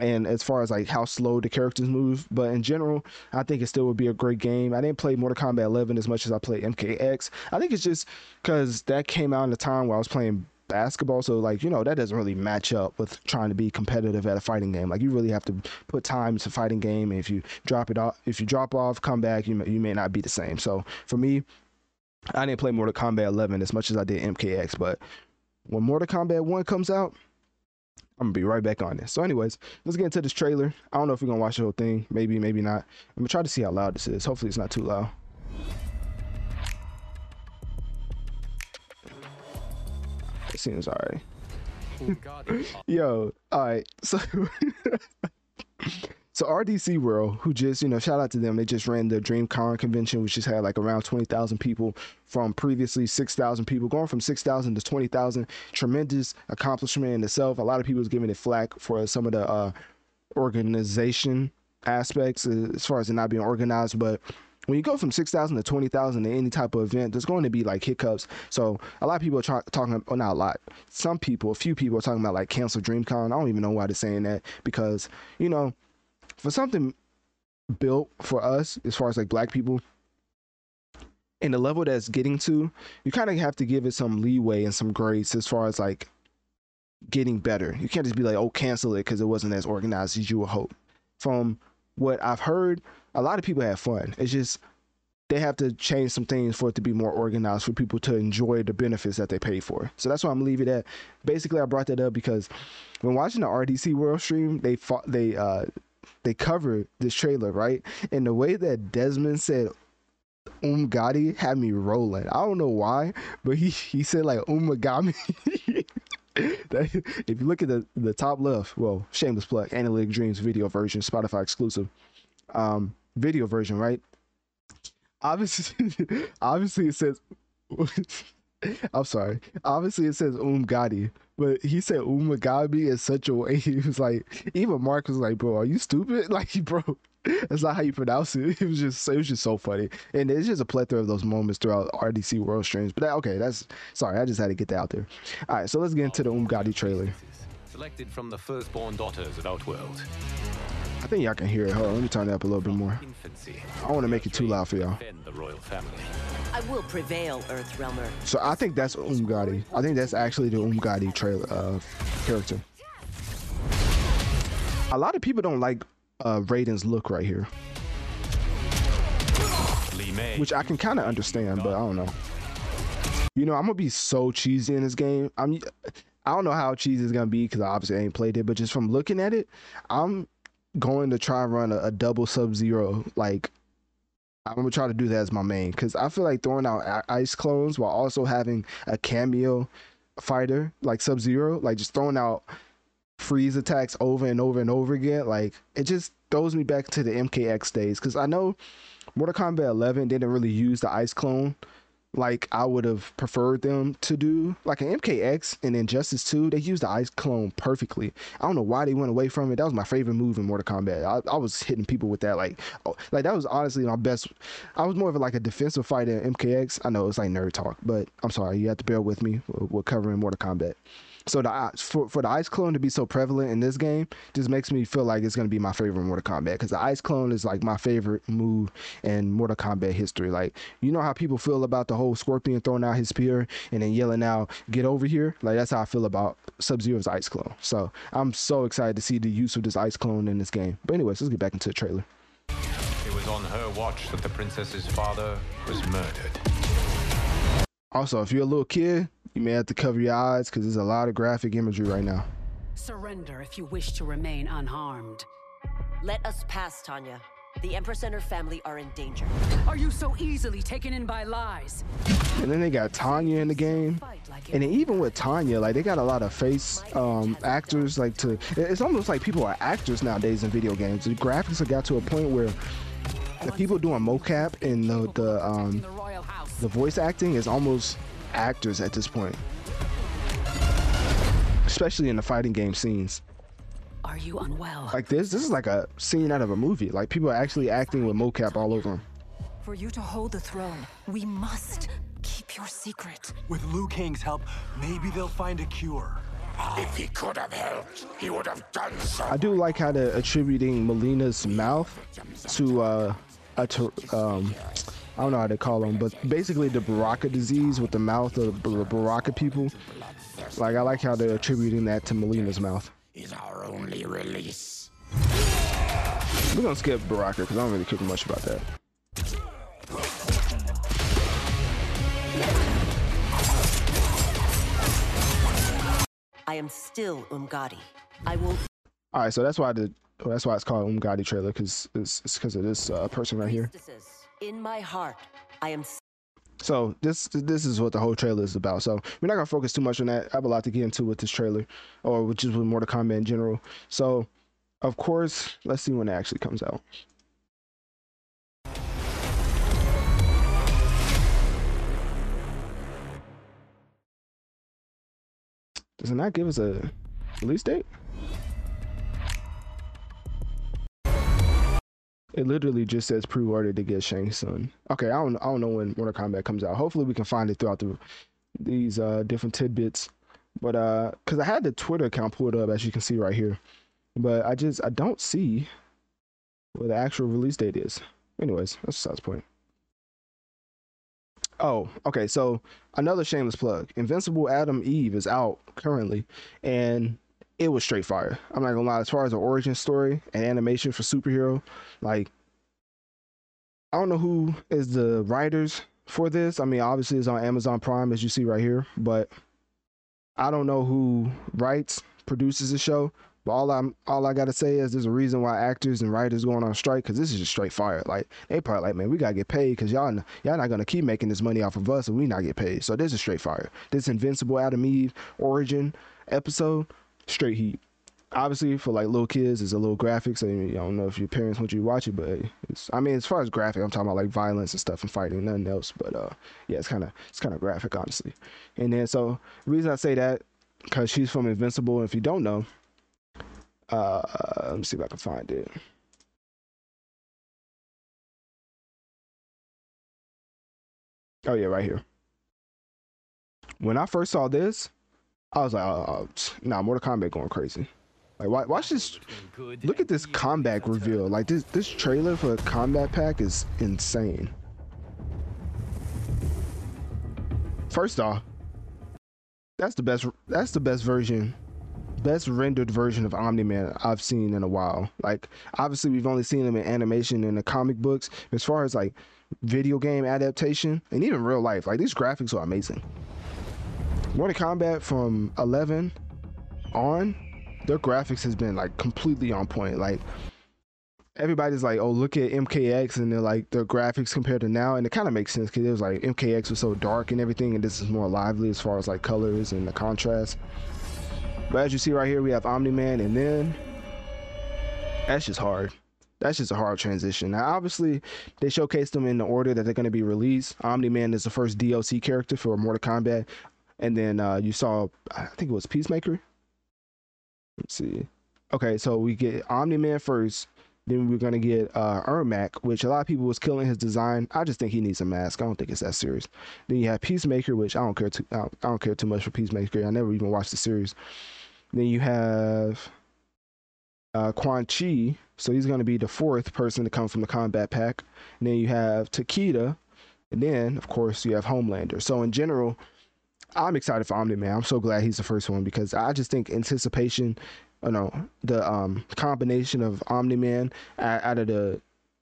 and as far as like how slow the characters move. But in general, I think it still would be a great game. I didn't play Mortal Kombat 11 as much as I played MKX. I think it's just because that came out in a time where I was playing basketball so like you know that doesn't really match up with trying to be competitive at a fighting game like you really have to put time into fighting game and if you drop it off if you drop off come back you may, you may not be the same so for me i didn't play mortal kombat 11 as much as i did mkx but when mortal kombat 1 comes out I'm gonna be right back on this. So, anyways, let's get into this trailer. I don't know if we're gonna watch the whole thing. Maybe, maybe not. I'm gonna try to see how loud this is. Hopefully, it's not too loud. It seems alright. Oh, Yo, alright. So, so RDC World, who just you know, shout out to them. They just ran the DreamCon convention, which just had like around twenty thousand people from previously 6,000 people, going from 6,000 to 20,000. Tremendous accomplishment in itself. A lot of people was giving it flack for some of the uh, organization aspects uh, as far as it not being organized, but when you go from 6,000 to 20,000 to any type of event, there's going to be like hiccups. So a lot of people are tra- talking, well, not a lot. Some people, a few people are talking about like cancel DreamCon. I don't even know why they're saying that because, you know, for something built for us, as far as like black people, and the level that's getting to, you kind of have to give it some leeway and some grace as far as like getting better. You can't just be like, oh, cancel it because it wasn't as organized as you would hope. From what I've heard, a lot of people have fun. It's just they have to change some things for it to be more organized for people to enjoy the benefits that they pay for. So that's why I'm leaving it at. Basically, I brought that up because when watching the RDC World stream, they fought, they uh they covered this trailer right, and the way that Desmond said Umgadi had me rolling. I don't know why, but he he said like Umagami. if you look at the the top left, well, shameless plug, Analytic Dreamz video version, Spotify exclusive, um, video version, right? Obviously, obviously it says. I'm sorry. Obviously, it says Umgadi, but he said Umagabi in such a way. He was like, even Mark was like, "Bro, are you stupid?" Like, bro, that's not how you pronounce it. It was just it was just so funny, and it's just a plethora of those moments throughout RDC World streams. But that, okay, that's sorry. I just had to get that out there. All right, so let's get into the Umgadi trailer. Selected from the firstborn daughters of Outworld. I think y'all can hear it. Hold on, let me turn it up a little bit more. I don't want to make it too loud for y'all. Defend the royal family. I will prevail, Earthrealmer. So I think that's Umgadi. I think that's actually the Umgadi trailer uh, character. A lot of people don't like uh, Raiden's look right here, which I can kind of understand, but I don't know. You know, I'm gonna be so cheesy in this game. I'm, I don't know how cheesy it's gonna be because I obviously ain't played it, but just from looking at it, I'm going to try and run a, a double Sub Zero. Like, I'm gonna try to do that as my main because I feel like throwing out ice clones while also having a cameo fighter like Sub Zero, like just throwing out freeze attacks over and over and over again, like it just throws me back to the MKX days because I know Mortal Kombat 11 didn't really use the ice clone like I would have preferred them to do. Like in MKX and Injustice 2, they used the ice clone perfectly. I don't know why they went away from it. That was my favorite move in Mortal Kombat. I, I was hitting people with that like oh, like that was honestly my best. I was more of a, like a defensive fighter in MKX. I know it's like nerd talk, but I'm sorry, you have to bear with me. We're covering Mortal Kombat. So the for for the ice clone to be so prevalent in this game just makes me feel like it's gonna be my favorite Mortal Kombat because the ice clone is like my favorite move in Mortal Kombat history. Like you know how people feel about the whole Scorpion throwing out his spear and then yelling out "Get over here!" Like that's how I feel about Sub Zero's ice clone. So I'm so excited to see the use of this ice clone in this game. But anyways, let's get back into the trailer. It was on her watch that the princess's father was murdered. Also, if you're a little kid, you may have to cover your eyes because there's a lot of graphic imagery right now. Surrender if you wish to remain unharmed. Let us pass, Tanya. The Empress and her family are in danger. Are you so easily taken in by lies? And then they got Tanya in the game. And even with Tanya, like they got a lot of face um, actors. Like to, it's almost like people are actors nowadays in video games. The graphics have got to a point where the people doing mocap and the the um, the royal house. the voice acting is almost actors at this point, especially in the fighting game scenes. Are you unwell? Like this, this is like a scene out of a movie. Like people are actually acting with mocap all over them. For you to hold the throne, we must keep your secret. With Liu Kang's help, maybe they'll find a cure. If he could have helped, he would have done so. I do like how they're attributing Mileena's mouth to uh, a um, I don't know how to call them, but basically the Baraka disease with the mouth of the Baraka people. Like I like how they're attributing that to Mileena's mouth. Is our only release. We're gonna skip Baraka because I don't really care much about that. I am still Umgadi. I will All right, so that's why the well, that's why it's called Umgadi trailer because it's because of this uh, person right here. In my heart, I am So this this is what the whole trailer is about. So we're not gonna focus too much on that. I have a lot to get into with this trailer, or which is with Mortal Kombat in general. So, of course, let's see when it actually comes out. Does it not give us a release date? It literally just says pre-order to get Shang Tsung. Okay, I don't I don't know when Mortal Kombat comes out. Hopefully we can find it throughout the these uh different tidbits. But uh cuz I had the Twitter account pulled up as you can see right here. But I just I don't see where the actual release date is. Anyways, that's besides the point. Oh, okay. So another shameless plug. Invincible Atom Eve is out currently and it was straight fire. I'm not gonna lie, as far as the origin story and animation for superhero, like I don't know who is the writers for this. I mean, obviously it's on Amazon Prime as you see right here, but I don't know who writes, produces the show. But all I'm all I gotta say is there's a reason why actors and writers going on strike because this is just straight fire. Like they probably like, man, we gotta get paid because y'all y'all not gonna keep making this money off of us and we not get paid. So this is straight fire. This Invincible Atom Eve origin episode, straight heat. Obviously for like little kids, it's a little graphic, so you don't know if your parents want you to watch it, but it's I mean as far as graphic, I'm talking about like violence and stuff and fighting, nothing else. But uh yeah, it's kinda it's kinda graphic honestly. And then so the reason I say that, because she's from Invincible, if you don't know, uh, let me see if I can find it. Oh yeah, right here. When I first saw this, I was like, oh, oh nah, Mortal Kombat going crazy. Like, watch, watch this. Look at this combat reveal. Like this, this trailer for a Combat Pack is insane. First off, that's the best. That's the best version best rendered version of Omni Man I've seen in a while. Like obviously we've only seen him in animation and the comic books. As far as like video game adaptation and even real life, like these graphics are amazing. Mortal Kombat from 11 on, their graphics has been like completely on point. Like everybody's like, oh, look at MKX and they're like their graphics compared to now, and it kind of makes sense because it was like MKX was so dark and everything, and this is more lively as far as like colors and the contrast. But as you see right here, we have Omni Man, and then that's just hard. That's just a hard transition. Now, obviously, they showcased them in the order that they're going to be released. Omni Man is the first DLC character for Mortal Kombat, and then uh, you saw, I think it was Peacemaker. Let's see. Okay, so we get Omni Man first. Then we're gonna get uh, Ermac, which a lot of people was killing his design. I just think he needs a mask. I don't think it's that serious. Then you have Peacemaker, which I don't care too. I don't, I don't care too much for Peacemaker. I never even watched the series. Then you have uh, Quan Chi, so he's going to be the fourth person to come from the combat pack. And then you have Takeda, and then of course you have Homelander. So in general, I'm excited for Omni Man. I'm so glad he's the first one because I just think anticipation, you know, the um, combination of Omni Man out of the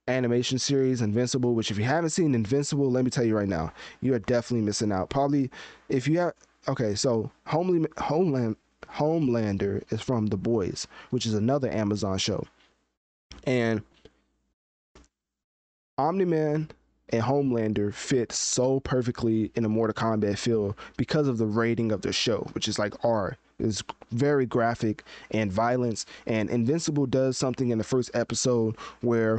animation series Invincible, which if you haven't seen Invincible, let me tell you right now, you are definitely missing out. Probably if you have okay, so Homeland Homeland Homelander is from The Boys, which is another Amazon show. And Omni Man and Homelander fit so perfectly in a Mortal Kombat feel because of the rating of the show, which is like R. It's very graphic and violence. And Invincible does something in the first episode where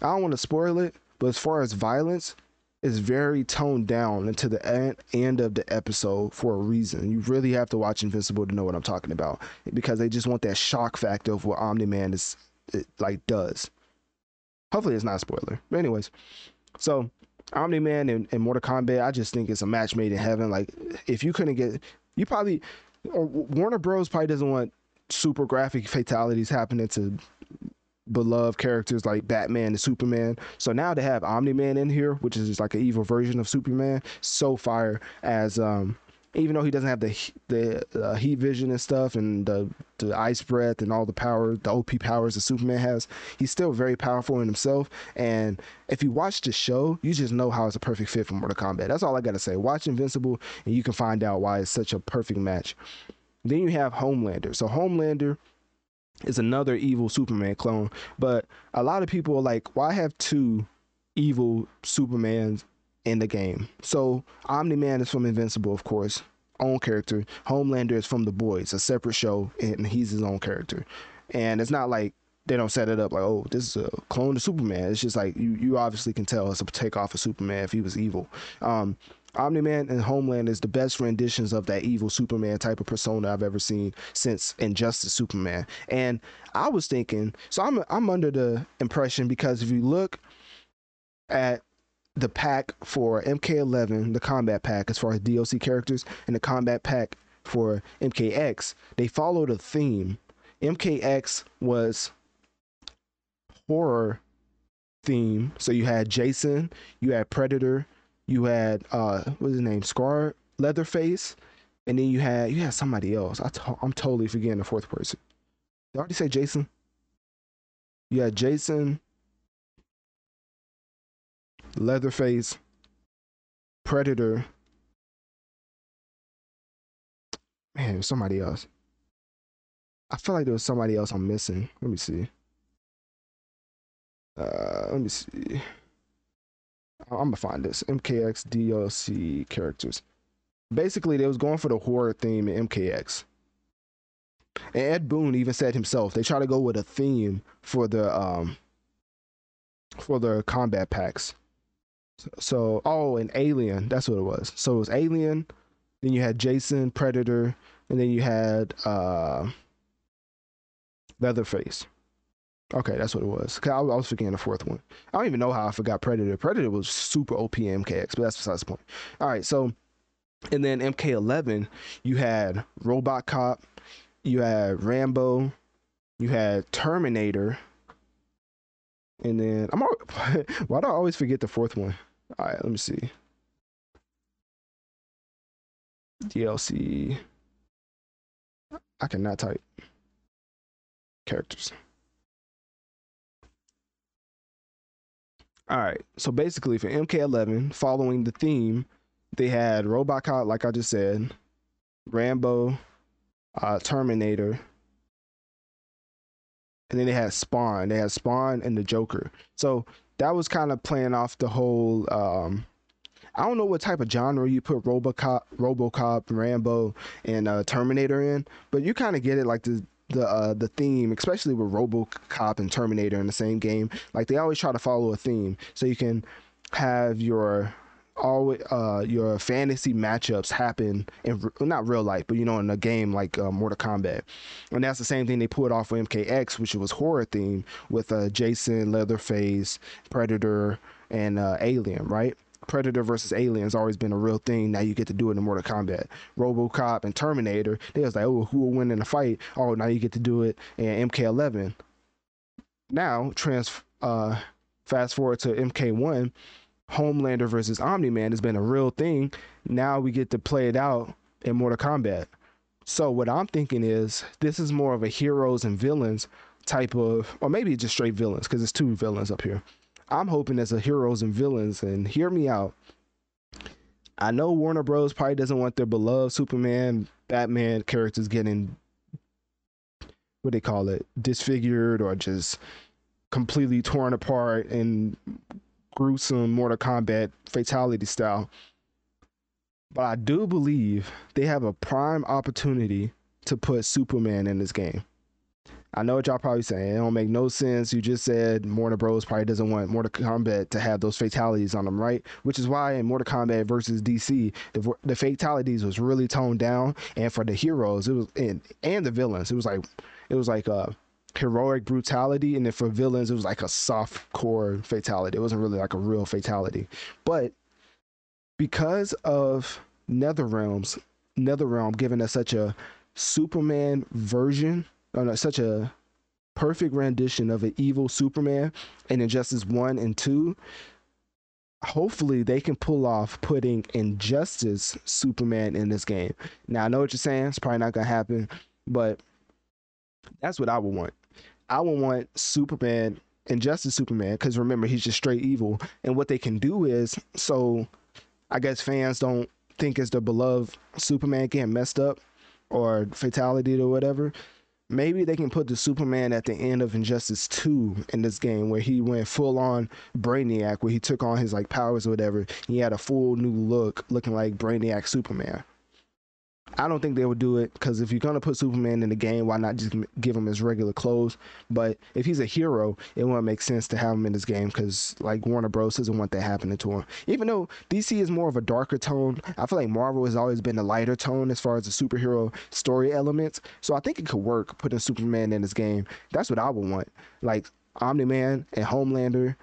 I don't want to spoil it, but as far as violence, is very toned down into the end, end of the episode for a reason. You really have to watch Invincible to know what I'm talking about because they just want that shock factor of what Omni Man is it, like does. Hopefully, it's not a spoiler. But anyways, so Omni Man and, and Mortal Kombat, I just think it's a match made in heaven. Like if you couldn't get, you probably or Warner Bros. probably doesn't want super graphic fatalities happening to beloved characters like Batman and Superman. So now to have Omni Man in here, which is like an evil version of Superman, so fire as um even though he doesn't have the the uh, heat vision and stuff and the the ice breath and all the power the OP powers that Superman has, he's still very powerful in himself. And if you watch the show, you just know how it's a perfect fit for Mortal Kombat. That's all I gotta say. Watch Invincible, and you can find out why it's such a perfect match. Then you have Homelander. So Homelander is another evil Superman clone, but a lot of people are like, why have two evil Supermans in the game? So Omni Man is from Invincible, of course, own character. Homelander is from The Boys, a separate show, and he's his own character. And it's not like they don't set it up like, oh, this is a clone of Superman. It's just like you, you obviously can tell it's a takeoff of Superman if he was evil. Um, Omni Man and Homeland is the best renditions of that evil Superman type of persona I've ever seen since Injustice Superman. And I was thinking, so I'm I'm under the impression because if you look at the pack for MK11, the combat pack as far as DLC characters, and the combat pack for MKX, they followed a theme. MKX was horror theme. So you had Jason, you had Predator, you had uh what's his name scar leatherface and then you had you had somebody else I to- i'm totally forgetting the fourth person did i already say jason you had jason leatherface predator man somebody else i feel like there was somebody else i'm missing let me see uh let me see I'm gonna find this MKX DLC characters. Basically, they was going for the horror theme in MKX. And Ed Boon even said himself they try to go with a theme for the um for the combat packs. So, oh, and Alien, that's what it was. So it was Alien, then you had Jason, Predator, and then you had uh Leatherface. Okay, that's what it was. Cause I, was forgetting the fourth one. I don't even know how I forgot Predator. Predator was super OP MKX, but that's besides the point. All right, so and then MK11, you had Robot Cop, you had Rambo, you had Terminator, and then I'm all, why do I always forget the fourth one? All right, let me see. DLC. I cannot type characters. All right. So basically, for MK11, following the theme, they had Robocop, like I just said, Rambo, uh, Terminator, and then they had Spawn. They had Spawn and the Joker. So that was kind of playing off the whole. Um, I don't know what type of genre you put RoboCop, RoboCop, Rambo, and uh, Terminator in, but you kind of get it like the the uh, the theme, especially with RoboCop and Terminator in the same game. Like they always try to follow a theme, so you can have your always uh your fantasy matchups happen in not real life but you know in a game like uh, Mortal Kombat and that's the same thing they put off for MKX which was horror theme with uh Jason Leatherface Predator and uh Alien right Predator versus Alien has always been a real thing. Now you get to do it in Mortal Kombat. RoboCop and Terminator, they was like, oh, who will win in a fight? Oh, now you get to do it in MK11. Now, trans uh, fast forward to MK1, Homelander versus Omni Man has been a real thing. Now we get to play it out in Mortal Kombat. So what I'm thinking is this is more of a heroes and villains type of, or maybe just straight villains because it's two villains up here. I'm hoping as a heroes and villains, and hear me out. I know Warner Bros. probably doesn't want their beloved Superman, Batman characters getting what they call it, disfigured or just completely torn apart in gruesome Mortal Kombat fatality style. But I do believe they have a prime opportunity to put Superman in this game. I know what y'all probably saying. It don't make no sense. You just said Mortal Bros probably doesn't want Mortal Kombat to have those fatalities on them, right? Which is why in Mortal Kombat versus DC, the, the fatalities was really toned down, and for the heroes, it was and and the villains, it was like it was like a heroic brutality, and then for villains, it was like a soft core fatality. It wasn't really like a real fatality, but because of NetherRealms, NetherRealm giving us such a Superman version uh, on such a perfect rendition of an evil Superman in Injustice 1 and 2. Hopefully, they can pull off putting Injustice Superman in this game. Now, I know what you're saying, it's probably not going to happen, but that's what I would want. I would want Superman, Injustice Superman, because remember, he's just straight evil. And what they can do is, so I guess fans don't think it's the beloved Superman getting messed up or fatality or whatever maybe they can put the Superman at the end of Injustice 2 in this game where he went full on Brainiac, where he took on his like powers or whatever. He had a full new look, looking like Brainiac Superman. I don't think they would do it because if you're gonna put Superman in the game, why not just give him his regular clothes? But if he's a hero, it wouldn't make sense to have him in this game because like Warner Bros doesn't want that happening to him. Even though DC is more of a darker tone, I feel like Marvel has always been a lighter tone as far as the superhero story elements. So I think it could work putting Superman in this game. That's what I would want. Like Omni Man and Homelander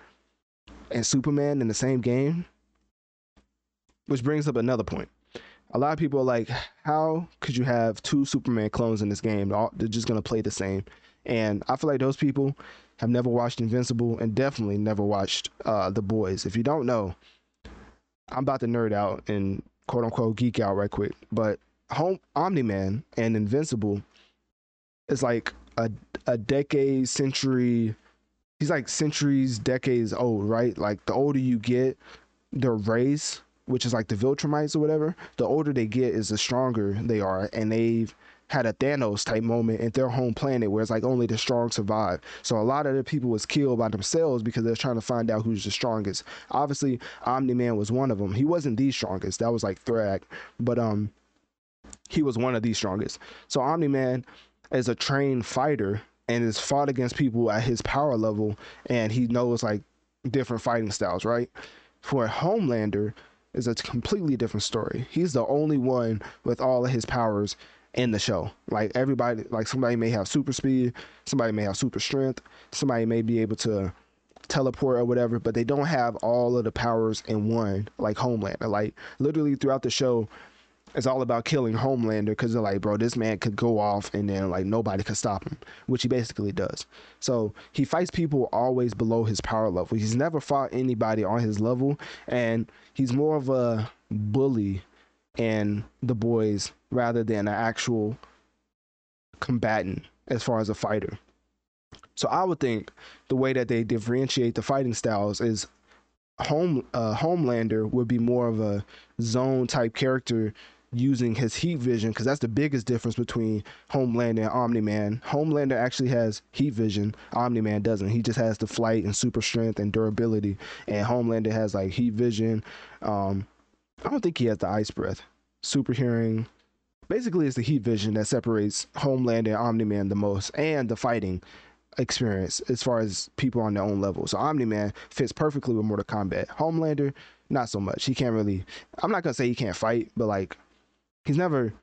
and Superman in the same game. Which brings up another point a lot of people are like, how could you have two Superman clones in this game? They're just gonna play the same. And I feel like those people have never watched Invincible and definitely never watched uh, The Boys. If you don't know, I'm about to nerd out and quote unquote geek out right quick. But Home Omni Man and Invincible is like a a decade, century. He's like centuries, decades old, right? Like the older you get, the race which is like the Viltrumites or whatever, the older they get is the stronger they are. And they've had a Thanos type moment in their home planet where it's like only the strong survive. So a lot of the people was killed by themselves because they're trying to find out who's the strongest. Obviously, Omni Man was one of them. He wasn't the strongest. That was like Thragg, but um, he was one of the strongest. So Omni Man is a trained fighter and has fought against people at his power level, and he knows like different fighting styles, right? For a Homelander, is a completely different story. He's the only one with all of his powers in the show. Like everybody, like somebody may have super speed, somebody may have super strength, somebody may be able to teleport or whatever, but they don't have all of the powers in one, like Homelander. Like literally throughout the show, it's all about killing Homelander because they're like, bro, this man could go off and then like nobody could stop him, which he basically does. So he fights people always below his power level. He's never fought anybody on his level, and he's more of a bully and the boys rather than an actual combatant as far as a fighter. So I would think the way that they differentiate the fighting styles is home uh, Homelander would be more of a zone type character using his heat vision because that's the biggest difference between Homelander and Omni Man. Homelander actually has heat vision, Omni Man doesn't. He just has the flight and super strength and durability, and Homelander has like heat vision. Um, I don't think he has the ice breath, super hearing. Basically, it's the heat vision that separates Homelander and Omni Man the most, and the fighting experience as far as people on their own level. So Omni Man fits perfectly with Mortal Kombat. Homelander, not so much. He can't really. I'm not gonna say he can't fight, but like he's never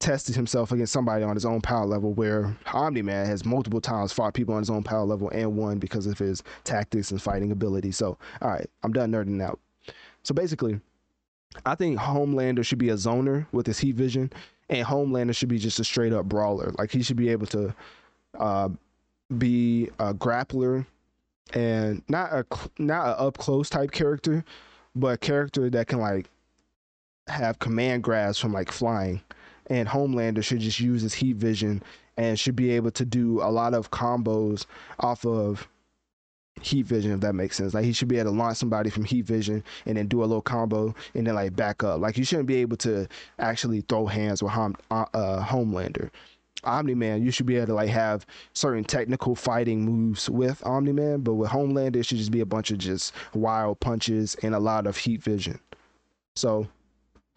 tested himself against somebody on his own power level where Omni Man has multiple times fought people on his own power level and won because of his tactics and fighting ability. So, all right, I'm done nerding out. So basically, I think Homelander should be a zoner with his heat vision, and Homelander should be just a straight up brawler. Like he should be able to uh, be a grappler and not a not a up close type character, but a character that can like have command grabs from like flying. And Homelander should just use his heat vision and should be able to do a lot of combos off of heat vision if that makes sense like he should be able to launch somebody from heat vision and then do a little combo and then like back up like you shouldn't be able to actually throw hands with Hom- uh, uh, homelander Omni Man, you should be able to like have certain technical fighting moves with Omni Man, but with Homelander, it should just be a bunch of just wild punches and a lot of heat vision. So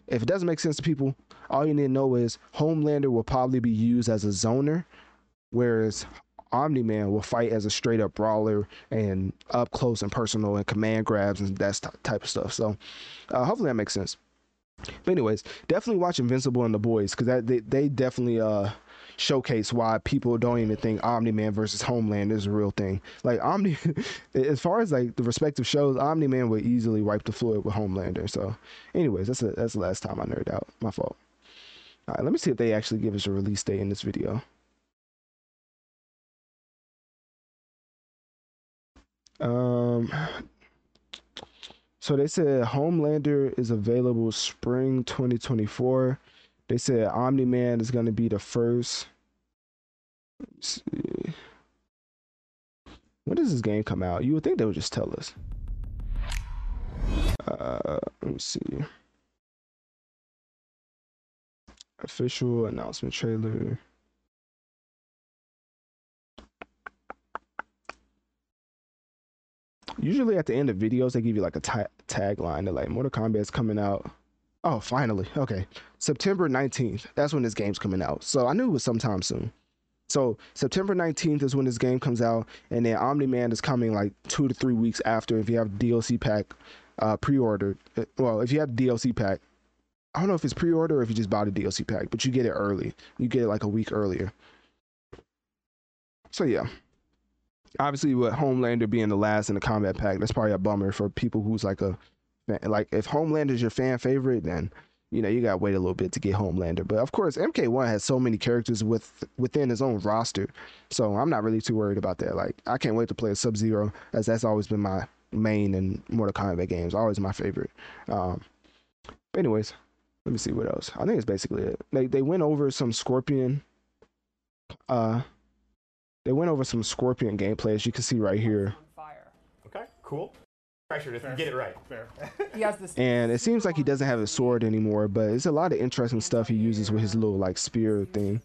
if it doesn't make sense to people, all you need to know is Homelander will probably be used as a zoner, whereas Omni Man will fight as a straight up brawler and up close and personal and command grabs and that type of stuff. So uh, hopefully that makes sense. But anyways, definitely watch Invincible and the Boys because they, they definitely uh showcase why people don't even think Omni Man versus Homeland is a real thing. Like Omni, as far as like the respective shows, Omni Man would easily wipe the floor with Homelander. So, anyways, that's a, that's the last time I nerd out. My fault. All right, let me see if they actually give us a release date in this video. Um, so they said Homelander is available spring 2024. They said Omni Man is going to be the first. When does this game come out? You would think they would just tell us. Uh, let me see. Official announcement trailer. Usually at the end of videos, they give you like a ta- tagline. They're like, Mortal is coming out. Oh, finally. Okay. September 19th. That's when this game's coming out. So I knew it was sometime soon. So September 19th is when this game comes out. And then Omni Man is coming like two to three weeks after if you have DLC pack uh, pre ordered. Well, if you have DLC pack, I don't know if it's pre order or if you just bought a DLC pack, but you get it early. You get it like a week earlier. So yeah obviously with Homelander being the last in the combat pack, that's probably a bummer for people who's like a like if Homelander is your fan favorite, then you know you gotta wait a little bit to get Homelander. But of course, MK1 has so many characters with within his own roster, so I'm not really too worried about that. Like I can't wait to play Sub Zero, as that's always been my main in Mortal Kombat games, always my favorite. Um, anyways, let me see what else. I think it's basically it. They they went over some Scorpion uh they went over some Scorpion gameplay, as you can see right here. Fire. Okay, cool. Pressured if you get it right. Fair. he has this. And it seems like he doesn't have a sword anymore, but it's a lot of interesting stuff he uses with his little like spear thing.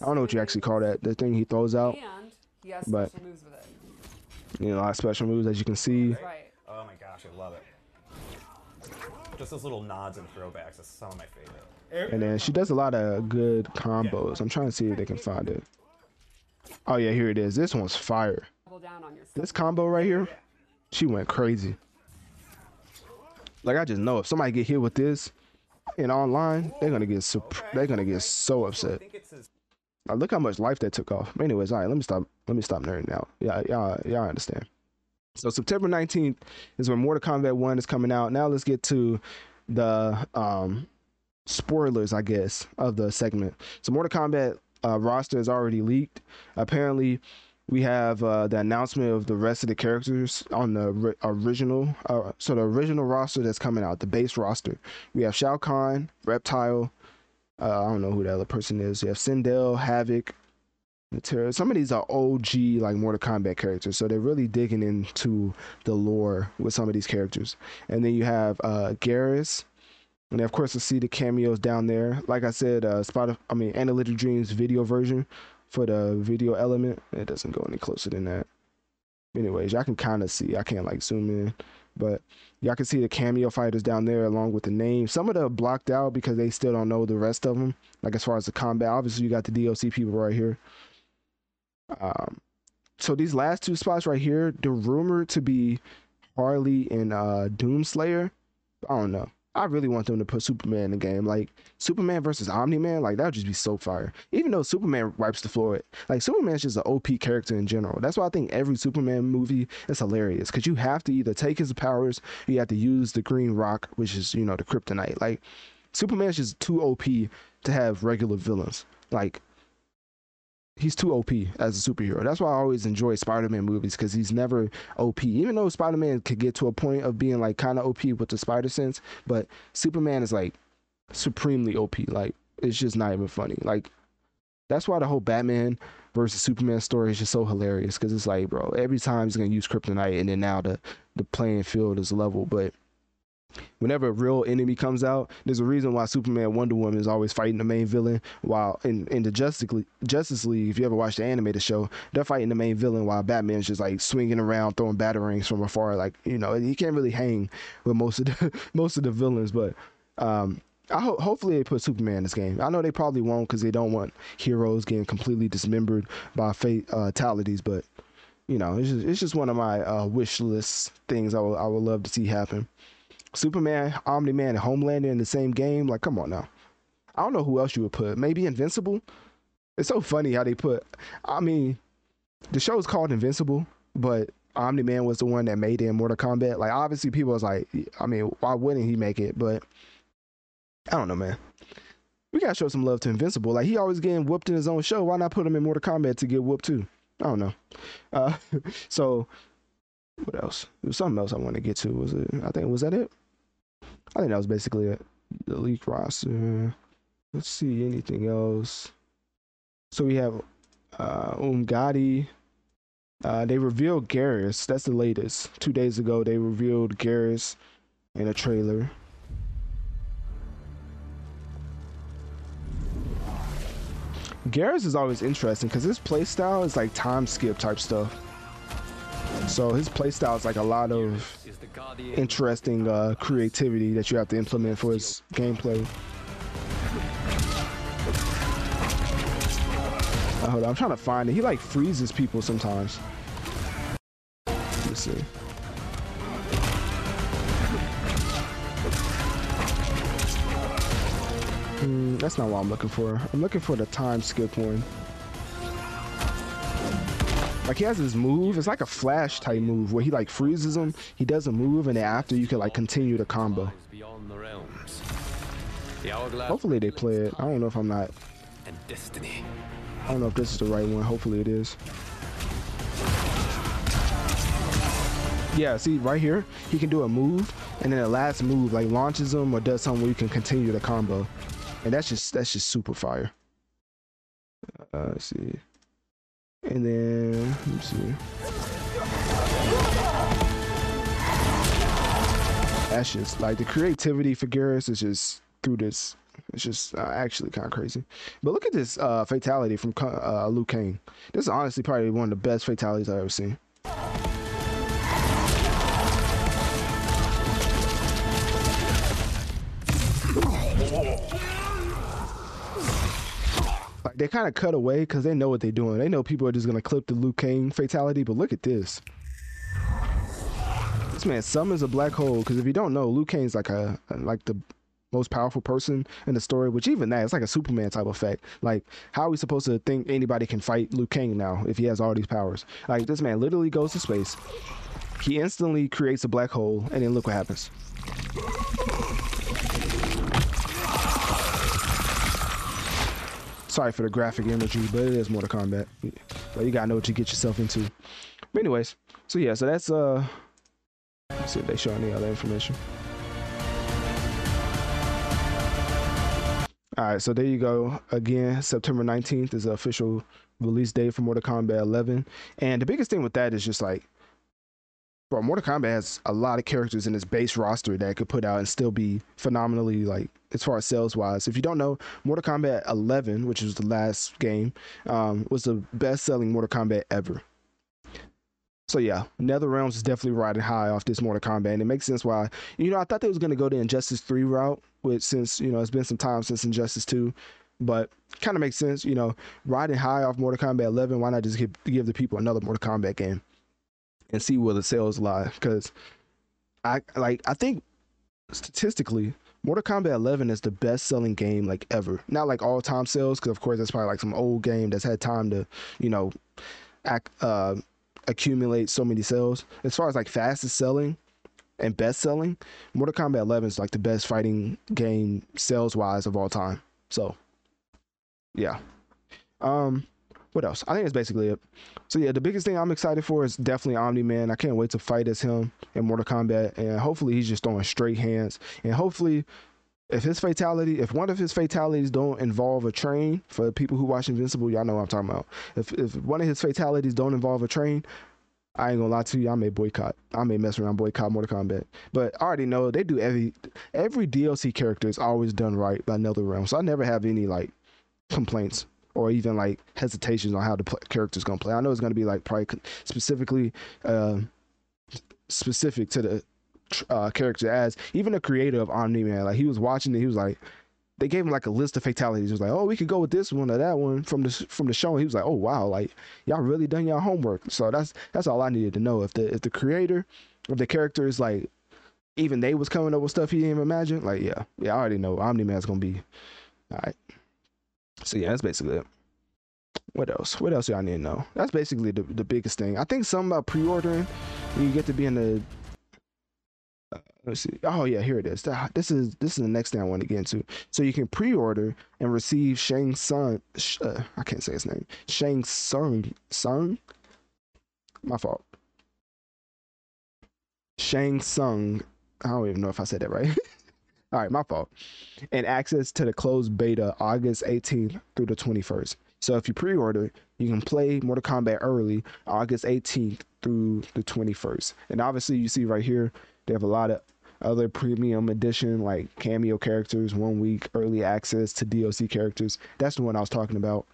I don't know what you actually call that, the thing he throws out. And he has but, special moves with it. You know, a lot of special moves as you can see. Right. Oh my gosh, I love it. Just those little nods and throwbacks. That's some of my favorite. And then she does a lot of good combos. I'm trying to see if they can find it. Oh yeah, here it is. This one's fire. This combo right here, she went crazy. Like I just know if somebody get hit with this and online, they're gonna get they're gonna get so upset. Now look how much life that took off. Anyways, all right, let me stop. Let me stop nerding out. Yeah, y'all, y'all understand. So September 19th is when Mortal Kombat 1 is coming out. Now let's get to the um spoilers, I guess, of the segment. So Mortal Kombat uh, roster is already leaked. Apparently, we have uh, the announcement of the rest of the characters on the ri- original. Uh, so the original roster that's coming out, the base roster. We have Shao Kahn, Reptile. Uh, I don't know who the other person is. We have Sindel, Havik, Terror. Some of these are OG like Mortal Kombat characters, so they're really digging into the lore with some of these characters. And then you have uh, Geras, and of course, to see the cameos down there. Like I said, uh, Spot, I mean, Analytic Dreamz video version for the video element. It doesn't go any closer than that. Anyways, y'all can kind of see. I can't like zoom in, but y'all can see the cameo fighters down there along with the name. Some of them blocked out because they still don't know the rest of them. Like as far as the combat, obviously you got the DLC people right here. Um, so these last two spots right here, they're rumored to be Harley and uh, Doomslayer. I don't know. I really want them to put Superman in the game. Like Superman versus Omni Man, like that would just be so fire. Even though Superman wipes the floor, like Superman's just an OP character in general. That's why I think every Superman movie is hilarious because you have to either take his powers, you have to use the Green Rock, which is you know the Kryptonite. Like Superman's just too OP to have regular villains. Like he's too OP as a superhero. That's why I always enjoy Spider-Man movies because he's never OP. Even though Spider-Man could get to a point of being like kind of OP with the spider sense, but Superman is like supremely OP. Like it's just not even funny. Like that's why the whole Batman versus Superman story is just so hilarious because it's like, bro, every time he's gonna use kryptonite, and then now the the playing field is level, but whenever a real enemy comes out, there's a reason why Superman, Wonder Woman is always fighting the main villain. While in in the Justice League, Justice League, if you ever watched the animated show, they're fighting the main villain while Batman's just like swinging around, throwing batarangs from afar. Like you know, he can't really hang with most of the most of the villains. But um, I hope hopefully they put Superman in this game. I know they probably won't because they don't want heroes getting completely dismembered by uh, fatalities. But you know, it's just, it's just one of my uh, wish list things I would love to see happen. Superman, Omni Man, and Homelander in the same game. Like, come on now. I don't know who else you would put. Maybe Invincible. It's so funny how they put. I mean, the show is called Invincible, but Omni Man was the one that made it in Mortal Kombat. Like, obviously, people was like, I mean, why wouldn't he make it? But I don't know, man. We gotta show some love to Invincible. Like, he always getting whooped in his own show. Why not put him in Mortal Kombat to get whooped too? I don't know. Uh, so, what else? There was something else I wanted to get to. Was it? I think was that it. I think that was basically it. The leak roster. Let's see anything else. So we have uh Umgadi. Uh, they revealed Geras. That's the latest. Two days ago, they revealed Geras in a trailer. Geras is always interesting because his playstyle is like time skip type stuff. So his playstyle is like a lot of interesting uh, creativity that you have to implement for his gameplay. Uh, hold on, I'm trying to find it. He like freezes people sometimes. Let's see. Hmm, that's not what I'm looking for. I'm looking for the time skip one. Like he has this move, it's like a flash type move where he like freezes him, he doesn't move, and then after you can like continue the combo. Hopefully they play it. I don't know if I'm not. And destiny. I don't know if this is the right one. Hopefully it is. Yeah, see right here, he can do a move, and then the last move like launches him or does something where you can continue the combo, and that's just that's just super fire. Uh, let's see, and then let's see. That's just like the creativity for Geras is just through this. It's just uh, actually kind of crazy. But look at this uh, fatality from uh, Liu Kang. This is honestly probably one of the best fatalities I've ever seen. Like they kind of cut away because they know what they're doing. They know people are just gonna clip the Liu Kang fatality. But look at this. This man summons a black hole because if you don't know, Liu Kang's like a like the most powerful person in the story. Which even that, it's like a Superman type effect. Like how are we supposed to think anybody can fight Liu Kang now if he has all these powers? Like this man literally goes to space. He instantly creates a black hole, and then look what happens. Sorry for the graphic imagery, but it is Mortal Kombat. But you gotta know what you get yourself into. But anyways, so yeah, so that's uh let's see if they show any other information. Alright, so there you go. Again, September 19th is the official release date for Mortal Kombat 11. And the biggest thing with that is just like bro, Mortal Kombat has a lot of characters in its base roster that could put out and still be phenomenally like as far as sales wise. If you don't know, Mortal Kombat 11, which was the last game, um, was the best selling Mortal Kombat ever. So yeah, NetherRealms is definitely riding high off this Mortal Kombat, and it makes sense why. You know, I thought they was gonna go the Injustice 3 route, which since you know it's been some time since Injustice 2, but kind of makes sense. You know, riding high off Mortal Kombat 11, why not just give, give the people another Mortal Kombat game? And see where the sales lie. Because I like I think statistically, Mortal Kombat 11 is the best selling game like ever. Not like all time sales, because of course that's probably like some old game that's had time to you know act, uh, accumulate so many sales. As far as like fastest selling and best selling, Mortal Kombat 11 is like the best fighting game sales wise of all time. So yeah. Um what else? I think that's basically it. So yeah, the biggest thing I'm excited for is definitely Omni Man. I can't wait to fight as him in Mortal Kombat, and hopefully he's just throwing straight hands. And hopefully, if his fatality, if one of his fatalities don't involve a train, for the people who watch Invincible, y'all know what I'm talking about. If if one of his fatalities don't involve a train, I ain't gonna lie to you, I may boycott. I may mess around boycott Mortal Kombat. But I already know they do every every DLC character is always done right by NetherRealm. So I never have any like complaints or even like hesitations on how the play, character's gonna play. I know it's gonna be like probably specifically uh, specific to the uh, character as even the creator of Omni Man. Like he was watching it, he was like, they gave him like a list of fatalities. It was like, oh, we could go with this one or that one from the from the show. And he was like, oh wow, like y'all really done y'all homework. So that's that's all I needed to know. If the if the creator of the character is like even they was coming up with stuff he didn't even imagine, like yeah, yeah, I already know Omni Man's gonna be all right. So yeah, that's basically it. What else? What else y'all need to know? That's basically the, the biggest thing. I think something about pre-ordering, you get to be in the uh, let's see. Oh yeah, here it is. This is this is the next thing I want to get into. So you can pre-order and receive Shang Tsung. Uh, I can't say his name. Shang Tsung. Sung. My fault. Shang Tsung. I don't even know if I said that right. All right, my fault. And access to the closed beta August 18th through the 21st. So if you pre-order, you can play Mortal Kombat early August 18th through the 21st. And obviously, you see right here, they have a lot of other premium edition like cameo characters, one week early access to DLC characters. That's the one I was talking about.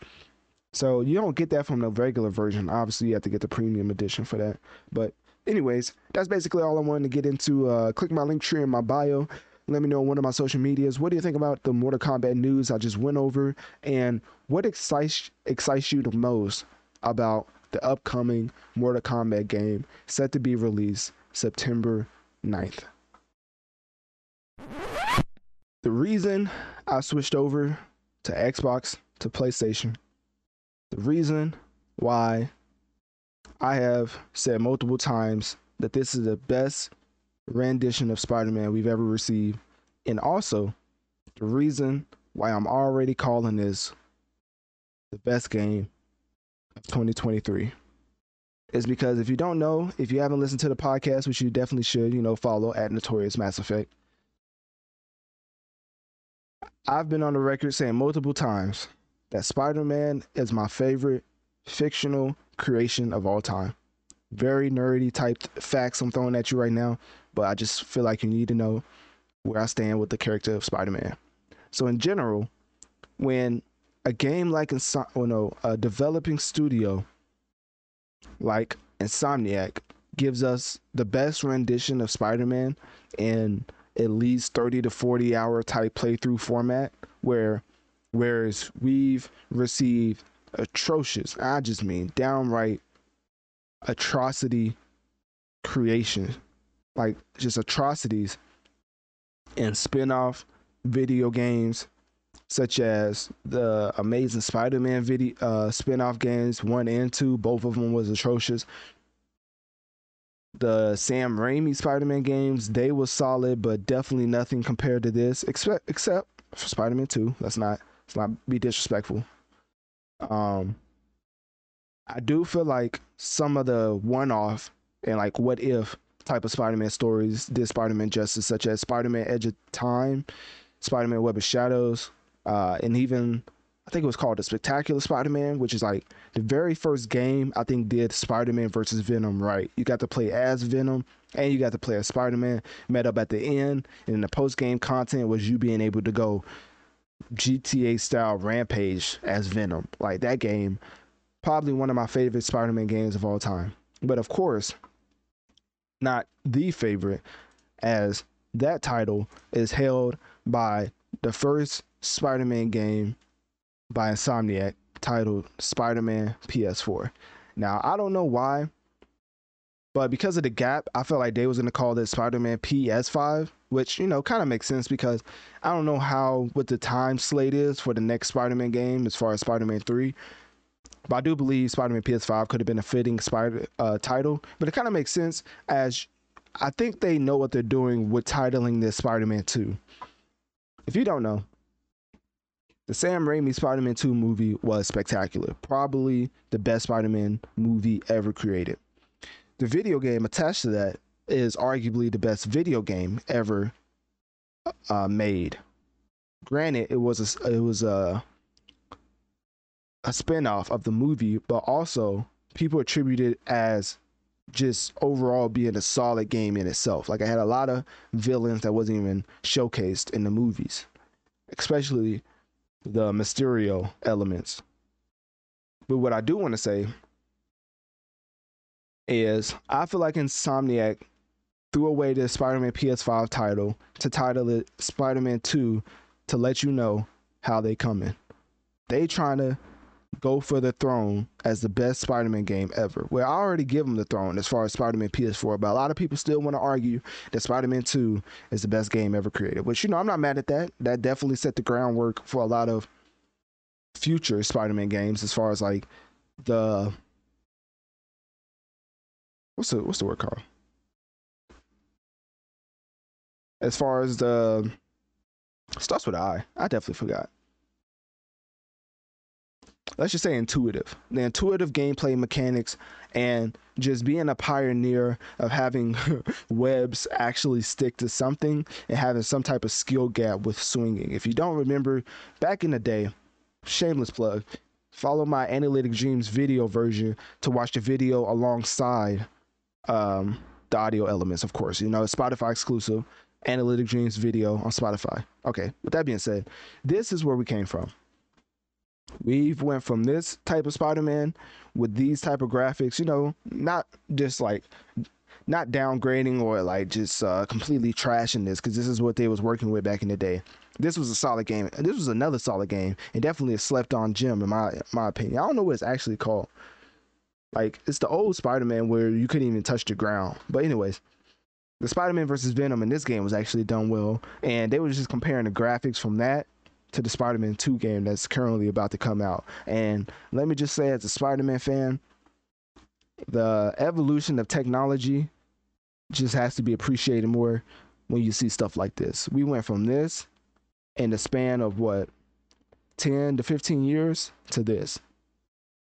So you don't get that from the regular version. Obviously, you have to get the premium edition for that. But anyways, that's basically all I wanted to get into. Uh, click my Linktree in my bio. Let me know on one of my social medias. What do you think about the Mortal Kombat news I just went over? And what excites excites you the most about the upcoming Mortal Kombat game set to be released September 9th. The reason I switched over to Xbox to PlayStation, the reason why I have said multiple times that this is the best rendition of Spider Man we've ever received, and also the reason why I'm already calling this the best game of 2023 is because if you don't know, if you haven't listened to the podcast, which you definitely should, you know, follow at Notorious Mass Effect. I've been on the record saying multiple times that Spider Man is my favorite fictional creation of all time. Very nerdy type facts I'm throwing at you right now, but I just feel like you need to know where I stand with the character of Spider Man. So, in general, when a game like Insom- oh no, a developing studio like Insomniac gives us the best rendition of Spider-Man in at least 30 to 40 hour type playthrough format where whereas we've received atrocious, I just mean downright atrocity creation, like just atrocities and spin-off video games such as the Amazing Spider-Man video uh, spin-off games one and two. Both of them was atrocious. The Sam Raimi Spider-Man games they were solid, but definitely nothing compared to this, except except for Spider-Man Two. Let's not let's not be disrespectful. Um, I do feel like some of the one-off and like what if type of Spider-Man stories did Spider-Man justice, such as Spider-Man Edge of Time, Spider-Man Web of Shadows, uh, and even I think it was called the Spectacular Spider-Man, which is like the very first game I think did Spider-Man versus Venom right. You got to play as Venom and you got to play as Spider-Man. Met up at the end, and the post-game content was you being able to go GTA style rampage as Venom. Like that game, probably one of my favorite Spider-Man games of all time. But of course, not the favorite, as that title is held by the first Spider-Man game by Insomniac titled Spider-Man PS4. Now, I don't know why, but because of the gap, I felt like they was going to call this Spider-Man PS5, which, you know, kind of makes sense because I don't know how what the time slate is for the next Spider-Man game as far as Spider-Man 3. But I do believe Spider-Man PS5 could have been a fitting spider uh, title, but it kind of makes sense as I think they know what they're doing with titling this Spider-Man 2. If you don't know, the Sam Raimi Spider Man 2 movie was spectacular. Probably the best Spider Man movie ever created. The video game attached to that is arguably the best video game ever uh, made. Granted, it was a, it was a a spinoff of the movie, but also people attribute it as just overall being a solid game in itself. Like I had a lot of villains that wasn't even showcased in the movies, especially the Mysterio elements. But what I do want to say is I feel like Insomniac threw away the Spider-Man PS5 title to title it Spider-Man 2 to let you know how they coming. They trying to go for the throne as the best Spider-Man game ever. Well, I already give them the throne as far as Spider-Man PS4, but a lot of people still want to argue that Spider-Man 2 is the best game ever created. Which you know, I'm not mad at that. That definitely set the groundwork for a lot of future Spider-Man games as far as like the what's the what's the word called? As far as the starts with I. I definitely forgot. Let's just say intuitive. The intuitive gameplay mechanics and just being a pioneer of having webs actually stick to something and having some type of skill gap with swinging. If you don't remember, back in the day, shameless plug, follow my Analytic Dreamz video version to watch the video alongside um, the audio elements, of course. You know, it's Spotify exclusive. Analytic Dreamz video on Spotify. Okay, with that being said, this is where we came from. We've went from this type of Spider-Man with these type of graphics, you know, not just like not downgrading or like just uh, completely trashing this because this is what they was working with back in the day. This was a solid game. This was another solid game and definitely a slept on gem in my my opinion. I don't know what it's actually called. Like it's the old Spider-Man where you couldn't even touch the ground. But anyways, the Spider-Man versus Venom in this game was actually done well, and they were just comparing the graphics from that to the Spider-Man 2 game that's currently about to come out. And let me just say, as a Spider-Man fan, the evolution of technology just has to be appreciated more when you see stuff like this. We went from this in the span of what 10 to 15 years to this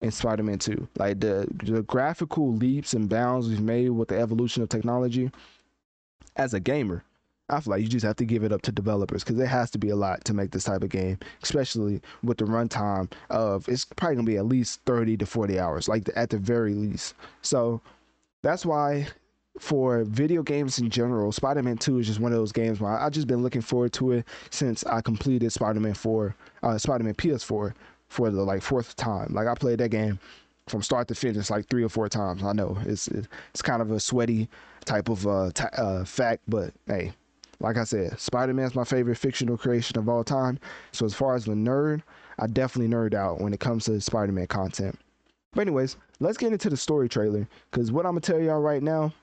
in Spider-Man 2. Like the the graphical leaps and bounds we've made with the evolution of technology as a gamer, I feel like you just have to give it up to developers because there has to be a lot to make this type of game, especially with the runtime of it's probably gonna be at least 30 to 40 hours, like the, at the very least. So that's why for video games in general, Spider-Man 2 is just one of those games where I, have just been looking forward to it since I completed Spider-Man 4, uh, Spider-Man PS4 for the like fourth time. Like I played that game from start to finish like three or four times. I know it's it's kind of a sweaty type of uh, t- uh, fact, but hey, like I said, Spider Man's my favorite fictional creation of all time. So as far as the nerd, I definitely nerd out when it comes to Spider Man content. But anyways, let's get into the story trailer because what I'm gonna tell y'all right now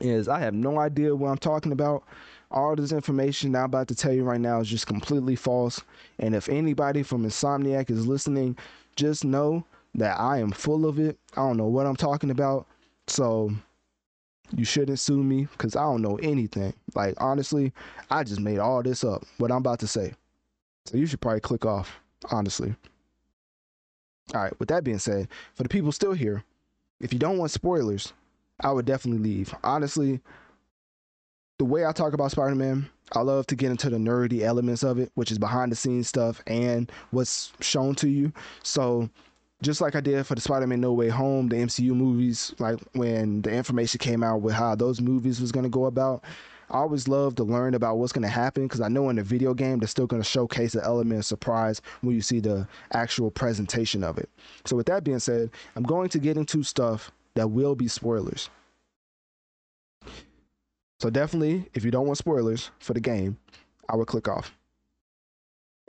is I have no idea what I'm talking about. All this information I'm about to tell you right now is just completely false. And if anybody from Insomniac is listening, just know that I am full of it. I don't know what I'm talking about. So you shouldn't sue me because I don't know anything. Like, honestly, I just made all this up, what I'm about to say. So you should probably click off, honestly. All right, with that being said, for the people still here, if you don't want spoilers, I would definitely leave. Honestly, the way I talk about Spider Man, I love to get into the nerdy elements of it, which is behind the scenes stuff and what's shown to you. So just like I did for the Spider-Man No Way Home, the MCU movies, like when the information came out with how those movies was gonna go about, I always love to learn about what's gonna happen because I know in the video game they're still gonna showcase the element of surprise when you see the actual presentation of it. So with that being said, I'm going to get into stuff that will be spoilers. So definitely, if you don't want spoilers for the game, I would click off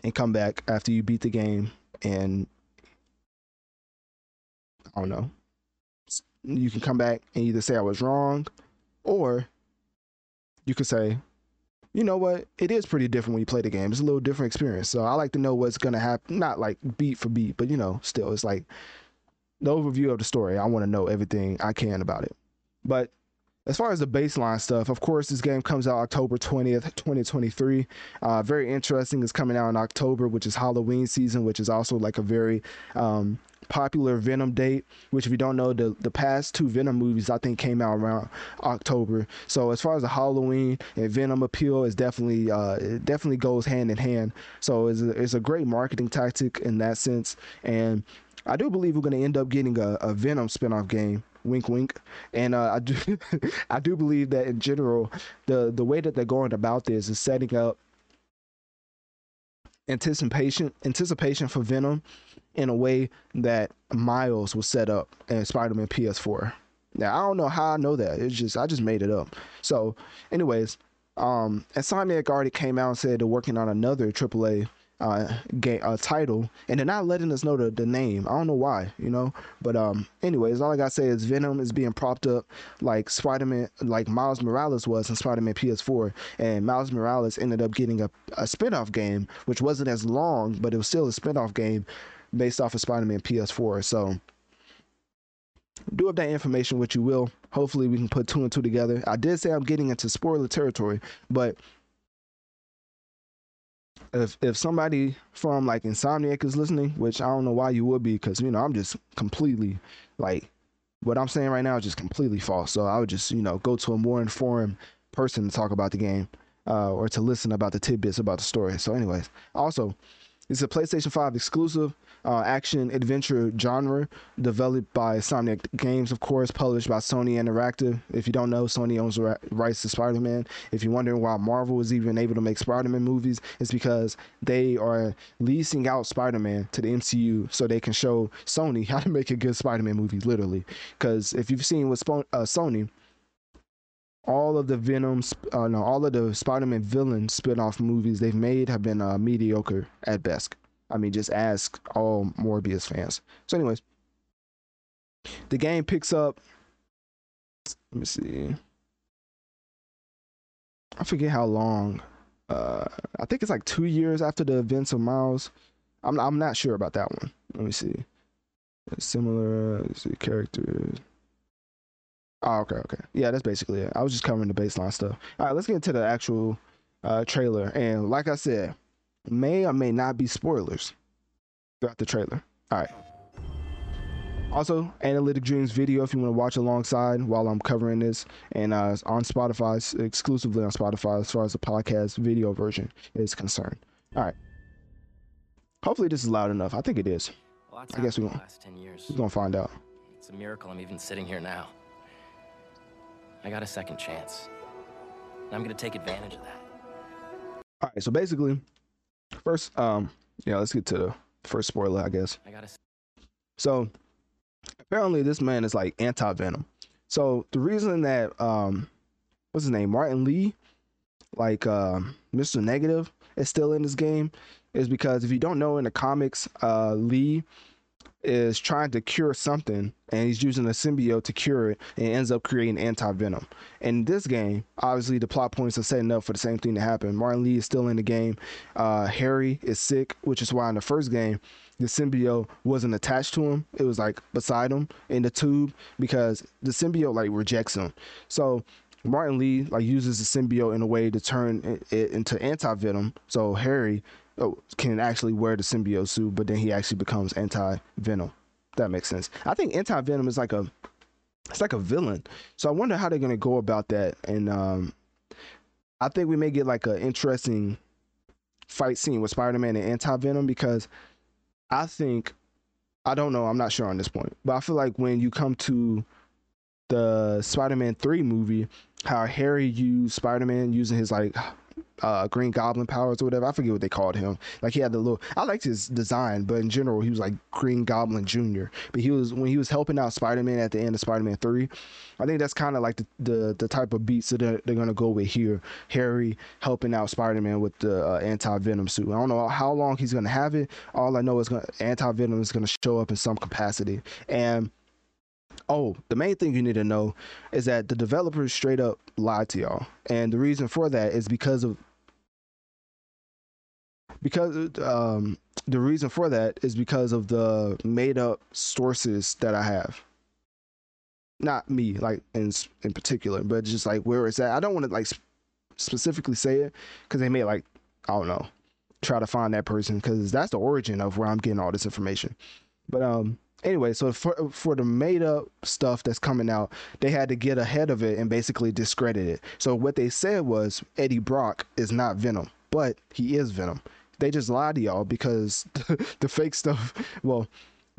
and come back after you beat the game and I don't know. You can come back and either say I was wrong, or you could say, you know what, it is pretty different when you play the game. It's a little different experience. So I like to know what's gonna happen, not like beat for beat, but you know, still it's like the overview of the story. I want to know everything I can about it. But as far as the baseline stuff, of course, this game comes out October 20th, 2023. Uh, very interesting. It's coming out in October, which is Halloween season, which is also like a very um, popular Venom date, which if you don't know, the the past two Venom movies I think came out around October. So as far as the Halloween and Venom appeal, is definitely uh, it definitely goes hand in hand. So it's a, it's a great marketing tactic in that sense, and I do believe we're going to end up getting a, a Venom spinoff game. Wink, wink. And uh, I do, I do believe that in general, the the way that they're going about this is setting up anticipation anticipation for Venom in a way that Miles was set up in Spider-Man PS4. Now I don't know how I know that. It's just I just made it up. So, anyways, Um, Insomniac already came out and said they're working on another AAA uh, game uh, title, and they're not letting us know the, the name. I don't know why, you know. But um, anyways, all I gotta say is Venom is being propped up like Spider-Man, like Miles Morales was in Spider-Man PS4, and Miles Morales ended up getting a, a spin-off game, which wasn't as long, but it was still a spin-off game based off of Spider-Man PS4. So do up that information what you will. Hopefully we can put two and two together. I did say I'm getting into spoiler territory, but if if somebody from like Insomniac is listening, which I don't know why you would be, because you know I'm just completely like what I'm saying right now is just completely false. So I would just you know go to a more informed person to talk about the game uh, or to listen about the tidbits about the story. So, anyways, also it's a PlayStation 5 exclusive uh, action adventure genre developed by Insomniac Games, of course, published by Sony Interactive. If you don't know, Sony owns the rights to Spider Man. If you're wondering why Marvel is even able to make Spider Man movies, it's because they are leasing out Spider Man to the MCU so they can show Sony how to make a good Spider Man movie, literally. Because if you've seen with uh, Sony, all of the Venom, uh, no, all of the Spider-Man villain spin-off movies they've made have been uh, mediocre at best. I mean, just ask all Morbius fans. So, anyways, the game picks up. Let me see. I forget how long. Uh, I think it's like two years after the events of Miles. I'm I'm not sure about that one. Let me see. Similar see characters. Oh, okay, okay. Yeah, that's basically it. I was just covering the baseline stuff. All right, let's get into the actual uh, trailer. And like I said, may or may not be spoilers throughout the trailer. All right. Also, Analytic Dreamz video if you want to watch alongside while I'm covering this, and uh, on Spotify, exclusively on Spotify as far as the podcast video version is concerned. All right. Hopefully, this is loud enough. I think it is. Well, I guess we're gonna, we're gonna find out. It's a miracle I'm even sitting here now. I got a second chance. And I'm gonna take advantage of that. All right, so basically, first, um, yeah, let's get to the first spoiler, I guess. I gotta. So, apparently, this man is like anti Venom. So the reason that um, what's his name, Martin Li, like um, Mr. Negative, is still in this game, is because if you don't know in the comics, uh, Li is trying to cure something and he's using a symbiote to cure it and ends up creating anti-venom. In this game, obviously the plot points are setting up for the same thing to happen. Martin Li is still in the game. Uh, Harry is sick, which is why in the first game the symbiote wasn't attached to him. It was like beside him in the tube because the symbiote like rejects him. So Martin Li like uses the symbiote in a way to turn it into anti-venom. So Harry oh, can actually wear the symbiote suit, but then he actually becomes anti venom. That makes sense. I think anti venom is like a it's like a villain. So I wonder how they're gonna go about that. And um, I think we may get like an interesting fight scene with Spider Man and anti venom because I think I don't know. I'm not sure on this point, but I feel like when you come to the Spider-Man 3 movie, how Harry used Spider-Man using his like uh, Green Goblin powers or whatever. I forget what they called him. Like he had the little. I liked his design, but in general, he was like Green Goblin Junior. But he was when he was helping out Spider Man at the end of Spider Man Three. I think that's kind of like the, the, the type of beats that they're, they're gonna go with here. Harry helping out Spider Man with the uh, anti venom suit. I don't know how long he's gonna have it. All I know is anti venom is gonna show up in some capacity and. Oh, the main thing you need to know is that the developers straight up lied to y'all. And the reason for that is because of because um, the reason for that is because of the made up sources that I have. Not me, like in in particular, but just like where it's at. I don't want to like sp- specifically say it because they may like I don't know try to find that person because that's the origin of where I'm getting all this information. But um, anyway, so for for the made up stuff that's coming out, they had to get ahead of it and basically discredit it. So what they said was Eddie Brock is not Venom, but he is Venom they just lied to y'all because the, the fake stuff, well,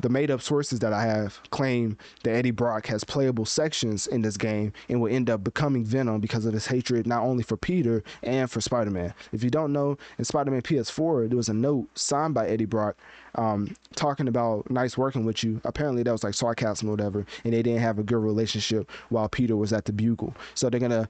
the made up sources that I have claim that Eddie Brock has playable sections in this game and will end up becoming Venom because of his hatred not only for Peter and for Spider Man. If you don't know, in Spider Man PS4, there was a note signed by Eddie Brock um, talking about nice working with you. Apparently, that was like sarcasm or whatever, and they didn't have a good relationship while Peter was at the Bugle. So they're gonna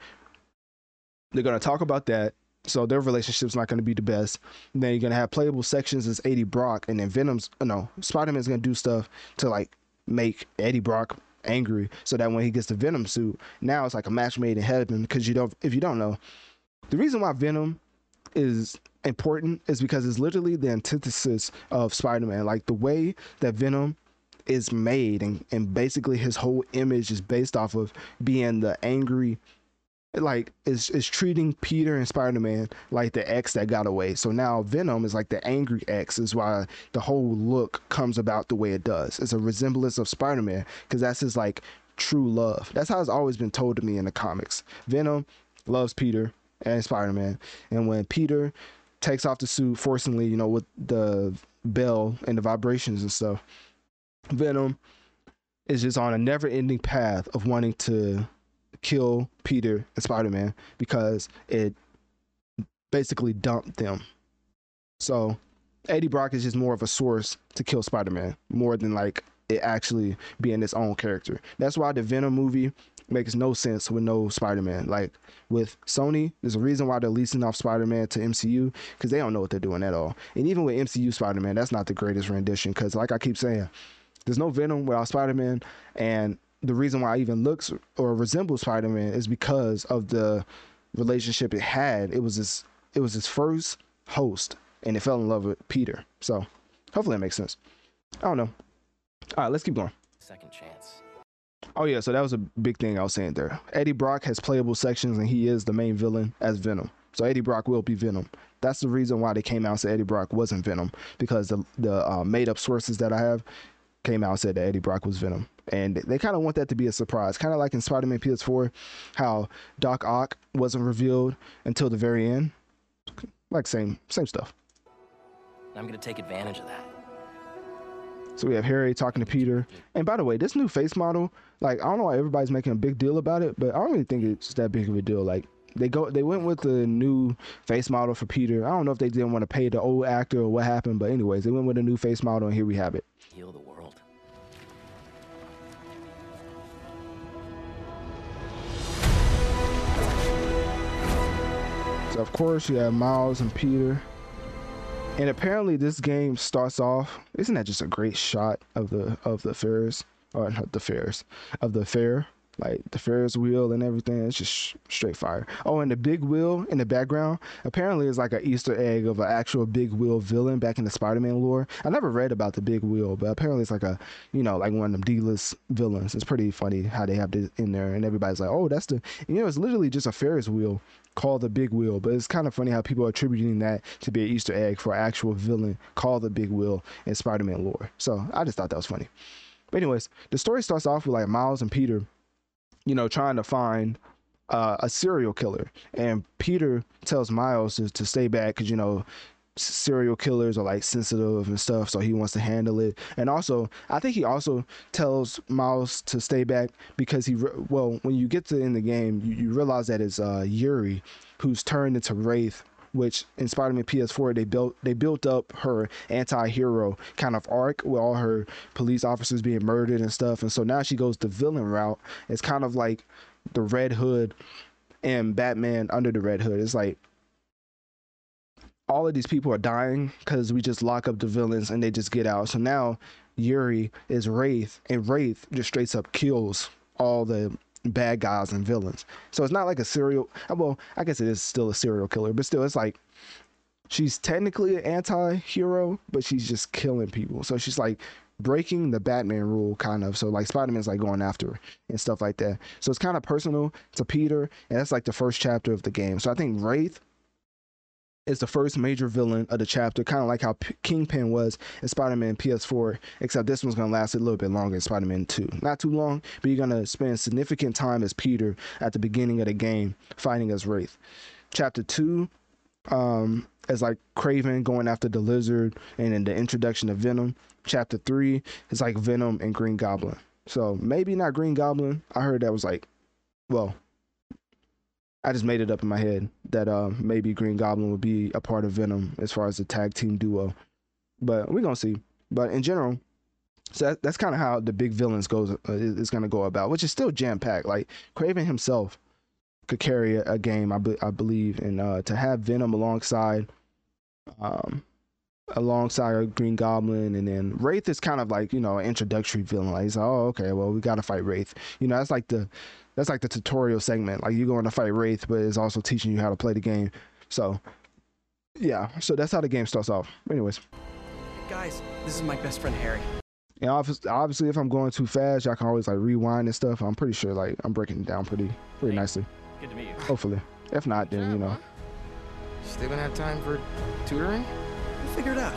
they're gonna talk about that. So their relationship's not gonna be the best. And then you're gonna have playable sections as Eddie Brock, and then Venom's uh, no Spider Man's gonna do stuff to like make Eddie Brock angry, so that when he gets the Venom suit, now it's like a match made in heaven. Because you don't, if you don't know, the reason why Venom is important is because it's literally the antithesis of Spider-Man. Like the way that Venom is made and, and basically his whole image is based off of being the angry like is is treating Peter and Spider-Man like the X that got away. So now Venom is like the angry X is why the whole look comes about the way it does. It's a resemblance of Spider-Man because that's his like true love. That's how it's always been told to me in the comics. Venom loves Peter and Spider-Man. And when Peter takes off the suit forcingly, you know, with the bell and the vibrations and stuff, Venom is just on a never-ending path of wanting to kill Peter and Spider-Man because it basically dumped them. So Eddie Brock is just more of a source to kill Spider-Man more than like it actually being its own character. That's why the Venom movie makes no sense with no Spider-Man. Like with Sony, there's a reason why they're leasing off Spider-Man to MCU because they don't know what they're doing at all. And even with MCU Spider-Man, that's not the greatest rendition because, like I keep saying, there's no Venom without Spider-Man, and the reason why it even looks or resembles Spider-Man is because of the relationship it had. It was his it was his first host, and it fell in love with Peter. So hopefully that makes sense. I don't know. All right, let's keep going. Second chance. Oh yeah, so that was a big thing I was saying there. Eddie Brock has playable sections, and he is the main villain as Venom. So Eddie Brock will be Venom. That's the reason why they came out and said Eddie Brock wasn't Venom because the the uh, made up sources that I have came out and said that Eddie Brock was Venom, and they kind of want that to be a surprise, kind of like in Spider-Man PS4, how Doc Ock wasn't revealed until the very end. Like same same stuff. I'm gonna take advantage of that. So we have Harry talking to Peter. And by the way, this new face model, like I don't know why everybody's making a big deal about it, but I don't really think it's that big of a deal. Like they go they went with the new face model for Peter. I don't know if they didn't want to pay the old actor or what happened, but anyways, they went with a new face model and here we have it. Heal the world. So of course you have Miles and Peter. And apparently this game starts off. Isn't that just a great shot of the of the Ferris or not the Ferris of the fair? Like the Ferris wheel and everything. It's just straight fire. Oh, and the big wheel in the background apparently is like an Easter egg of an actual big wheel villain back in the Spider-Man lore. I never read about the big wheel, but apparently it's like a you know like one of them D-list villains. It's pretty funny how they have this in there, and everybody's like, oh, that's the you know it's literally just a Ferris wheel called the Big Wheel. But it's kind of funny how people are attributing that to be an Easter egg for an actual villain called the Big Wheel in Spider-Man lore. So I just thought that was funny. But anyways, the story starts off with like Miles and Peter, you know, trying to find uh, a serial killer, and Peter tells Miles to, to stay back because you know serial killers are like sensitive and stuff so he wants to handle it. And also i think he also tells miles to stay back because he re- well when you get to in the game you, you realize that it's uh yuri who's turned into wraith which in spider-man ps4 they built they built up her anti-hero kind of arc with all her police officers being murdered and stuff. And so now she goes the villain route. It's kind of like the red hood and batman under the red hood. It's like all of these people are dying because we just lock up the villains and they just get out. So now Yuri is Wraith, and Wraith just straight up kills all the bad guys and villains. So it's not like a serial. Uh, well, I guess it is still a serial killer, but still, it's like she's technically an anti-hero, but she's just killing people. So she's like breaking the Batman rule, kind of. So like Spider Man's like going after her and stuff like that. So it's kind of personal to Peter, and that's like the first chapter of the game. So I think Wraith is the first major villain of the chapter, kind of like how P- Kingpin was in Spider-Man PS4, except this one's gonna last a little bit longer in Spider-Man 2. Not too long, but you're gonna spend significant time as Peter at the beginning of the game fighting as Wraith. Chapter 2 um is like Kraven going after the lizard and then the introduction of Venom. Chapter 3 is like Venom and Green Goblin. So maybe not Green Goblin. I heard that was like well, I just made it up in my head that uh, maybe Green Goblin would be a part of Venom as far as the tag team duo, but we're gonna see. But in general, so that, that's kind of how the big villains goes uh, is, gonna go about, which is still jam packed. Like Kraven himself could carry a, a game. I, be, I believe, and uh, to have Venom alongside, um, alongside Green Goblin, and then Wraith is kind of like you know an introductory villain. Like like, oh okay, well we got to fight Wraith. You know that's like the that's like the tutorial segment. Like you're going to fight Wraith, but it's also teaching you how to play the game. So yeah, so that's how the game starts off. Anyways, guys, this is my best friend Harry. And obviously, if I'm going too fast, y'all can always like rewind and stuff. I'm pretty sure like I'm breaking it down pretty pretty nicely. Good to meet you. Hopefully, if not, then you know. Still gonna have time for tutoring? We'll figure it out.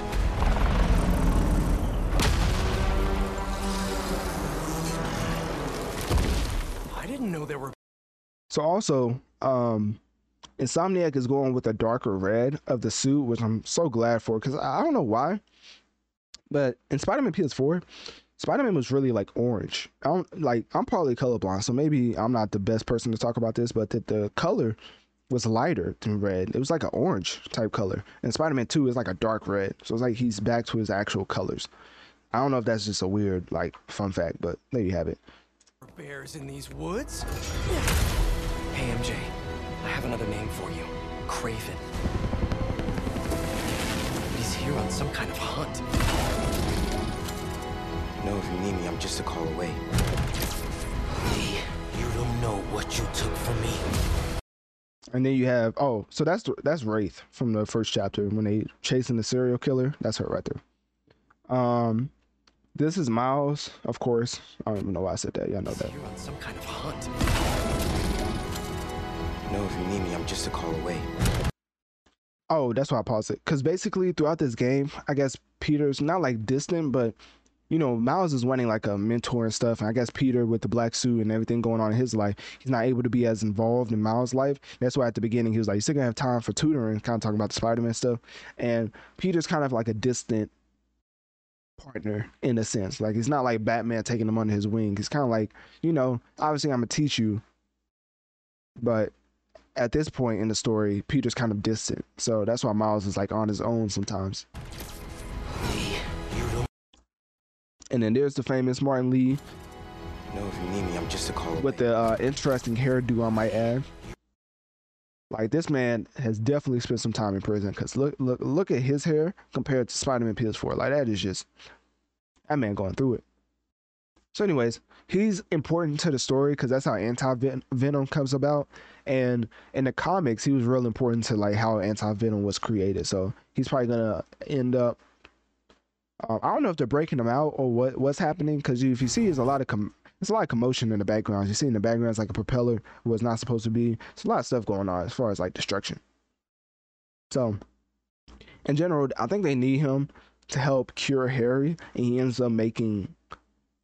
Didn't know there were. So also, um, Insomniac is going with a darker red of the suit, which I'm so glad for because I don't know why, but in Spider-Man PS4, Spider-Man was really like orange. I don't like I'm probably colorblind, so maybe I'm not the best person to talk about this, but that the color was lighter than red. It was like an orange type color. And Spider-Man 2 is like a dark red. So it's like he's back to his actual colors. I don't know if that's just a weird like fun fact, but there you have it. Bears in these woods? Hey MJ, I have another name for you. Kraven. He's here on some kind of hunt. know if you need me, I'm just a call away. Li, you don't know what you took from me. And then you have oh, so that's that's Wraith from the first chapter when they chasing the serial killer. That's her right there. Um, this is Miles, of course. I don't even know why I said that. Y'all know that. You're on some kind of hunt. know if you need me, I'm just a call away. Oh, that's why I paused it. Because basically, throughout this game, I guess Peter's not like distant, but you know, Miles is wanting like a mentor and stuff. And I guess Peter, with the black suit and everything going on in his life, he's not able to be as involved in Miles' life. That's why at the beginning he was like, "You still gonna have time for tutoring?" Kind of talking about the Spider-Man stuff. And Peter's kind of like a distant partner in a sense. Like it's not like Batman taking him under his wing. It's kind of like, you know, obviously I'm gonna teach you, but at this point in the story, Peter's kind of distant. So that's why Miles is like on his own sometimes. And then there's the famous Martin Li. No, if you need me, I'm just a call With the uh, interesting hairdo, I might add. Like this man has definitely spent some time in prison because look, look, look at his hair compared to Spider-Man PS4. Like that is just that man going through it. So, anyways, he's important to the story because that's how anti venom comes about. And in the comics, he was real important to like how anti venom was created. So he's probably gonna end up. Um, I don't know if they're breaking him out or what what's happening because if you see, there's a lot of com- there's a lot of commotion in the background. You see in the background, it's like a propeller was not supposed to be. It's a lot of stuff going on as far as like destruction. So, in general, I think they need him to help cure Harry, and he ends up making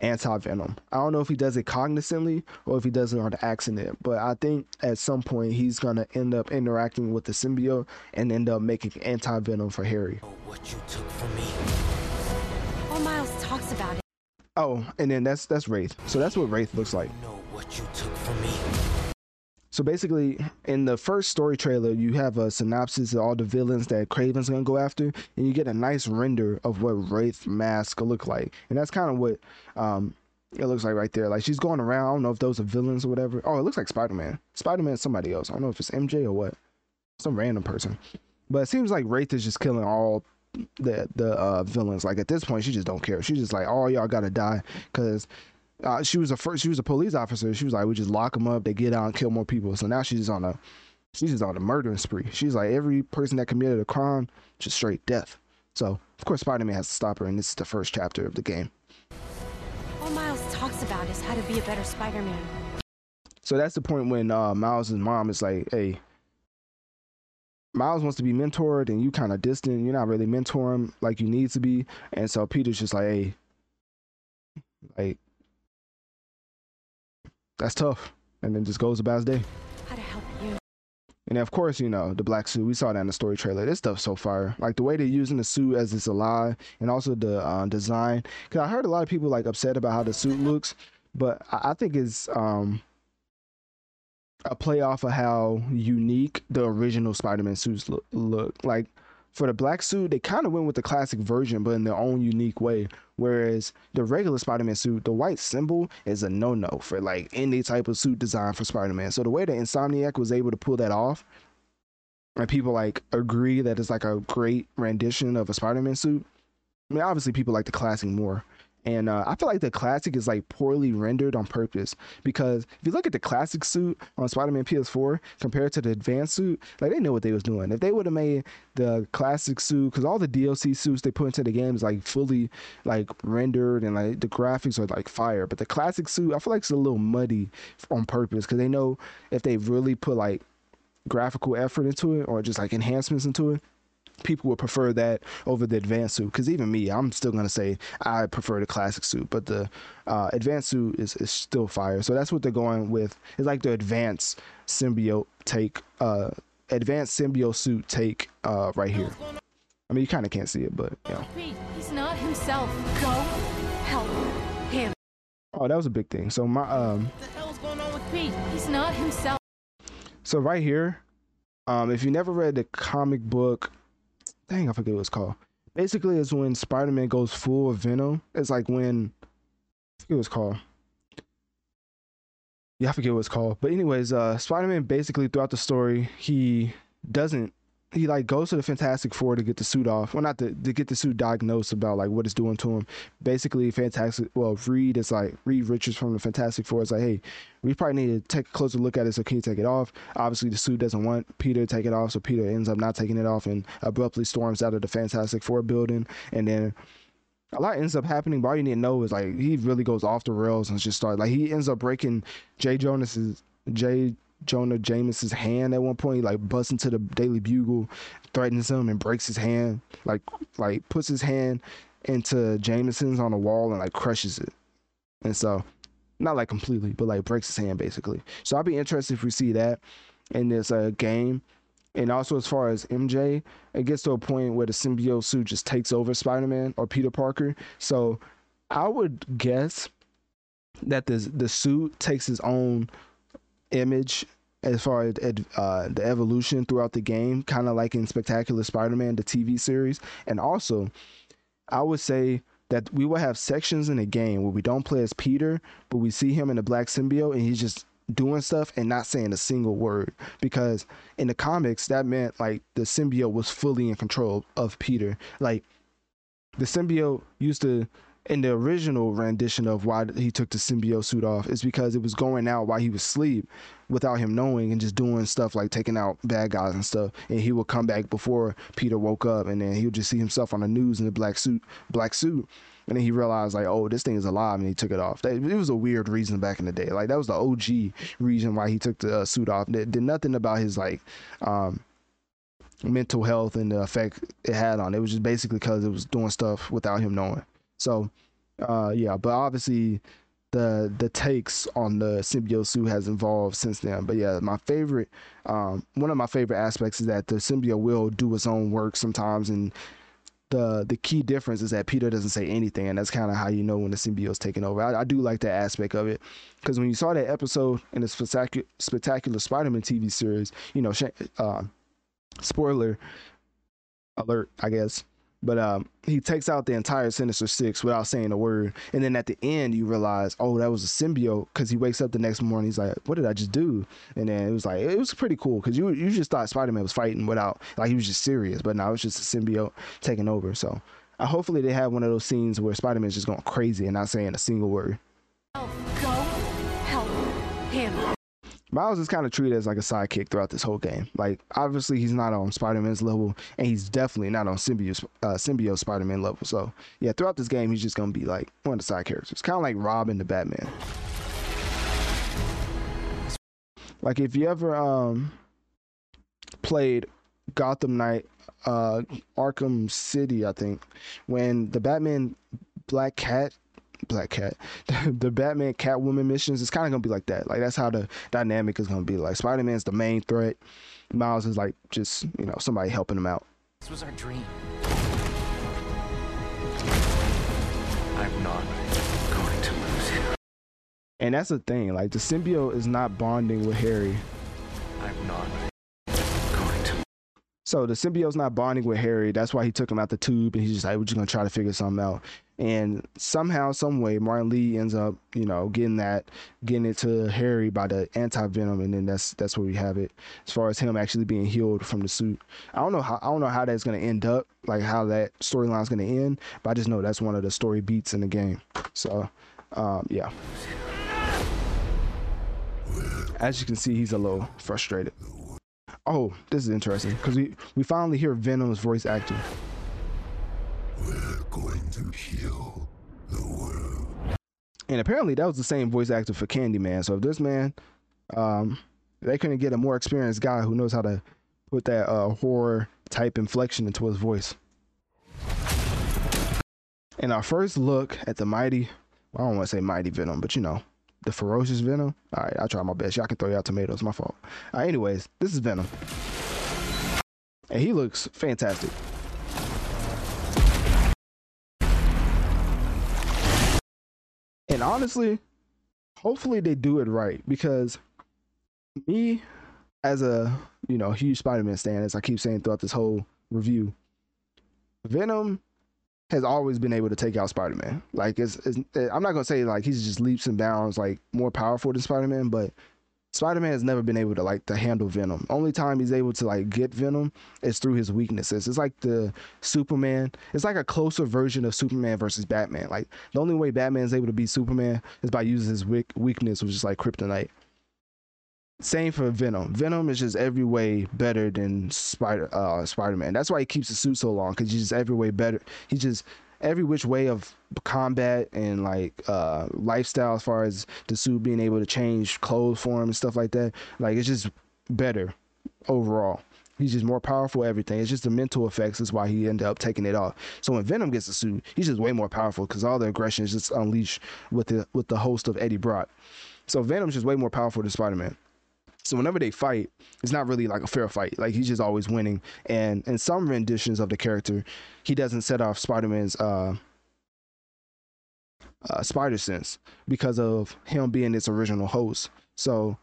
anti venom. I don't know if he does it cognizantly or if he does it on accident, but I think at some point he's gonna end up interacting with the symbiote and end up making anti venom for Harry. Oh, what you took from me. All Miles talks about it. Oh, and then that's that's Wraith. So that's what Wraith looks like. Know what you took from me. So basically, in the first story trailer, you have a synopsis of all the villains that Kraven's gonna go after, and you get a nice render of what Wraith mask look like, and that's kind of what um, it looks like right there. Like she's going around. I don't know if those are villains or whatever. Oh, it looks like Spider Man. Spider Man, somebody else. I don't know if it's MJ or what. Some random person. But it seems like Wraith is just killing all the the uh, villains. Like at this point, she just don't care. She's just like, all y'all gotta die because uh, she was a first, she was a police officer. She was like, we just lock them up. They get out and kill more people. So now she's on a, she's just on a murdering spree. She's like every person that committed a crime, just straight death. So of course Spider Man has to stop her, and this is the first chapter of the game. All Miles talks about is how to be a better Spider Man. So that's the point when uh, Miles' mom is like, hey. Miles wants to be mentored, and you kind of distant. You're not really mentoring like you need to be, and so Peter's just like, "Hey, like that's tough. And then just goes about his day. How to help you. And of course, you know, the black suit, we saw that in the story trailer. This stuff's so fire. Like the way they're using the suit as it's alive and also the uh, design. Because I heard a lot of people like upset about how the suit looks, but I, I think it's um, a play off of how unique the original Spider Man suits look, look. Like for the black suit, they kind of went with the classic version, but in their own unique way. Whereas the regular Spider-Man suit, the white symbol is a no-no for like any type of suit design for Spider-Man. So the way that Insomniac was able to pull that off, and people like agree that it's like a great rendition of a Spider-Man suit. I mean, obviously people like the classic more. And uh, I feel like the classic is like poorly rendered on purpose because if you look at the classic suit on Spider-Man PS4 compared to the advanced suit, like they know what they was doing. If they would have made the classic suit, because all the DLC suits they put into the game is like fully like rendered and like the graphics are like fire, but the classic suit I feel like it's a little muddy on purpose because they know if they really put like graphical effort into it or just like enhancements into it people would prefer that over the advanced suit because even me i'm still going to say i prefer the classic suit but the uh, advanced suit is, is still fire so that's what they're going with it's like the advanced symbiote take uh advanced symbiote suit take uh right here i mean you kind of can't see it but you know He's not himself. Go help him. oh that was a big thing so my um What's going on with Pete? He's not himself. So right here, um, if you never read the comic book, dang, I forget what it's called. Basically, it's when Spider-Man goes full of Venom. It's like when I forget what it's called. Yeah, I forget what it's called. But anyways, uh, Spider-Man basically throughout the story, he doesn't he like goes to the Fantastic Four to get the suit off. Well, not to, to get the suit diagnosed about like what it's doing to him. Basically, Fantastic. Well, Reed is like Reed Richards from the Fantastic Four is like, hey, we probably need to take a closer look at it. So can you take it off? Obviously, the suit doesn't want Peter to take it off, so Peter ends up not taking it off and abruptly storms out of the Fantastic Four building. And then a lot ends up happening, but all you need to know is like he really goes off the rails and just starts like he ends up breaking Jay Jonas's Jay Jonah Jameson's hand at one point. He like busts into the Daily Bugle, threatens him and breaks his hand. Like like puts his hand into Jameson's on the wall and like crushes it. And so not like completely, but like breaks his hand basically. So I'd be interested if we see that in this uh, game. And also as far as MJ, it gets to a point where the symbiote suit just takes over Spider-Man or Peter Parker. So I would guess that the the suit takes his own image as far as uh, the evolution throughout the game, kind of like in Spectacular Spider-Man, the TV series. And also, I would say that we will have sections in the game where we don't play as Peter, but we see him in the black symbiote and he's just doing stuff and not saying a single word because in the comics that meant like the symbiote was fully in control of Peter. Like the symbiote used to in the original rendition of why he took the symbiote suit off is because it was going out while he was asleep without him knowing and just doing stuff like taking out bad guys and stuff. And he would come back before Peter woke up and then he would just see himself on the news in the black suit black suit. And then he realized like oh this thing is alive and he took it off. That, it was a weird reason back in the day. Like that was the OG reason why he took the uh, suit off. Did nothing about his like um mental health and the effect it had on it. It was just basically because it was doing stuff without him knowing. So, uh, yeah, but obviously the the takes on the symbiote suit has evolved since then. But yeah, my favorite, um, one of my favorite aspects is that the symbiote will do its own work sometimes, and the the key difference is that Peter doesn't say anything, and that's kind of how you know when the symbiote's taking over. I, I do like that aspect of it because when you saw that episode in the spectacular, spectacular Spider-Man TV series, you know, uh, spoiler alert, I guess but um, he takes out the entire Sinister Six without saying a word. And then at the end, you realize, oh, that was a symbiote. Because he wakes up the next morning, he's like, "What did I just do?" And then it was like, it was pretty cool because you you just thought Spider Man was fighting without like he was just serious, but now it's just a symbiote taking over. So uh, hopefully they have one of those scenes where Spider Man's just going crazy and not saying a single word. Go help him. Miles is kind of treated as like a sidekick throughout this whole game. Like, obviously, he's not on Spider Man's level, and he's definitely not on symbiote, uh, symbiote Spider Man level. So, yeah, throughout this game, he's just gonna be like one of the side characters, kind of like Robin the Batman. Like, if you ever um played Gotham Knight, uh, Arkham City, I think, when the Batman Black Cat Black Cat, the Batman Catwoman missions, it's kind of gonna be like that. Like that's how the dynamic is gonna be. Like Spider Man's the main threat. Miles is like just you know somebody helping him out. This was our dream. I'm not going to lose him. And that's the thing. Like the symbiote is not bonding with Harry. I'm not going to. So the symbiote's not bonding with Harry. That's why he took him out the tube, and he's just like, "We're just gonna try to figure something out." And somehow, some way, Martin Li ends up, you know, getting that, getting it to Harry by the anti venom, and then that's that's where we have it. As far as him actually being healed from the suit, I don't know how I don't know how that's gonna end up, like how that storyline's gonna end, but I just know that's one of the story beats in the game. So, um, yeah. As you can see, he's a little frustrated. Oh, this is interesting because we we finally hear Venom's voice acting. We're going to heal the world. And apparently that was the same voice actor for Candyman. So if this man, um, they couldn't get a more experienced guy who knows how to put that uh, horror type inflection into his voice. And our first look at the mighty, well, I don't want to say mighty Venom, but you know, the ferocious Venom. All right, I'll try my best. Y'all can throw y'all tomatoes. My fault. All right, anyways, this is Venom. And he looks fantastic. And honestly, hopefully they do it right because me as a you know huge Spider-Man stan, as I keep saying throughout this whole review, Venom has always been able to take out Spider-Man. Like it's, it's eh, I'm not gonna say like he's just leaps and bounds like more powerful than Spider-Man, but Spider-Man has never been able to like to handle Venom. Only time he's able to like get Venom is through his weaknesses. It's like the Superman. It's like a closer version of Superman versus Batman. Like the only way Batman is able to beat Superman is by using his weak weakness, which is like kryptonite. Same for Venom. Venom is just every way better than Spider uh Spider-Man. That's why he keeps the suit so long because he's just every way better. He's just every which way of combat and like uh lifestyle as far as the suit being able to change clothes for him and stuff like that. Like it's just better overall. He's just more powerful. Everything. It's just the mental effects. Is why he ended up taking it off. So when Venom gets the suit, he's just way more powerful because all the aggression is just unleashed with the with the host of Eddie Brock. So Venom's just way more powerful than Spider Man. So whenever they fight, it's not really like a fair fight. Like he's just always winning. And in some renditions of the character, he doesn't set off Spider-Man's uh, uh, spider sense because of him being its original host. So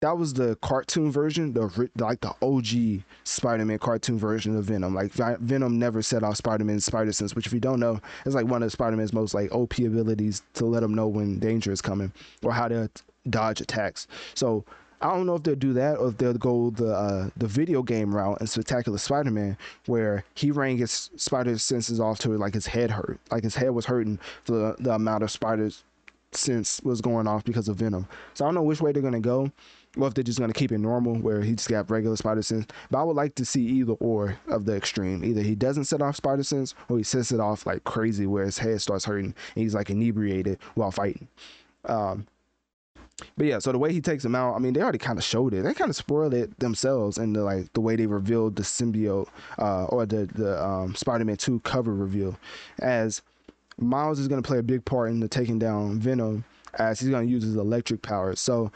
that was the cartoon version, the like the OG Spider-Man cartoon version of Venom. Like Venom never set off Spider-Man's spider sense, which if you don't know, is like one of Spider-Man's most like OP abilities to let him know when danger is coming or how to dodge attacks. So I don't know if they'll do that or if they'll go the uh, the video game route in Spectacular Spider-Man, where he rang his spider senses off to it like his head hurt, like his head was hurting the the amount of spiders sense was going off because of Venom. So I don't know which way they're gonna go or if they're just to keep it normal where he just got regular spider sense. But I would like to see either or of the extreme. Either he doesn't set off spider sense or he sets it off like crazy where his head starts hurting and he's like inebriated while fighting. Um, but yeah, so the way he takes him out, I mean, they already kind of showed it. They kind of spoiled it themselves in the like the way they revealed the symbiote uh, or the the um, Spider-Man Two cover reveal, as Miles is going to play a big part in the taking down Venom, as he's going to use his electric powers. So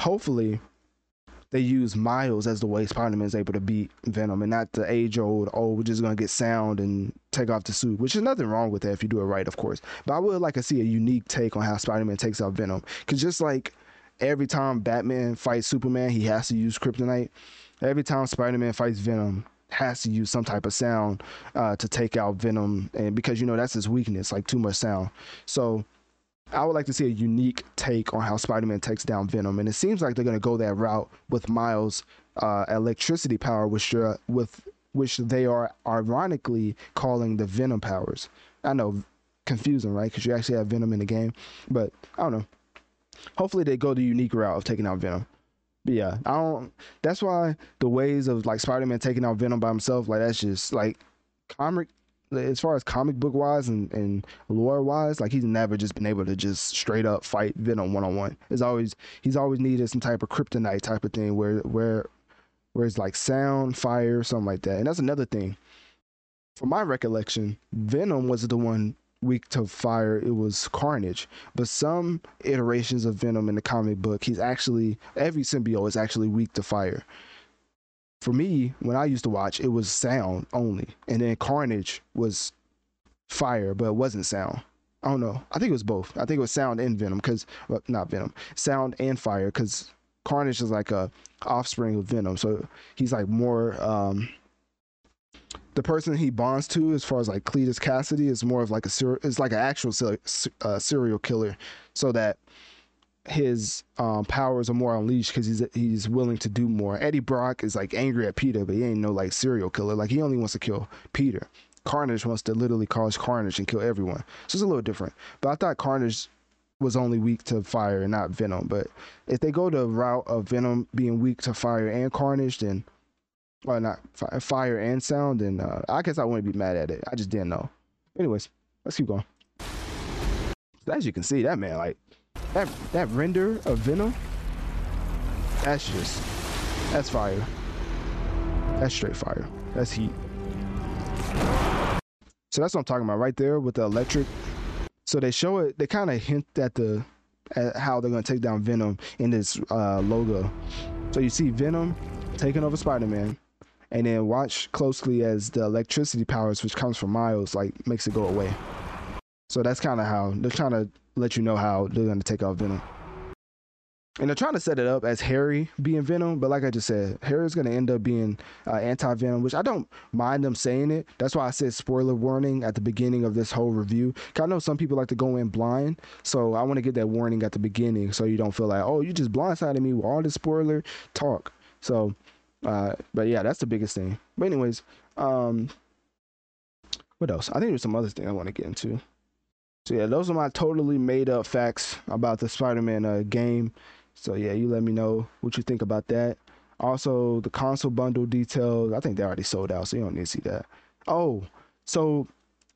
hopefully they use Miles as the way Spider-Man is able to beat Venom and not the age old, oh, we're just gonna get sound and take off the suit, which is nothing wrong with that if you do it right, of course. But I would like to see a unique take on how Spider-Man takes out Venom. Cause just like every time Batman fights Superman, he has to use kryptonite. Every time Spider-Man fights Venom, has to use some type of sound uh, to take out Venom, and because you know that's his weakness, like too much sound. So I would like to see a unique take on how Spider-Man takes down Venom, and it seems like they're going to go that route with Miles' uh, electricity power, which uh, with which they are ironically calling the Venom powers. I know, confusing, right? Because you actually have Venom in the game, but I don't know. Hopefully, they go the unique route of taking out Venom. But yeah, I don't. That's why the ways of like Spider-Man taking out Venom by himself, like that's just like comic as far as comic book wise and, and lore wise, like he's never just been able to just straight up fight Venom one on one. It's always he's always needed some type of kryptonite type of thing where where where it's like sound, fire, something like that. And that's another thing. From my recollection, Venom was the one weak to fire. It was Carnage. But some iterations of Venom in the comic book, he's actually every symbiote is actually weak to fire for me, when I used to watch, it was sound only, and then Carnage was fire, but it wasn't sound. I don't know. I think it was both. I think it was sound and Venom, because well, not Venom, sound and fire, because Carnage is like a offspring of Venom, so he's like more um the person he bonds to, as far as like Cletus Kasady, is more of like a is like an actual ser- uh, serial killer, so that his um, powers are more unleashed because he's he's willing to do more. Eddie Brock is like angry at Peter, but he ain't no like serial killer. Like he only wants to kill Peter. Carnage wants to literally cause carnage and kill everyone. So it's a little different. But I thought Carnage was only weak to fire and not Venom. But if they go the route of Venom being weak to fire and Carnage, then or not fire and sound, then uh, I guess I wouldn't be mad at it. I just didn't know. Anyways, let's keep going. As you can see, that man like that that render of Venom, that's just that's fire. That's straight fire. That's heat. So that's what I'm talking about right there with the electric. So they show it. They kind of hint at the at how they're gonna take down Venom in this uh, logo. So you see Venom taking over Spider-Man, and then watch closely as the electricity powers, which comes from Miles, like makes it go away. So that's kind of how they're trying to let you know how they're gonna take off Venom. And they're trying to set it up as Harry being Venom, but like I just said, Harry's gonna end up being uh, anti-Venom, which I don't mind them saying it. That's why I said spoiler warning at the beginning of this whole review. I know some people like to go in blind, so I want to get that warning at the beginning, so you don't feel like, oh, you just blindsided me with all this spoiler talk. So, uh, but yeah, that's the biggest thing. But anyways, um, what else? I think there's some other thing I want to get into. So yeah, those are my totally made up facts about the Spider-Man uh, game. So yeah, you let me know what you think about that. Also, the console bundle details. I think they already sold out, so you don't need to see that. Oh, so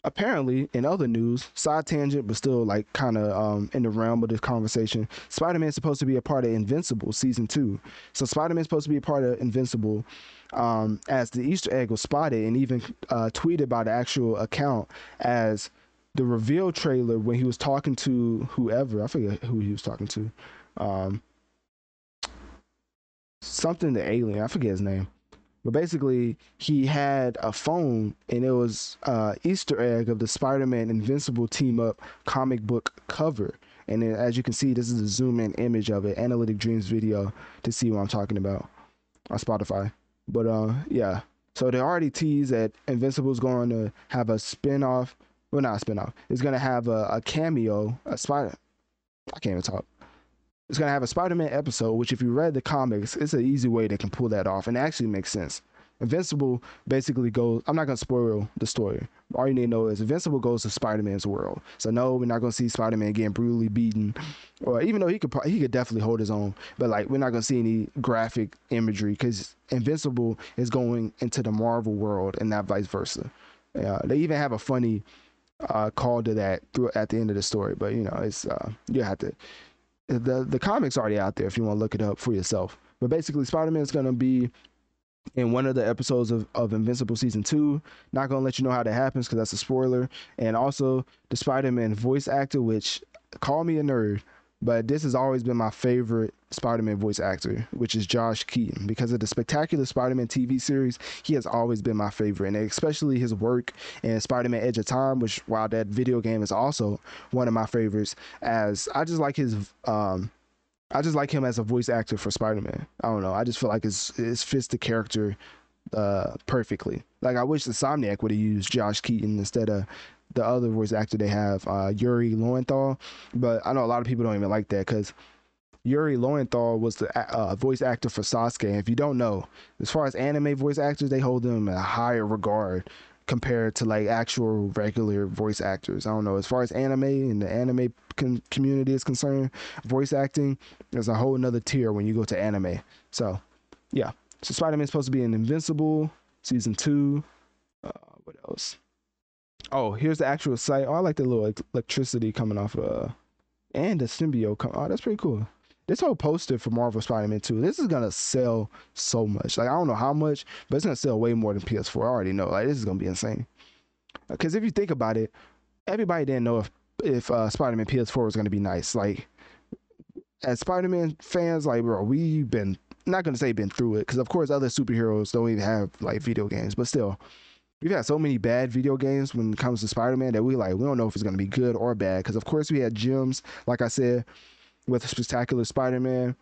apparently in other news, side tangent, but still like kind of um, in the realm of this conversation. Spider-Man is supposed to be a part of Invincible season two. So Spider-Man is supposed to be a part of Invincible. Um, as the Easter egg was spotted and even uh, tweeted by the actual account as the reveal trailer when he was talking to whoever I forget who he was talking to, um, something the alien I forget his name, but basically he had a phone and it was uh, Easter egg of the Spider-Man Invincible team up comic book cover. And then, as you can see, this is a zoom in image of it, Analytic Dreamz video to see what I'm talking about on Spotify. But uh, yeah, so they already teased that Invincible is going to have a spin off well not a spinoff. It's gonna have a, a cameo, a spider. I can't even talk. It's gonna have a Spider-Man episode, which if you read the comics, it's an easy way they can pull that off, and actually makes sense. Invincible basically goes. I'm not gonna spoil the story. All you need to know is Invincible goes to Spider-Man's world. So no, we're not gonna see Spider-Man getting brutally beaten, or even though he could he could definitely hold his own, but like we're not gonna see any graphic imagery because Invincible is going into the Marvel world and not vice versa. Uh, they even have a funny uh, call to that through, at the end of the story. But you know, it's uh, you have to. The the comics already out there if you want to look it up for yourself. But basically, Spider Man is gonna be in one of the episodes of, of Invincible season two. Not gonna let you know how that happens because that's a spoiler. And also the Spider Man voice actor, which call me a nerd, but this has always been my favorite Spider-Man voice actor, which is Josh Keaton. Because of the spectacular Spider-Man TV series, he has always been my favorite, and especially his work in Spider-Man: Edge of Time, which while that video game is also one of my favorites, as I just like his um, I just like him as a voice actor for Spider-Man. I don't know, I just feel like it's it fits the character uh perfectly. Like I wish the Insomniac would have used Josh Keaton instead of the other voice actor they have, uh, Yuri Lowenthal. But I know a lot of people don't even like that because Yuri Lowenthal was the uh, voice actor for Sasuke. If you don't know, as far as anime voice actors, they hold them in a higher regard compared to like actual regular voice actors. I don't know. As far as anime and the anime community is concerned, voice acting is a whole nother tier when you go to anime. So, yeah. So Spider Man's supposed to be in Invincible season two. Uh, what else? Oh, here's the actual site. Oh, I like the little electricity coming off. Uh, and the symbiote. Come- oh, that's pretty cool. This whole poster for Marvel Spider-Man 2, this is gonna sell so much. Like I don't know how much, but it's gonna sell way more than PS4. I already know. Like this is gonna be insane. Because if you think about it, everybody didn't know if if uh, Spider-Man PS4 was gonna be nice. Like as Spider-Man fans, like bro, we've been not gonna say been through it, because of course other superheroes don't even have like video games, but still we've had so many bad video games when it comes to Spider-Man that we like we don't know if it's gonna be good or bad. Because of course we had gems, like I said, with Spectacular Spider-Man,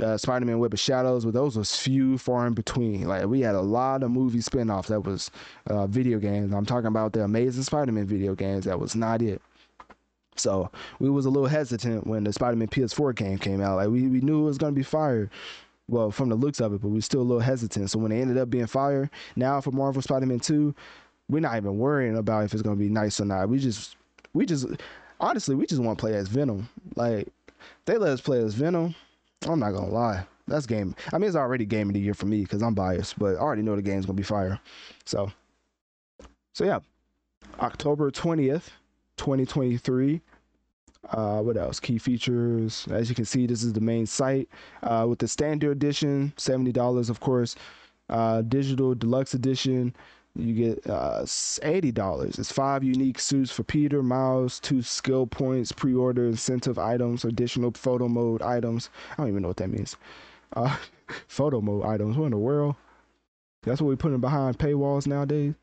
uh, Spider-Man Web of Shadows, but those was few far in between. Like we had a lot of movie spin-offs that was uh, video games. I'm talking about the Amazing Spider-Man video games. That was not it. So we was a little hesitant when the Spider-Man PS4 game came out. Like we, we knew it was gonna be fire. Well, from the looks of it, but we are still a little hesitant. So when it ended up being fire, now for Marvel Spider-Man 2, we're not even worrying about if it's gonna be nice or not. We just we just honestly we just want to play as Venom. Like they let us play as Venom. I'm not gonna lie. That's game. I mean, it's already game of the year for me because I'm biased, but I already know the game's gonna be fire. So, so yeah, October 20th, 2023. Uh, what else? Key features. As you can see, this is the main site. Uh, with the standard edition, $70, of course. Uh, digital deluxe edition, you get uh, $80. It's five unique suits for Peter, Miles, two skill points, pre order incentive items, additional photo mode items. I don't even know what that means. Uh, photo mode items. What in the world? That's what we're putting behind paywalls nowadays.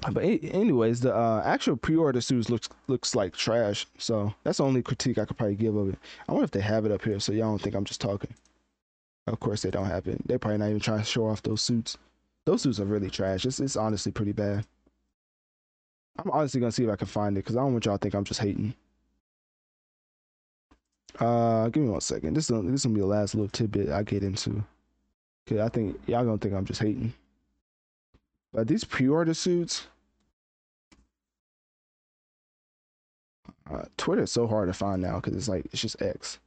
But anyways, the uh, actual pre-order suits looks looks like trash. So that's the only critique I could probably give of it. I wonder if they have it up here, so y'all don't think I'm just talking. Of course they don't have it. They're probably not even trying to show off those suits. Those suits are really trash. It's it's honestly pretty bad. I'm honestly gonna see if I can find it because I don't want y'all to think I'm just hating. Uh, give me one second. This is this gonna be the last little tidbit I get into. Cause I think y'all gonna think I'm just hating. But these pre-order suits, uh, Twitter is so hard to find now because it's like it's just X.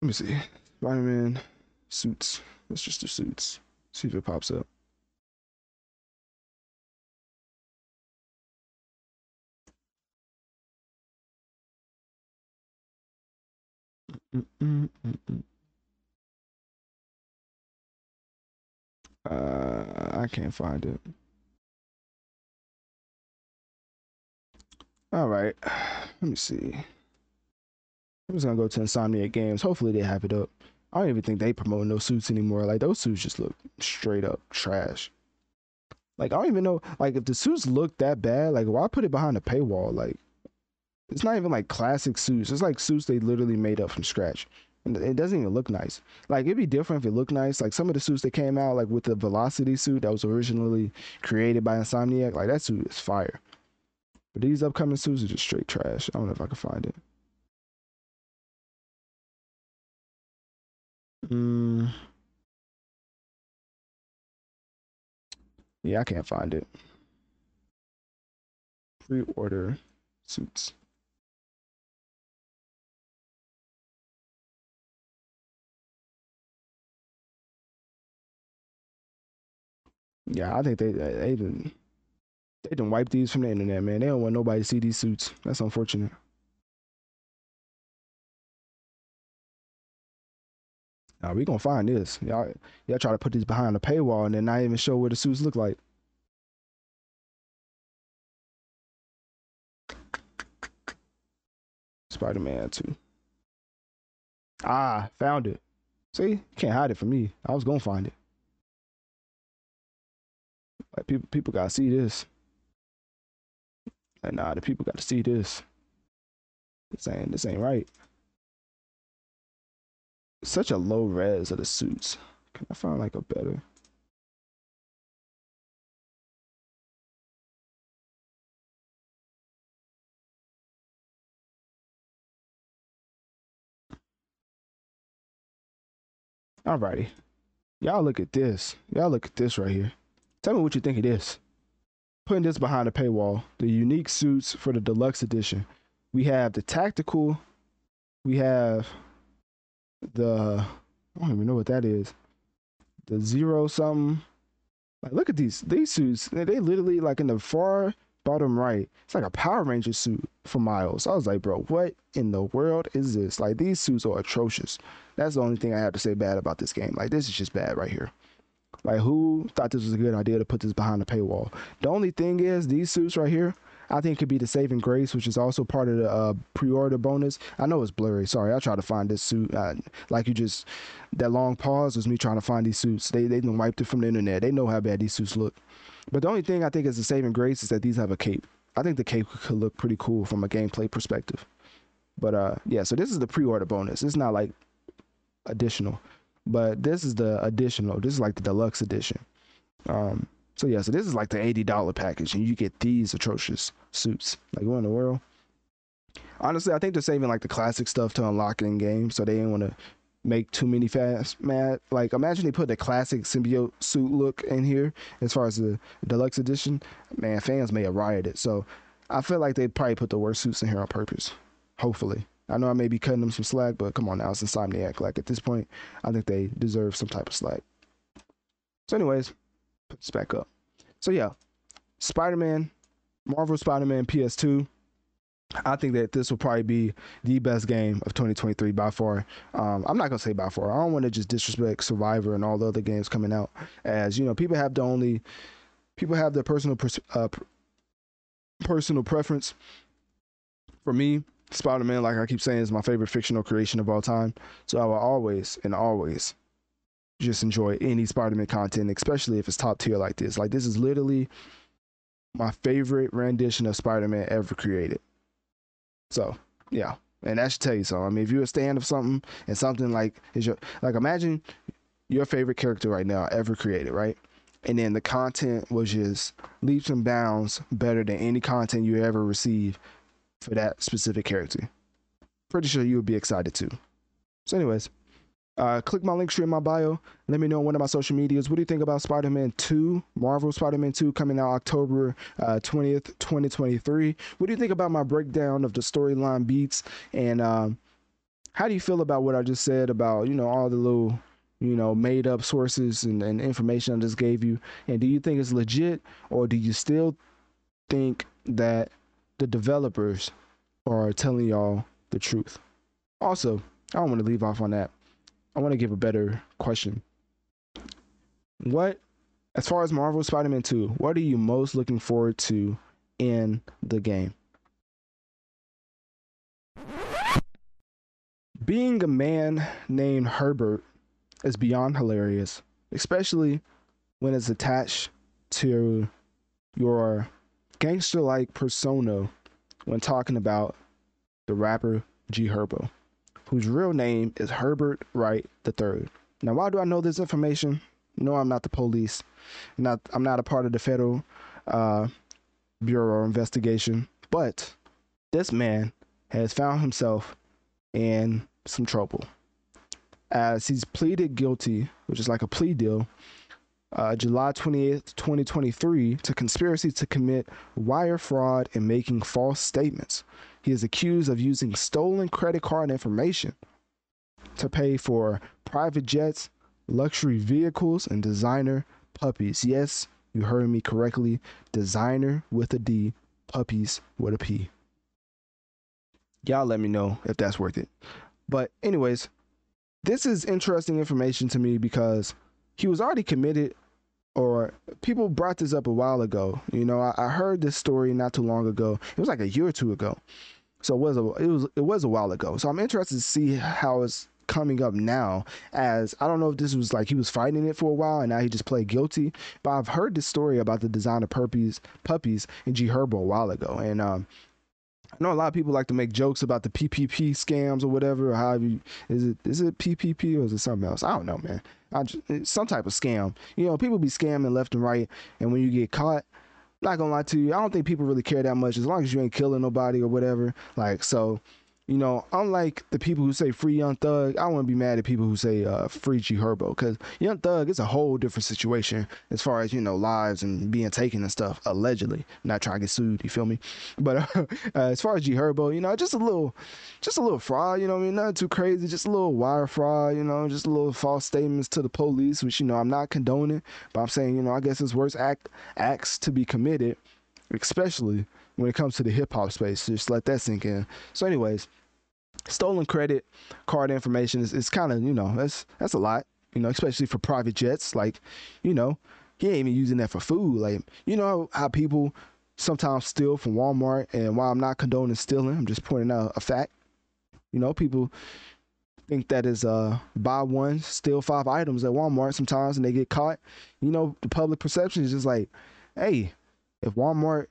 Let me see, Spider-Man suits. Let's just do suits. See if it pops up. Mm-mm-mm-mm. Uh, I can't find it. All right, let me see. I'm just gonna go to Insomniac Games. Hopefully they have it up. I don't even think they promote no suits anymore. Like those suits just look straight up trash. Like I don't even know. Like if the suits look that bad, like why put it behind a paywall? Like it's not even like classic suits. It's like suits they literally made up from scratch it doesn't even look nice. Like it'd be different if it looked nice. Like some of the suits that came out, like with the Velocity suit that was originally created by Insomniac, like that suit is fire. But these upcoming suits are just straight trash. I don't know if I can find it. Mm. Yeah, I can't find it. Pre-order suits. Yeah, I think they they didn't they didn't wipe these from the internet, man. They don't want nobody to see these suits. That's unfortunate. Now we gonna find this. Y'all y'all try to put these behind a paywall and then not even show what the suits look like. Spider-Man 2. Ah, found it. See, can't hide it from me. I was gonna find it. Like people people gotta see this. Like nah, the people got to see this. This ain't this ain't right. Such a low res of the suits. Can I find like a better? Alrighty. Y'all look at this. Y'all look at this right here. Tell me what you think it is. Putting this behind a paywall, the unique suits for the deluxe edition. We have the tactical. We have the I don't even know what that is. The zero something. Like look at these these suits. They, they literally like in the far bottom right. It's like a Power Ranger suit for Miles. I was like, bro, what in the world is this? Like these suits are atrocious. That's the only thing I have to say bad about this game. Like this is just bad right here. Like, who thought this was a good idea to put this behind the paywall? The only thing is, these suits right here, I think could be the saving grace, which is also part of the uh, pre-order bonus. I know it's blurry. Sorry, I tried to find this suit. Uh, like you just that long pause was me trying to find these suits. They they wiped it from the internet. They know how bad these suits look. But the only thing I think is the saving grace is that these have a cape. I think the cape could look pretty cool from a gameplay perspective. But uh, yeah. So this is the pre-order bonus. It's not like additional, but this is the additional. This is like the deluxe edition. Um, so yeah. So this is like the eighty dollar package, and you get these atrocious suits. Like what in the world? Honestly, I think they're saving like the classic stuff to unlock in game, so they didn't want to make too many fast mad. Like imagine they put the classic symbiote suit look in here as far as the deluxe edition. Man, fans may have rioted. So I feel like they probably put the worst suits in here on purpose. Hopefully. I know I may be cutting them some slack, but come on now, it's Insomniac. Like at this point, I think they deserve some type of slack. So, anyways, put this back up. So yeah, Spider-Man, Marvel Spider-Man PS2. I think that this will probably be the best game of 2023 by far. Um, I'm not gonna say by far. I don't want to just disrespect Survivor and all the other games coming out, as you know, people have the only people have their personal pers- uh, personal preference. For me, Spider-Man, like I keep saying, is my favorite fictional creation of all time. So I will always and always just enjoy any Spider-Man content, especially if it's top tier like this. Like this is literally my favorite rendition of Spider-Man ever created. So yeah, and that should tell you something. I mean, if you're a stand of something and something like is your like imagine your favorite character right now ever created, right? And then the content was just leaps and bounds better than any content you ever received for that specific character. Pretty sure you would be excited too. So, anyways, uh, click my link tree in my bio. Let me know on one of my social medias. What do you think about Spider Man 2, Marvel Spider Man 2, coming out October uh, 20th, 2023? What do you think about my breakdown of the storyline beats? And um, how do you feel about what I just said about, you know, all the little, you know, made up sources and, and information I just gave you? And do you think it's legit or do you still think that the developers are telling y'all the truth? Also, I don't want to leave off on that. I want to give a better question. What, as far as Marvel Spider Man 2, what are you most looking forward to in the game? Being a man named Herbert is beyond hilarious, especially when it's attached to your gangster like persona when talking about the rapper G Herbo whose real name is Herbert Wright III. Now, why do I know this information? No, I'm not the police. I'm not I'm not a part of the federal uh, bureau investigation, but this man has found himself in some trouble as he's pleaded guilty, which is like a plea deal, uh, July 28th, 2023, to conspiracy to commit wire fraud and making false statements. He is accused of using stolen credit card information to pay for private jets, luxury vehicles, and designer puppies. Yes, you heard me correctly. Designer with a D, puppies with a P. Y'all let me know if that's worth it. But, anyways, this is interesting information to me because he was already committed or people brought this up a while ago. You know, I, I, heard this story not too long ago. It was like a year or two ago. So it was a it was it was a while ago. So I'm interested to see how it's coming up now as I don't know if this was like he was fighting it for a while and now he just played guilty. But I've heard this story about the designer puppies puppies in G Herbo a while ago. And um I know a lot of people like to make jokes about the PPP scams or whatever. Or how you is it is it PPP or is it something else? I don't know, man. Just, some type of scam. You know, people be scamming left and right, and when you get caught, not gonna lie to you, I don't think people really care that much as long as you ain't killing nobody or whatever. Like so, you know, unlike the people who say free Young Thug, I wouldn't be mad at people who say uh, free G Herbo because Young Thug is a whole different situation as far as you know lives and being taken and stuff. Allegedly, not trying to get sued. You feel me? But uh, uh, as far as G Herbo, you know, just a little, just a little fraud. You know, I mean, nothing too crazy. Just a little wire fraud. You know, just a little false statements to the police, which you know I'm not condoning, but I'm saying you know I guess it's worse act acts to be committed, especially when it comes to the hip hop space. Just let that sink in. So, anyways stolen credit card information is, is kind of you know that's that's a lot you know especially for private jets. Like you know he ain't even using that for food. Like you know how people sometimes steal from walmart and while i'm not condoning stealing i'm just pointing out a fact. You know people think that is uh buy one steal five items at walmart sometimes and they get caught. You know the public perception is just like hey if walmart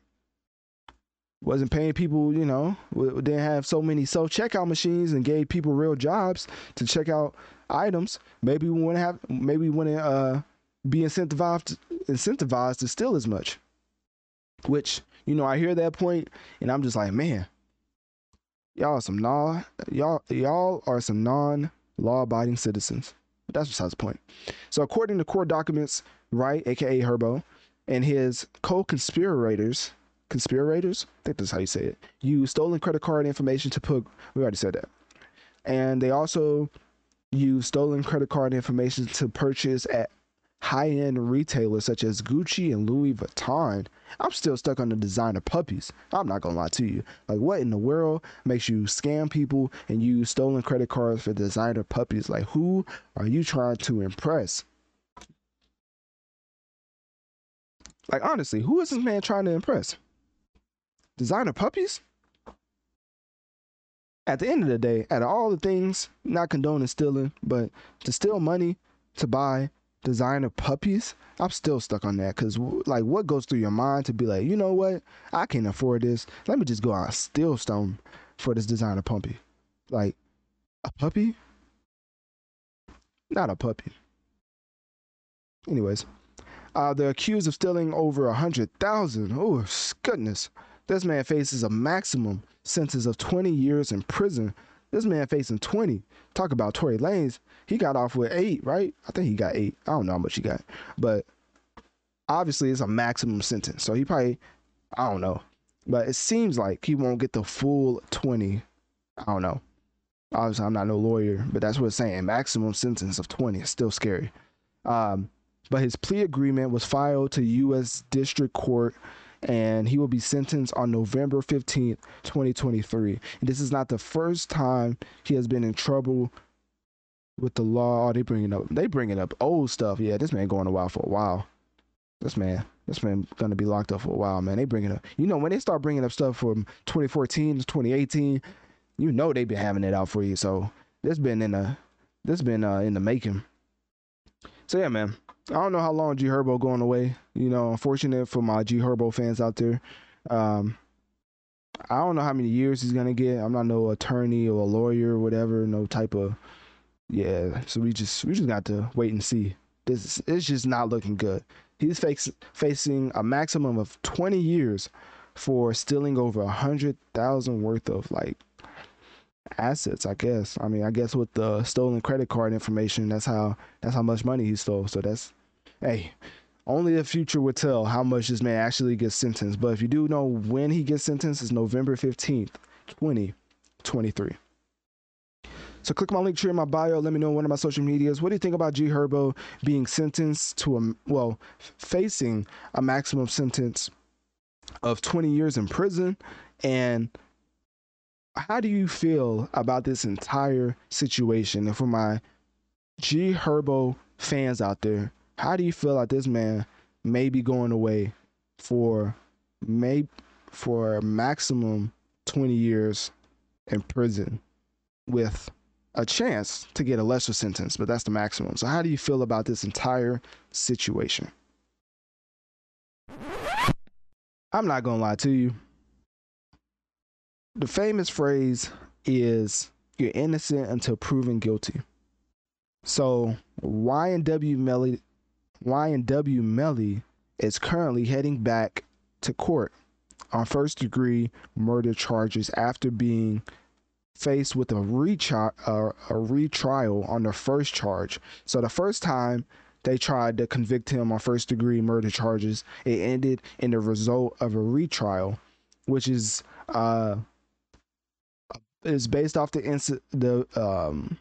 wasn't paying people, you know, didn't have so many self checkout machines and gave people real jobs to check out items, maybe we wouldn't have, maybe we wouldn't uh, be incentivized incentivized to steal as much. Which you know, I hear that point, and I'm just like, man, y'all are some non y'all y'all are some non law abiding citizens. But that's besides the point. So according to court documents, Wright, aka Herbo, and his co-conspirators, conspirators, I think that's how you say it, used stolen credit card information to put. We already said that, and they also used stolen credit card information to purchase at high-end retailers such as Gucci and Louis Vuitton. I'm still stuck on the designer puppies. I'm not gonna lie to you. Like, what in the world makes you scam people and use stolen credit cards for designer puppies? Like, who are you trying to impress? Like, honestly, who is this man trying to impress? Designer puppies? At the end of the day, out of all the things, not condoning stealing, but to steal money to buy designer puppies, I'm still stuck on that. Cause like, what goes through your mind to be like, you know what? I can't afford this. Let me just go out and steal stone for this designer puppy. Like, a puppy? Not a puppy. Anyways, uh, they're accused of stealing over a hundred thousand. Oh goodness! This man faces a maximum sentence of 20 years in prison. This man facing 20. Talk about Tory Lanez. He got off with eight, right? I think he got eight. I don't know how much he got, but obviously it's a maximum sentence. So he probably, I don't know, but it seems like he won't get the full 20. I don't know. Obviously, I'm not no lawyer, but that's what it's saying. Maximum sentence of 20 is still scary. Um, but his plea agreement was filed to U.S. District Court and he will be sentenced on November 15th, 2023. And this is not the first time he has been in trouble with the law. Oh, they bringing up they bringing up old stuff. Yeah, this man going a while for a while. This man, this man gonna be locked up for a while, man. They bringing up, you know, when they start bringing up stuff from 2014 to 2018, you know they've been having it out for you. So this been in a, this been uh, in the making. So yeah, man. I don't know how long G Herbo going away. You know, unfortunate for my G Herbo fans out there. Um, I don't know how many years he's gonna get. I'm not no attorney or a lawyer or whatever. No type of yeah. So we just we just got to wait and see. This it's just not looking good. He's face, facing a maximum of 20 years for stealing over a hundred thousand worth of like assets, I guess. I mean, I guess with the stolen credit card information, that's how that's how much money he stole. So that's hey, only the future would tell how much this man actually gets sentenced. But if you do know when he gets sentenced, it's November 15th, 2023. So click my link here in my bio. Let me know on one of my social medias. What do you think about G Herbo being sentenced to a well, facing a maximum sentence of 20 years in prison and how do you feel about this entire situation? And for my G Herbo fans out there, how do you feel like this man may be going away for may for a maximum 20 years in prison with a chance to get a lesser sentence, but that's the maximum. So how do you feel about this entire situation? I'm not going to lie to you the famous phrase is you're innocent until proven guilty. So YNW Melly YNW Melly is currently heading back to court on first degree murder charges after being faced with a retrial uh, a retrial on the first charge. So the first time they tried to convict him on first degree murder charges, it ended in the result of a retrial, which is uh is based off the incident, the um,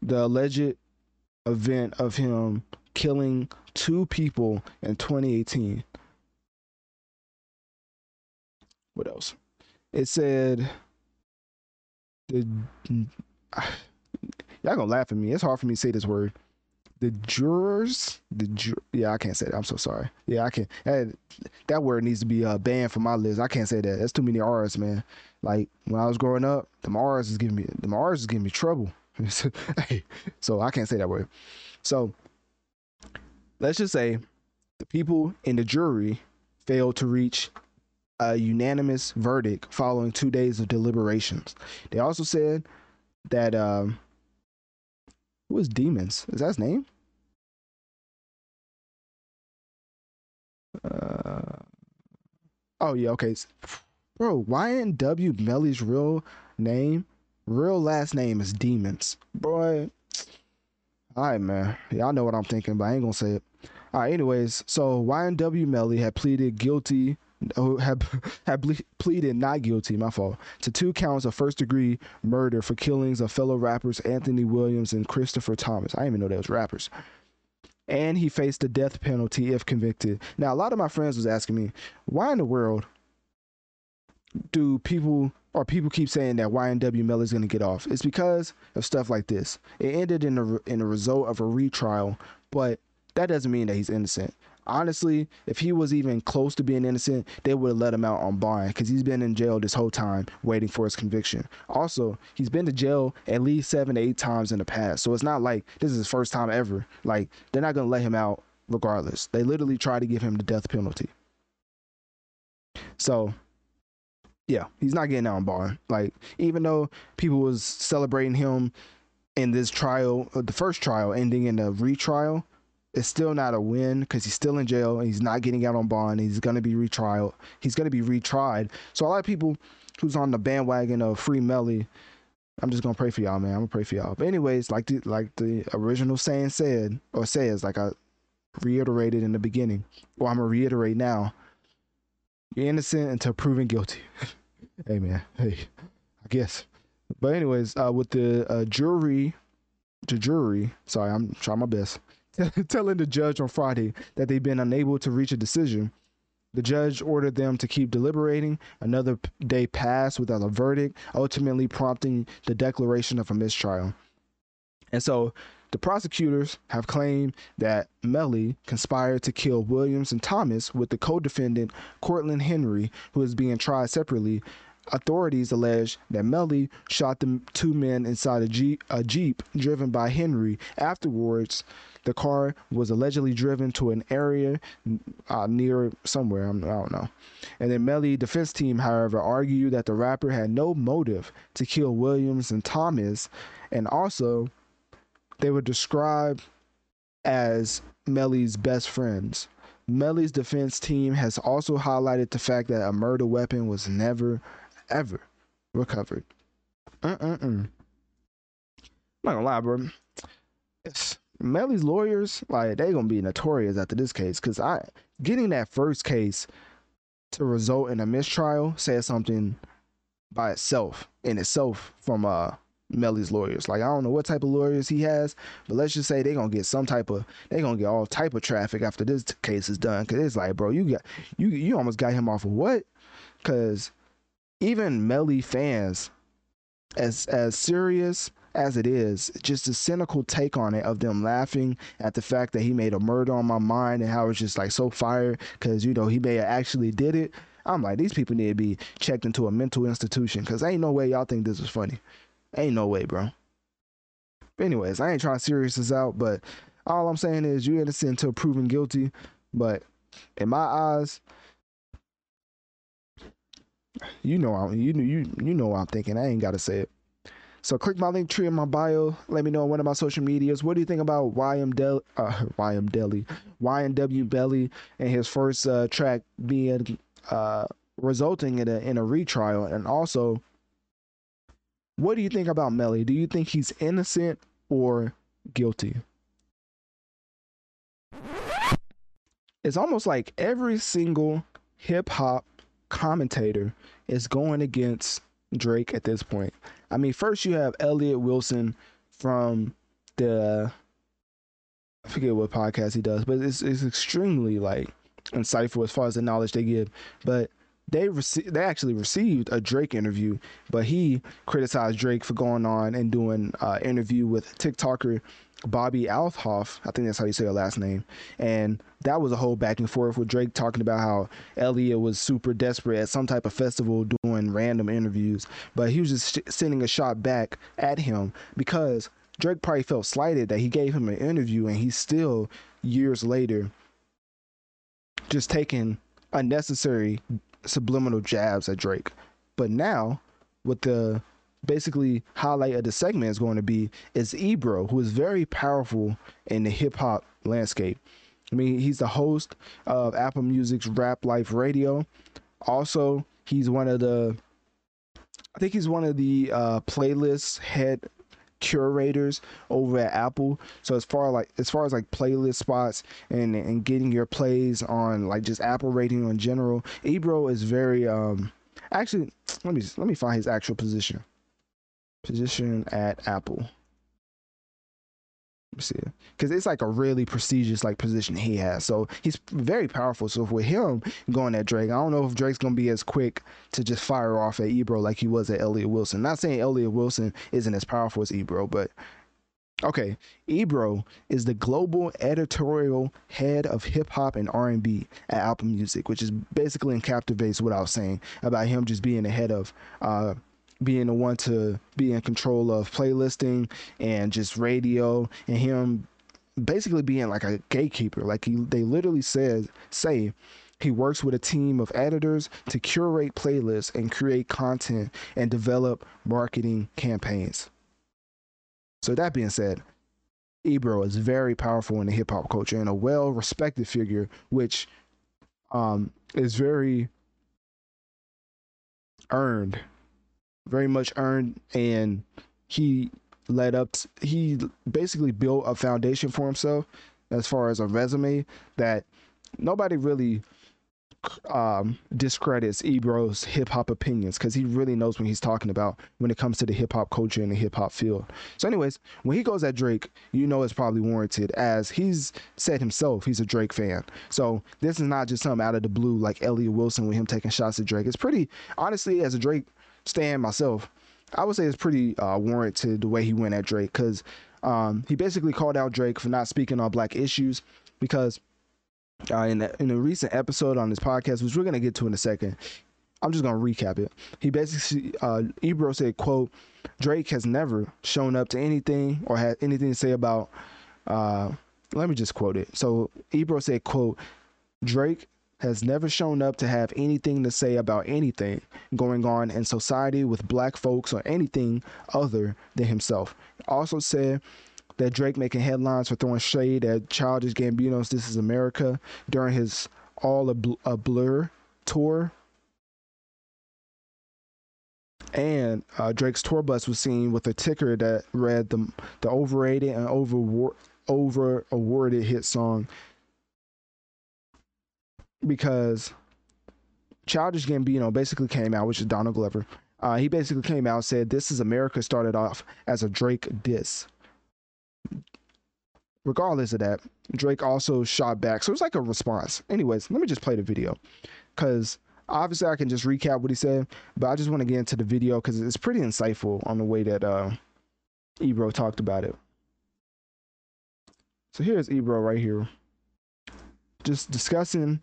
the alleged event of him killing two people in 2018. What else? It said the y'all gonna laugh at me. It's hard for me to say this word. The jurors, the ju- yeah, I can't say that. I'm so sorry. Yeah, I can't. That, that word needs to be uh, banned from my list. I can't say that. That's too many R's, man. Like when I was growing up, the Mars is giving me the Mars is giving me trouble. hey, so I can't say that word. So let's just say the people in the jury failed to reach a unanimous verdict following two days of deliberations. They also said that um, who is Demons? Is that his name? Uh, oh yeah, okay, bro. YNW Melly's real name, real last name is Demons, boy. All right, man. Y'all know what I'm thinking, but I ain't gonna say it. All right. Anyways, so YNW Melly had pleaded guilty who had had pleaded not guilty, my fault, to two counts of first degree murder for killings of fellow rappers Anthony Williams and Christopher Thomas. I didn't even know they was rappers. And he faced the death penalty if convicted. Now, a lot of my friends was asking me, why in the world do people or people keep saying that YNW Melly is going to get off? It's because of stuff like this. It ended in a in a result of a retrial, but that doesn't mean that he's innocent honestly, if he was even close to being innocent, they would have let him out on bond because he's been in jail this whole time waiting for his conviction. Also, he's been to jail at least seven to eight times in the past. So it's not like this is his first time ever. Like, they're not going to let him out regardless. They literally try to give him the death penalty. So, yeah, he's not getting out on bond. Like, even though people was celebrating him in this trial, uh, the first trial ending in a retrial, it's still not a win because he's still in jail and he's not getting out on bond. He's going to be retried. He's going to be retried. So a lot of people who's on the bandwagon of free Melly, I'm just gonna pray for y'all, man. I'm gonna pray for y'all. But anyways, like the like the original saying said or says, like I reiterated in the beginning, or I'm gonna reiterate now. You're innocent until proven guilty. hey man, hey, I guess. But anyways, uh, with the uh, jury, the jury. Sorry, I'm trying my best telling the judge on Friday that they've been unable to reach a decision. The judge ordered them to keep deliberating. Another day passed without a verdict, ultimately prompting the declaration of a mistrial. And so the prosecutors have claimed that Melly conspired to kill Williams and Thomas with the co defendant Cortlen Henry, who is being tried separately. Authorities allege that Melly shot the two men inside a jeep, driven by Henry. Afterwards, the car was allegedly driven to an area uh, near somewhere, I don't know. And the Melly defense team, however, argued that the rapper had no motive to kill Williams and Thomas, and also they were described as Melly's best friends. Melly's defense team has also highlighted the fact that a murder weapon was never, ever recovered. Uh-uh-uh. I'm not gonna lie, bro. Melly's lawyers, like they gonna be notorious after this case, because I getting that first case to result in a mistrial says something by itself in itself from uh Melly's lawyers. Like I don't know what type of lawyers he has, but let's just say they gonna get some type of they gonna get all type of traffic after this case is done. Cause it's like, bro, you got you you almost got him off of what? Cause even Melly fans, as as serious as it is, just a cynical take on it of them laughing at the fact that he made a murder on my mind and how it's just like so fire because you know he may have actually did it. I'm like, these people need to be checked into a mental institution because ain't no way y'all think this is funny. Ain't no way, bro. Anyways, I ain't trying to serious this out, but all I'm saying is you innocent until proven guilty. But in my eyes, you know, I'm, you you you know I'm thinking. I ain't gotta say it. So click my link tree in my bio. Let me know on one of my social medias. What do you think about YM Del uh, YM Deli, YNW Belly, and his first uh, track being uh, resulting in a in a retrial? And also, what do you think about Melly? Do you think he's innocent or guilty? It's almost like every single hip hop commentator is going against Drake at this point. I mean, first you have Elliott Wilson from the I forget what podcast he does, but it's it's extremely like insightful as far as the knowledge they give. But they received they actually received a Drake interview, but he criticized Drake for going on and doing an uh, interview with TikToker Bobbi Althoff. I think that's how you say her last name. And that was a whole back and forth with Drake talking about how Elliott was super desperate at some type of festival doing random interviews, but he was just sh- sending a shot back at him because Drake probably felt slighted that he gave him an interview and he's still years later just taking unnecessary subliminal jabs at Drake. But now, with the basically highlight of the segment is going to be is Ebro, who is very powerful in the hip hop landscape. I mean, he's the host of Apple Music's Rap Life Radio. Also, he's one of the I think he's one of the uh, playlist head curators over at Apple. So as far like as far as like playlist spots and and getting your plays on like just Apple rating in general, Ebro is very um actually let me let me find his actual position. Position at Apple. Let me see. Because it's like a really prestigious like position he has. So he's very powerful. So with him going at drake i don't know if drake's gonna be as quick to just fire off at ebro like he was at Elliott wilson. Not saying Elliott wilson isn't as powerful as ebro but okay. Ebro is the global editorial head of hip-hop and r&b at apple music which is basically encapsulates what i was saying about him just being the head of uh being the one to be in control of playlisting and just radio and him basically being like a gatekeeper. Like he they literally said say he works with a team of editors to curate playlists and create content and develop marketing campaigns. So that being said ebro is very powerful in the hip-hop culture and a well-respected figure which um, is very earned very much earned and he led up to, he basically built a foundation for himself as far as a resume that nobody really um, discredits Ebro's hip hop opinions because he really knows what he's talking about when it comes to the hip hop culture and the hip hop field. So, anyways, when he goes at Drake, you know it's probably warranted as he's said himself he's a Drake fan. So, this is not just something out of the blue like Elliott Wilson with him taking shots at Drake. It's pretty, honestly, as a Drake stand myself, I would say it's pretty uh, warranted the way he went at Drake because um, he basically called out Drake for not speaking on black issues because uh, in, a, in a recent episode on this podcast, which we're going to get to in a second, I'm just going to recap it. He basically, uh, Ebro said, quote, Drake has never shown up to anything or had anything to say about, uh, let me just quote it. So Ebro said, quote, Drake has never shown up to have anything to say about anything going on in society with black folks or anything other than himself. Also said that Drake making headlines for throwing shade at Childish Gambino's This Is America during his All a, Bl- a Blur tour. And uh, Drake's tour bus was seen with a ticker that read the the overrated and over over awarded hit song because Childish Gambino basically came out, which is Donald Glover. Uh, he basically came out and said, "This is America." Started off as a Drake diss. Regardless of that, Drake also shot back, so it was like a response. Anyways, let me just play the video, because obviously I can just recap what he said, but I just want to get into the video because it's pretty insightful on the way that uh, Ebro talked about it. So here's Ebro right here, just discussing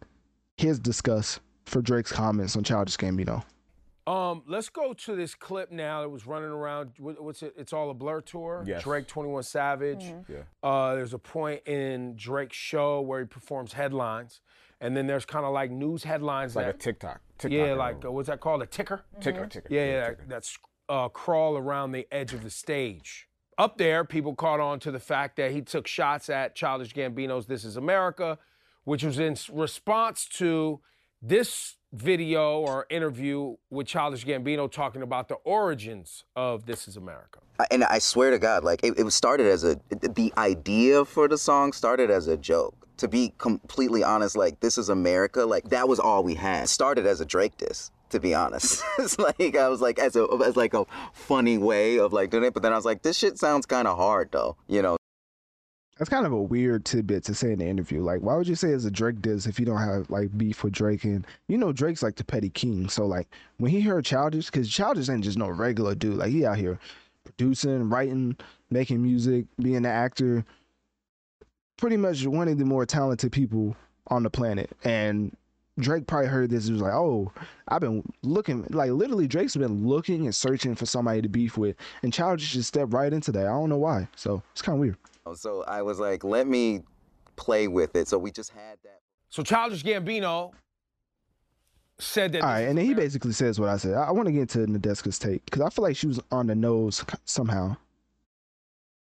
his disgust for Drake's comments on Childish Gambino. Um, let's go to this clip now that was running around. what's it? It's all a blur tour. Yes. Drake, Twenty One Savage. Mm-hmm. Yeah. Uh, there's a point in Drake's show where he performs headlines, and then there's kind of like news headlines. It's like that, a TikTok. TikTok yeah, like uh, what's that called? A ticker. Ticker. Mm-hmm. Ticker. Yeah, yeah. yeah that, that's uh, crawl around the edge of the stage. Up there, people caught on to the fact that he took shots at Childish Gambino's "This Is America." Which was in response to this video or interview with Childish Gambino talking about the origins of This Is America. And I swear to God, like it, it was started as a, the idea for the song started as a joke. To be completely honest, like This Is America, like that was all we had. Started as a Drake diss to be honest. it's like I was like as a as like a funny way of like doing it, but then I was like, this shit sounds kind of hard though, you know that's kind of a weird tidbit to say in the interview. Like, why would you say it's a Drake diss if you don't have like beef with Drake? And you know, Drake's like the petty king. So like when he heard Childish, because Childish ain't just no regular dude. Like he out here producing, writing, making music, being an actor. Pretty much one of the more talented people on the planet. And Drake probably heard this. He was like, "Oh, I've been looking, like literally, Drake's been looking and searching for somebody to beef with, and Childish just stepped right into that. I don't know why. So it's kind of weird." So I was like, let me play with it. So we just had that. So Childish Gambino said that. All right, and then he basically says what I said. I, I want to get into Nadeska's take because I feel like she was on the nose somehow.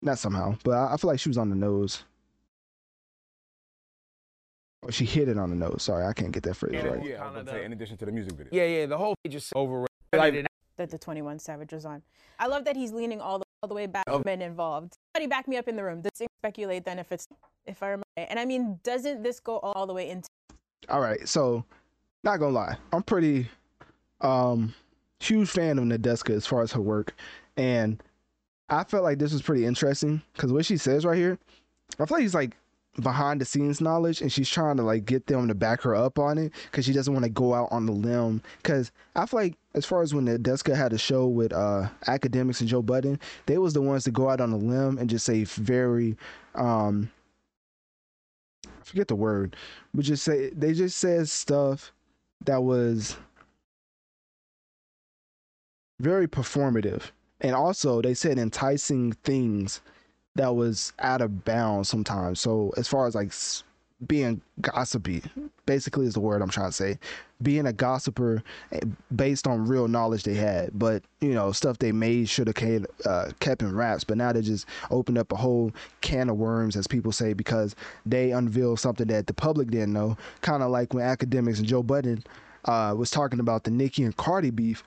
Not somehow, but I, I feel like she was on the nose. Or she hit it on the nose. Sorry, I can't get that phrase Yeah, right. yeah, I was say, in addition to the music video. Yeah, yeah, the whole thing just overrated. Like- that the 21 Savage was on. I love that he's leaning all the, all the way back, Of- men involved. Somebody back me up in the room. Does it speculate then if it's, if I remember right? And I mean, doesn't this go all the way into All right, so not gonna lie, I'm pretty um huge fan of Nadeska as far as her work, and I felt like this was pretty interesting because what she says right here, I feel like he's like behind the scenes knowledge, and she's trying to like get them to back her up on it because she doesn't want to go out on the limb. Because I feel like as far as when Nadeska had a show with uh Akademiks and Joe Budden, they was the ones to go out on a limb and just say very um I forget the word, but just say they just said stuff that was very performative. And also they said enticing things that was out of bounds sometimes. So as far as like being gossipy, basically is the word I'm trying to say. Being a gossiper eh, based on real knowledge they had, but you know stuff they made should have kept, uh, kept in wraps. But now they just opened up a whole can of worms, as people say, because they unveiled something that the public didn't know. Kind of like when Akademiks and Joe Budden uh, was talking about the Nicki and Cardi beef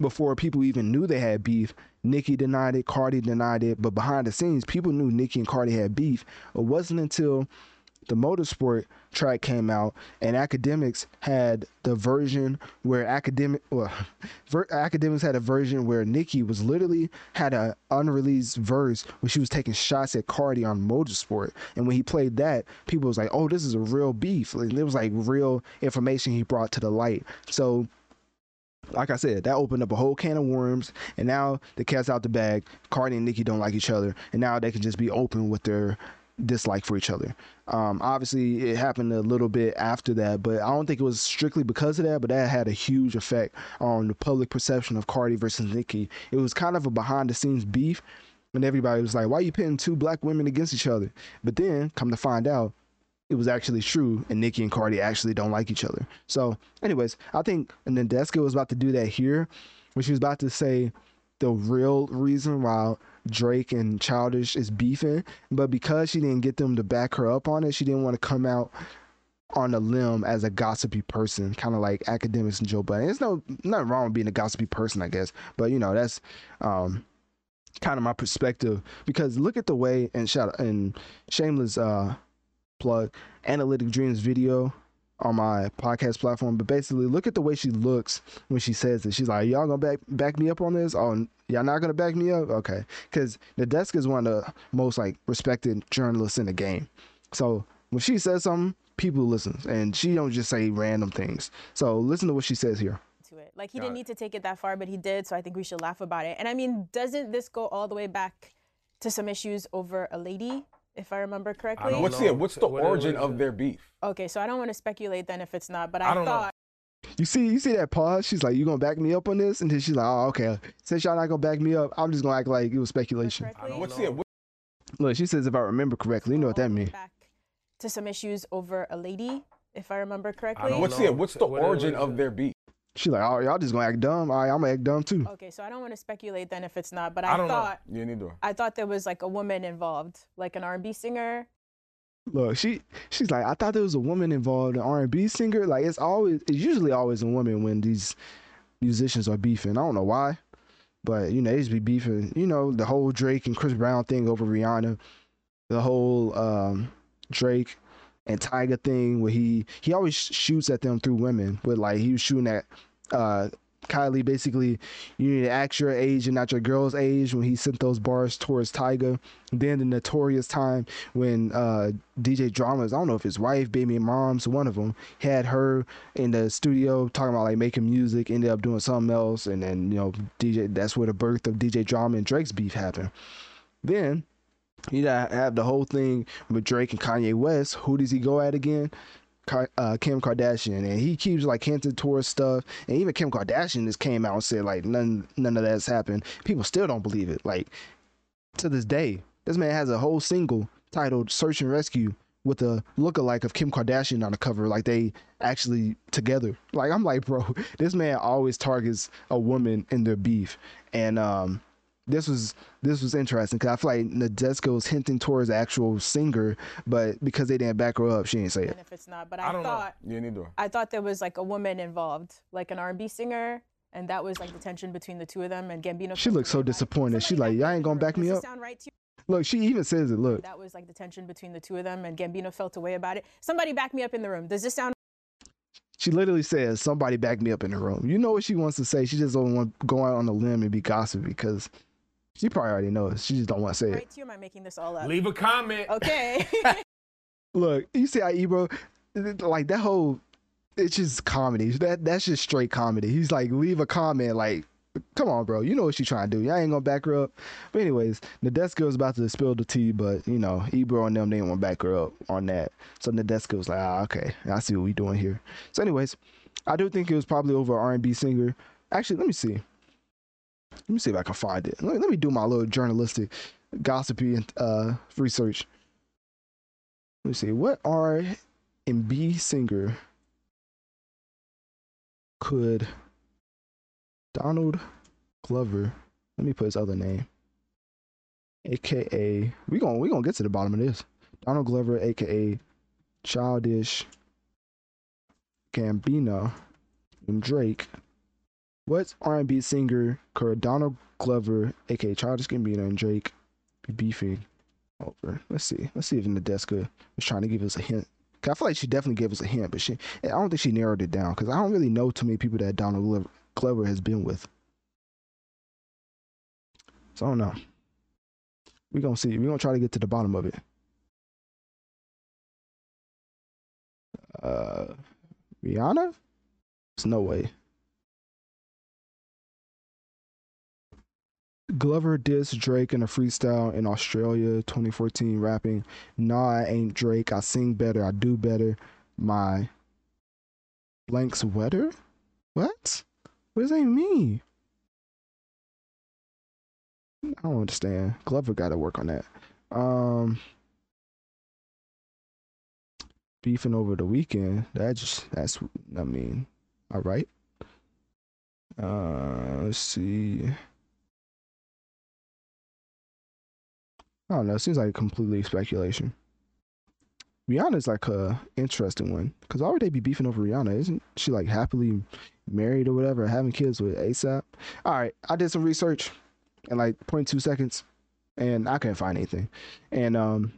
before people even knew they had beef. Nicki denied it, Cardi denied it, but behind the scenes, people knew Nicki and Cardi had beef. It wasn't until the motorsport track came out and Akademiks had the version where academic well ver, Akademiks had a version where Nicki was literally had a unreleased verse where she was taking shots at Cardi on motorsport. And when he played that people was like oh this is a real beef. Like, it was like real information he brought to the light. So like I said, that opened up a whole can of worms, and now the cat's out the bag. Cardi and Nicki don't like each other, and now they can just be open with their dislike for each other. Um, obviously, it happened a little bit after that, but I don't think it was strictly because of that. But that had a huge effect on the public perception of Cardi versus Nicki. It was kind of a behind-the-scenes beef, and everybody was like, "Why are you pitting two black women against each other?" But then, come to find out, it was actually true, and Nicki and Cardi actually don't like each other. So, anyways, I think Nadeska was about to do that here, when she was about to say the real reason why Drake and Childish is beefing, but because she didn't get them to back her up on it, she didn't want to come out on a limb as a gossipy person, kind of like Akademiks and Joe Budden. There's no nothing wrong with being a gossipy person, I guess, but you know that's um kind of my perspective because look at the way and shout and shameless uh plug Analytic Dreamz video on my podcast platform but basically look at the way she looks when she says it. She's like y'all gonna back back me up on this? Oh y'all not gonna back me up? Okay. Because Nadeska is one of the most like respected journalists in the game. So when she says something people listen and she don't just say random things. So listen to what she says here. To it? Like he didn't need to take it that far, but he did. So I think we should laugh about it. And I mean, doesn't this go all the way back to some issues over a lady, if I remember correctly? What's yeah? What's the origin of their beef? Okay, so I don't want to speculate then if it's not, but I I, don't know. thought You see, you see that pause. She's like, "You gonna back me up on this?" And then she's like, "Oh, okay. Since y'all not gonna back me up, I'm just gonna act like it was speculation." What's yeah? What, Look, she says, "If I remember correctly, you know what that means." Back to some issues over a lady, if I remember correctly. what's yeah? What's the origin of their beef? She's like, "Oh, y'all just gonna act dumb. All right, I'm gonna act dumb too." Okay, so I don't want to speculate then if it's not, but I I, don't know. thought Yeah, neither. I thought there was like a woman involved, like an R&B singer. Look, she she's like, "I thought there was a woman involved, an R&B singer. Like it's always, it's usually always a woman when these musicians are beefing. I don't know why, but you know they just be beefing. You know the whole Drake and Chris Brown thing over Rihanna, the whole um, Drake and Tyga thing where he he always shoots at them through women, but like he was shooting at uh, Kylie. Basically, you need to act your age and not your girl's age when he sent those bars towards Tyga. Then the notorious time when uh, DJ Dramas, I don't know if his wife, baby mom's, one of them, had her in the studio talking about like making music, ended up doing something else, and then you know DJ. That's where the birth of DJ Drama and Drake's beef happened. Then you gotta have the whole thing with Drake and Kanye West. Who does he go at again? Ka- Uh, Kim Kardashian, and he keeps like hinting towards stuff, and even Kim Kardashian just came out and said like none none of that's happened. People still don't believe it. Like to this day, this man has a whole single titled "Search and Rescue" with a lookalike of Kim Kardashian on the cover, like they actually together. Like I'm like, bro, this man always targets a woman in their beef, and um, this was this was interesting because I feel like Nadeska was hinting towards the actual singer, but because they didn't back her up, she didn't say it. And if it's not, but I, I don't thought know. Yeah, neither. I thought there was like a woman involved, like an R&B singer, and that was like the tension between the two of them. And Gambino. She looked so disappointed. She like, y'all ain't gonna back me up. sound right to you? Look, she even says it. Look, That was like the tension between the two of them, and Gambino felt away about it. Somebody back me up in the room. Does this sound she literally says, "Somebody back me up in the room." You know what she wants to say. She just don't want to go out on a limb and be gossipy because she probably already knows. She just don't want to say it. right to am I making this all up? Leave a comment. Okay. Look, you see how Ebro, like that whole, it's just comedy. That that's just straight comedy. He's like, leave a comment, like, come on, bro. You know what she's trying to do. Y'all ain't gonna back her up. But anyways, Nadeska was about to spill the tea, but you know, Ebro and them they didn't want to back her up on that. So Nadeska was like, ah, okay, I see what we doing here. So anyways, I do think it was probably over R&B singer. Actually, let me see. Let me see if I can find it. Let me, do my little journalistic, gossipy uh, research. Let me see. What R and B singer could Donald Glover? Let me put his other name. AKA we gonna we gonna get to the bottom of this. Donald Glover, aka Childish Gambino and Drake. What R&B singer Donald Glover, aka Childish Gambino and Drake, be beefing over? Let's see. Let's see if Nadeska was trying to give us a hint. I feel like she definitely gave us a hint, but she I don't think she narrowed it down because I don't really know too many people that Donald Glover, Glover has been with. So I don't know. We're gonna see. We're gonna try to get to the bottom of it. Uh Rihanna? There's no way. Glover dissed Drake in a freestyle in Australia 2014 rapping, Nah, I ain't Drake. I sing better. I do better. My blank sweater? What? What does that mean? I don't understand. Glover got to work on that. Um, beefing over the weekend. That just that's I mean, all right. Uh, let's see. I don't know. It seems like completely speculation. Rihanna's like a interesting one because why would they be beefing over Rihanna? Isn't she like happily married or whatever, having kids with ASAP? All right, I did some research in like 0.2 seconds, and I couldn't find anything. And um,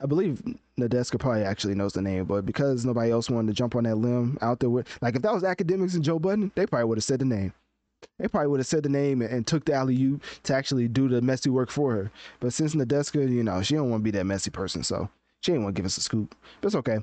I believe Nadeska probably actually knows the name, but because nobody else wanted to jump on that limb out there with, like, if that was Akademiks and Joe Budden, they probably would have said the name. They probably would have said the name and, and took the alley oop to actually do the messy work for her. But since Nadeska, you know, she don't want to be that messy person, so she ain't want to give us a scoop. But it's okay.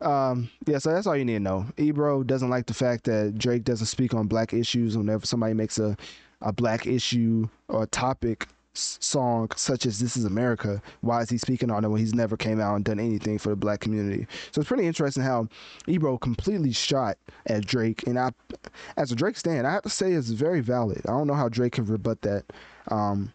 Um, yeah, so that's all you need to know. Ebro doesn't like the fact that Drake doesn't speak on black issues whenever somebody makes a, a black issue or a topic song such as This Is America. Why is he speaking on it when he's never came out and done anything for the black community? So it's pretty interesting how Ebro completely shot at Drake. And I, as a Drake stan, I have to say it's very valid. I don't know how Drake can rebut that. Um,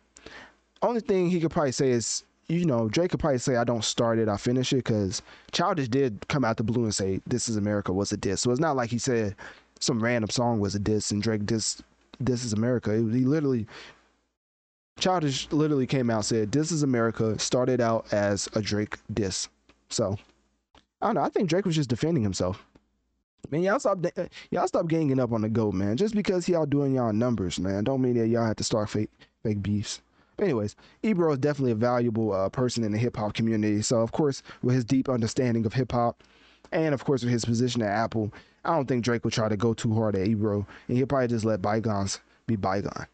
only thing he could probably say is you know, Drake could probably say, I don't start it, I finish it, because Childish did come out the blue and say, This is America was a diss. So it's not like he said some random song was a diss and Drake diss, This is America. It, he literally, Childish literally came out said, This is America, started out as a Drake diss. So, I don't know. I think Drake was just defending himself. Man, y'all stop, y'all stop ganging up on the GOAT, man. Just because y'all doing y'all numbers, man, don't mean that y'all have to start fake, fake beefs. Anyways, Ebro is definitely a valuable uh, person in the hip hop community. So, of course, with his deep understanding of hip hop, and of course with his position at Apple, I don't think Drake would try to go too hard at Ebro, and he'll probably just let bygones be bygone.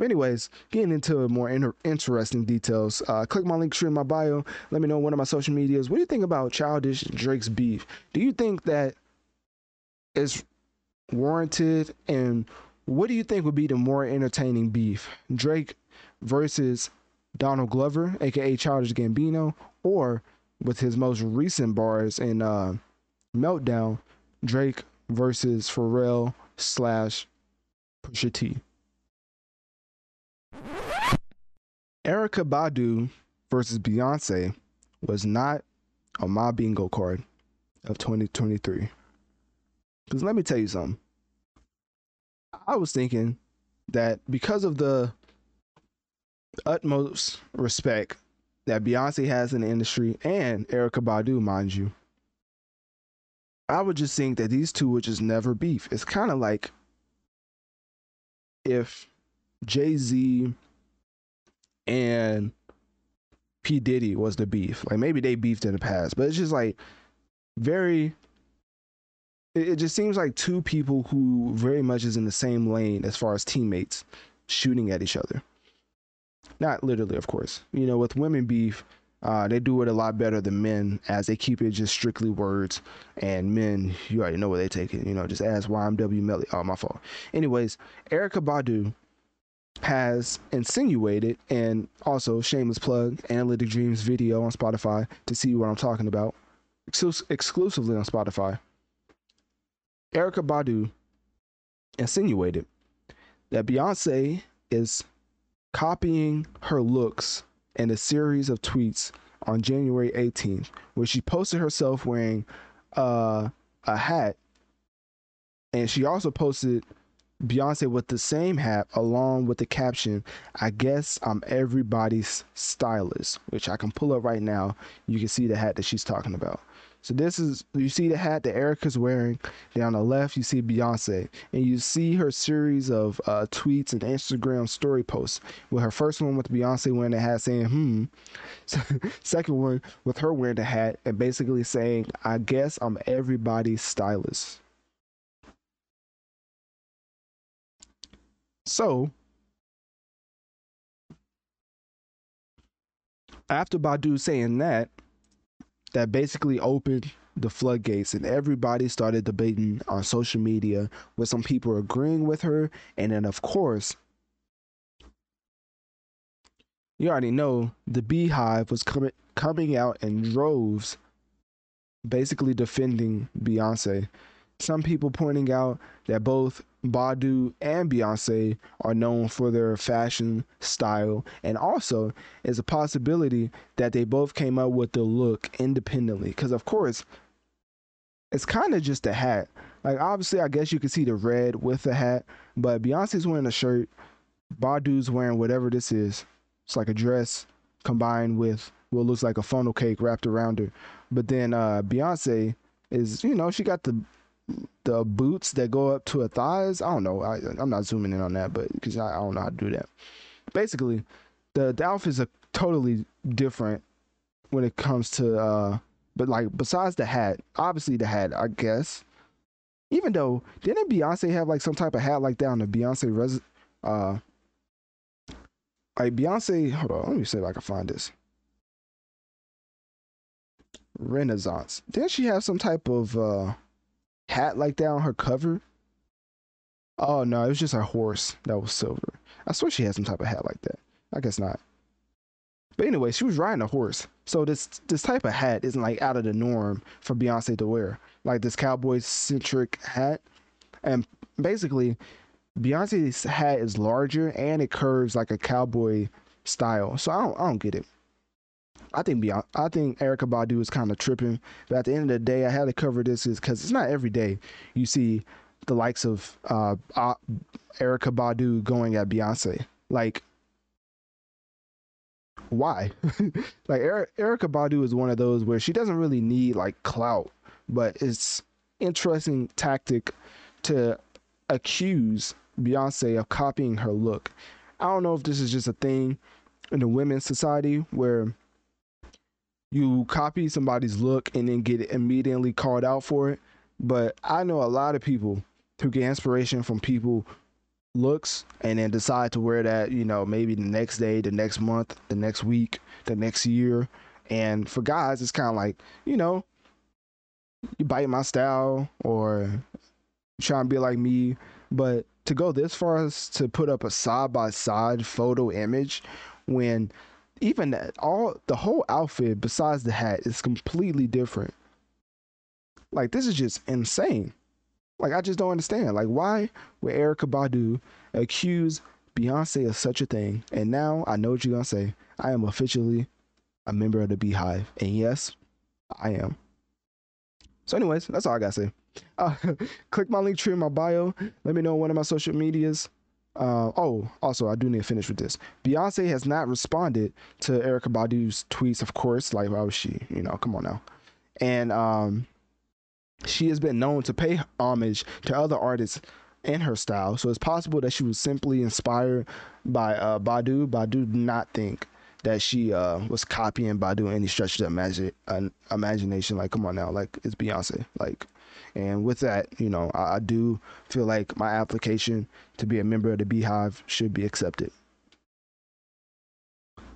Anyways, getting into more inter- interesting details, uh, click my Linktree in my bio. Let me know one of my social medias. What do you think about Childish Drake's beef? Do you think that is warranted? And what do you think would be the more entertaining beef? Drake versus Donald Glover, aka Childish Gambino, or with his most recent bars in uh, Meltdown, Drake versus Pharrell slash Pusha T. Erykah Badu versus Beyonce, was not on my bingo card of 2023. Because let me tell you something. I was thinking that because of the utmost respect that Beyonce has in the industry and Erykah Badu, mind you, I would just think that these two would just never beef. It's kind of like if Jay Z and P. Diddy was the beef. Like maybe they beefed in the past, but it's just like very it, just seems like two people who very much is in the same lane as far as teammates shooting at each other. Not literally, of course. You know, with women beef, uh, they do it a lot better than men as they keep it just strictly words. And men, you already know where they take it. You know, just ask YNW Melly. Oh, my fault. Anyways, Erykah Badu has insinuated, and also shameless plug, Analytic Dreamz video on Spotify to see what I'm talking about, Exclus- exclusively on Spotify. Erykah Badu insinuated that Beyonce is copying her looks in a series of tweets on January 18th, where she posted herself wearing uh, a hat, and she also posted Beyonce with the same hat along with the caption, I guess I'm everybody's stylist, which I can pull up right now. You can see the hat that she's talking about. So this is you see the hat that Erykah's wearing. Down the left, you see Beyonce, and you see her series of uh, tweets and Instagram story posts. With her first one with Beyonce wearing the hat, saying "Hmm," second one with her wearing the hat and basically saying, "I guess I'm everybody's stylist." So after Badu saying that, that basically opened the floodgates and everybody started debating on social media with some people agreeing with her. And then of course you already know the beehive was coming coming out in droves basically defending Beyonce. Some people pointing out that both Badu and Beyonce are known for their fashion style, and also is a possibility that they both came up with the look independently. Because of course, it's kind of just a hat. Like obviously, I guess you can see the red with the hat, but Beyonce's wearing a shirt, Badu's wearing whatever this is. It's like a dress combined with what looks like a funnel cake wrapped around her. But then uh, Beyonce is, you know, she got the the boots that go up to her thighs. I don't know. I, I'm not zooming in on that, but because I, I, don't know how to do that. Basically, the the outfits are totally different when it comes to. uh But like besides the hat, obviously the hat, I guess. Even though didn't Beyonce have like some type of hat like that on the Beyonce res, uh, like Beyonce. Hold on, let me see if I can find this. Renaissance. Didn't she have some type of uh hat like that on her cover? Oh no, it was just her horse that was silver. I swear she had some type of hat like that. I guess not. But anyway, she was riding a horse. So this this type of hat isn't like out of the norm for Beyonce to wear. Like this cowboy centric hat. And basically, Beyonce's hat is larger and it curves like a cowboy style. So I don't I don't get it. I think Beyonce, I think Erykah Badu is kind of tripping. But at the end of the day, I had to cover this is because it's not every day you see the likes of uh, uh, Erykah Badu going at Beyonce. Like, why? like er- Erykah Badu is one of those where she doesn't really need like clout, but it's interesting tactic to accuse Beyonce of copying her look. I don't know if this is just a thing in the women's society where you copy somebody's look and then get immediately called out for it. But I know a lot of people who get inspiration from people looks and then decide to wear that, you know, maybe the next day, the next month, the next week, the next year. And for guys, it's kind of like, you know, you bite my style or trying to be like me. But to go this far as to put up a side by side photo image when even that, all the whole outfit besides the hat is completely different. Like this is just insane. Like I just don't understand. Like why would Erykah Badu accuse Beyonce of such a thing? And now I know what you're gonna say. I am officially a member of the Beehive. And yes, I am. So, anyways, that's all I gotta say. Uh, click my Linktree in my bio. Let me know one of my social medias. Uh, oh, also, I do need to finish with this. Beyonce has not responded to Erykah Badu's tweets, of course. Like, why was she? You know, come on now. And um, she has been known to pay homage to other artists in her style. So it's possible that she was simply inspired by uh, Badu. Badu did not think that she uh, was copying Badu any stretch of imagine, uh, imagination. Like, come on now, like it's Beyonce. Like, and with that, you know, I, I do feel like my application to be a member of the Beehive should be accepted.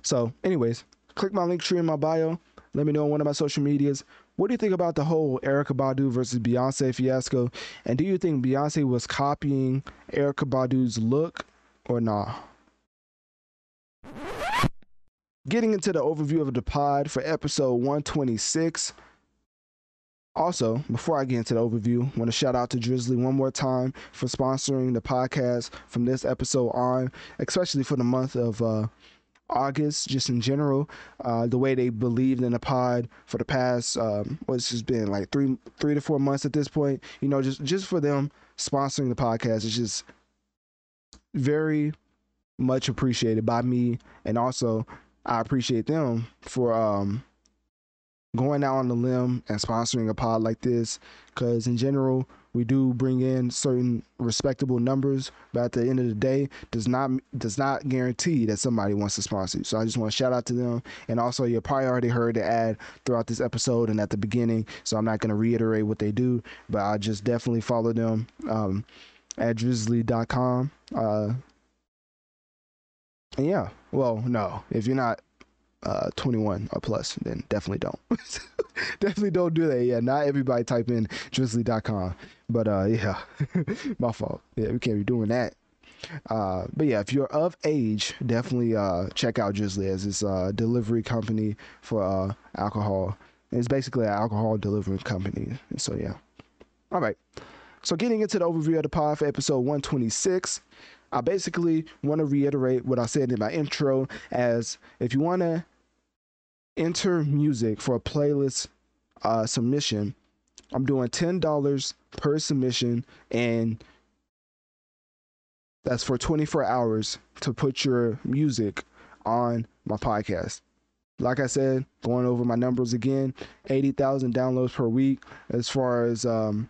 So, anyways, click my Linktree in my bio. Let me know on one of my social medias. What do you think about the whole Erykah Badu versus Beyonce fiasco? And do you think Beyonce was copying Erykah Badu's look or not? Nah? Getting into the overview of the pod for episode 126. Also, before I get into the overview, I want to shout out to Drizly one more time for sponsoring the podcast from this episode on, especially for the month of uh, August, just in general. Uh, the way they believed in the pod for the past, um, what's just been like three, three to four months at this point. You know, just just for them sponsoring the podcast is just very much appreciated by me, and also I appreciate them for um going out on the limb and sponsoring a pod like this because in general we do bring in certain respectable numbers but at the end of the day does not does not guarantee that somebody wants to sponsor you. So i just want to shout out to them. And also you probably already heard the ad throughout this episode and at the beginning so i'm not going to reiterate what they do but i just definitely follow them um, at drizly.com uh, and yeah well no if you're not uh, 21 or plus, then definitely don't. definitely don't do that. Yeah, not everybody type in drizly.com. But uh, yeah, my fault. Yeah, we can't be doing that. Uh, but yeah, if you're of age, definitely uh, check out Drizly as it's a delivery company for uh, alcohol. It's basically an alcohol delivery company. So yeah. All right. So getting into the overview of the pod for episode 126. I basically want to reiterate what I said in my intro as if you want to enter music for a playlist uh, submission, I'm doing $10 per submission and that's for 24 hours to put your music on my podcast. Like I said, going over my numbers again, 80,000 downloads per week as far as um,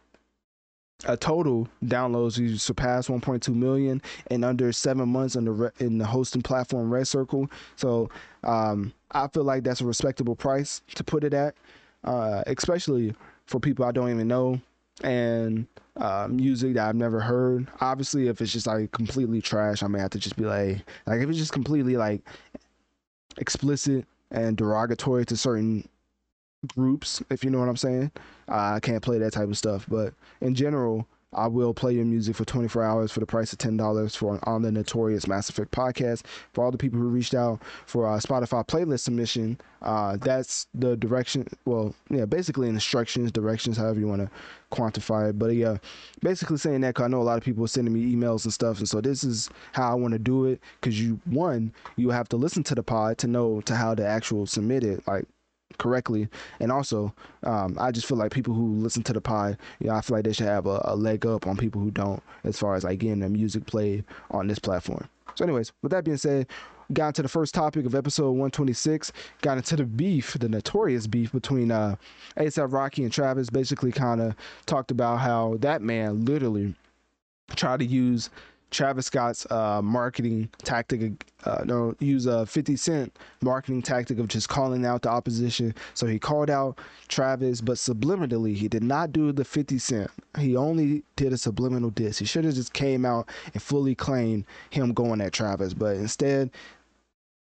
a total downloads you surpassed 1.2 million in under seven months in the in the hosting platform RedCircle. So um, I feel like that's a respectable price to put it at, uh, especially for people I don't even know and uh, music that I've never heard. Obviously, if it's just like completely trash, I may have to just be like, like if it's just completely like explicit and derogatory to certain groups, if you know what I'm saying. I can't play that type of stuff, but in general, I will play your music for 24 hours for the price of $10 for on the Notorious Mass Effect podcast. For all the people who reached out for a Spotify playlist submission, uh, that's the direction. Well, yeah, basically instructions, directions, however you want to quantify it. But yeah, basically saying that because I know a lot of people are sending me emails and stuff. And so this is how I want to do it because you, one, you have to listen to the pod to know to how to actual submit it. Like, correctly. And also, um, I just feel like people who listen to the pod, you know, I feel like they should have a, a leg up on people who don't, as far as like getting their music played on this platform. So, anyways, with that being said, got into the first topic of episode 126. Got into the beef, the notorious beef between uh, ASAP Rocky and Travis. Basically, kind of talked about how that man literally tried to use Travis Scott's uh, marketing tactic, uh, no, use a 50 Cent marketing tactic of just calling out the opposition. So he called out Travis, but subliminally, he did not do the 50 Cent. He only did a subliminal diss. He should have just came out and fully claimed him going at Travis, but instead,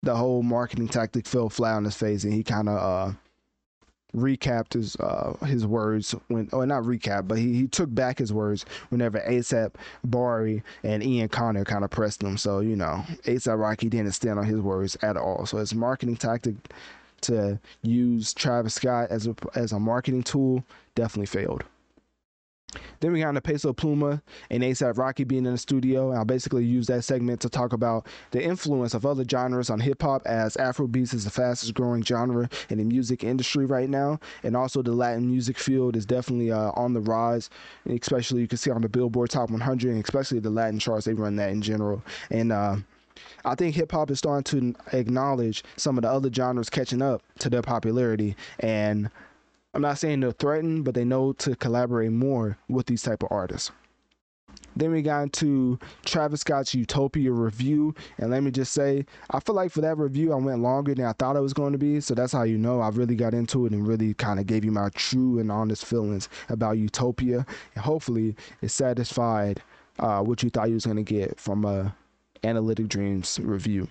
the whole marketing tactic fell flat on his face, and he kind of uh, recapped his uh, his words when or not recap, but he, he took back his words whenever ASAP Bari and Ian Connor kind of pressed him. So you know, ASAP Rocky didn't stand on his words at all. So his marketing tactic to use Travis Scott as a as a marketing tool definitely failed. Then we got the Peso Pluma and ASAP Rocky being in the studio. I'll basically use that segment to talk about the influence of other genres on hip hop, as Afrobeats is the fastest growing genre in the music industry right now, and also the Latin music field is definitely uh, on the rise. Especially you can see on the Billboard Top 100, and especially the Latin charts. They run that in general, and uh, I think hip hop is starting to acknowledge some of the other genres catching up to their popularity and I'm not saying they're threatened, but they know to collaborate more with these type of artists. Then we got into Travis Scott's Utopia review, and let me just say, I feel like for that review, I went longer than I thought it was going to be. So that's how you know I really got into it and really kind of gave you my true and honest feelings about Utopia, and hopefully it satisfied uh, what you thought you was going to get from a Analytic Dreamz review.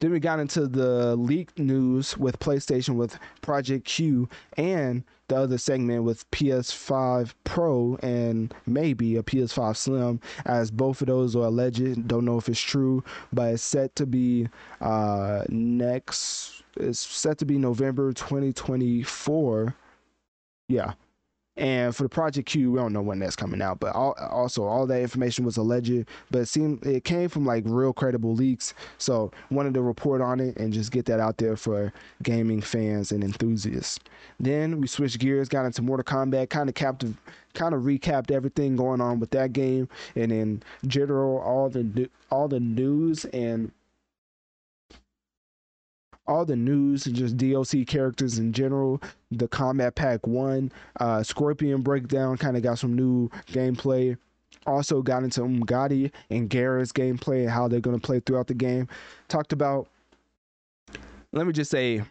Then we got into the leaked news with PlayStation with Project Q and the other segment with PS5 Pro and maybe a PS5 Slim, as both of those are alleged. Don't know if it's true, but it's set to be uh, next. It's set to be November 2024. Yeah, and for the Project Q, we don't know when that's coming out, but all, also all that information was alleged, but it seemed it came from like real credible leaks. So wanted to report on it and just get that out there for gaming fans and enthusiasts. Then we switched gears, got into Mortal Kombat, kind of capped, kind of recapped everything going on with that game, and in general all the all the news and all the news and just DLC characters in general. The Kombat Pack 1, uh, Scorpion Breakdown kind of got some new gameplay. Also got into Umgadi and Geras's gameplay and how they're going to play throughout the game. Talked about, let me just say,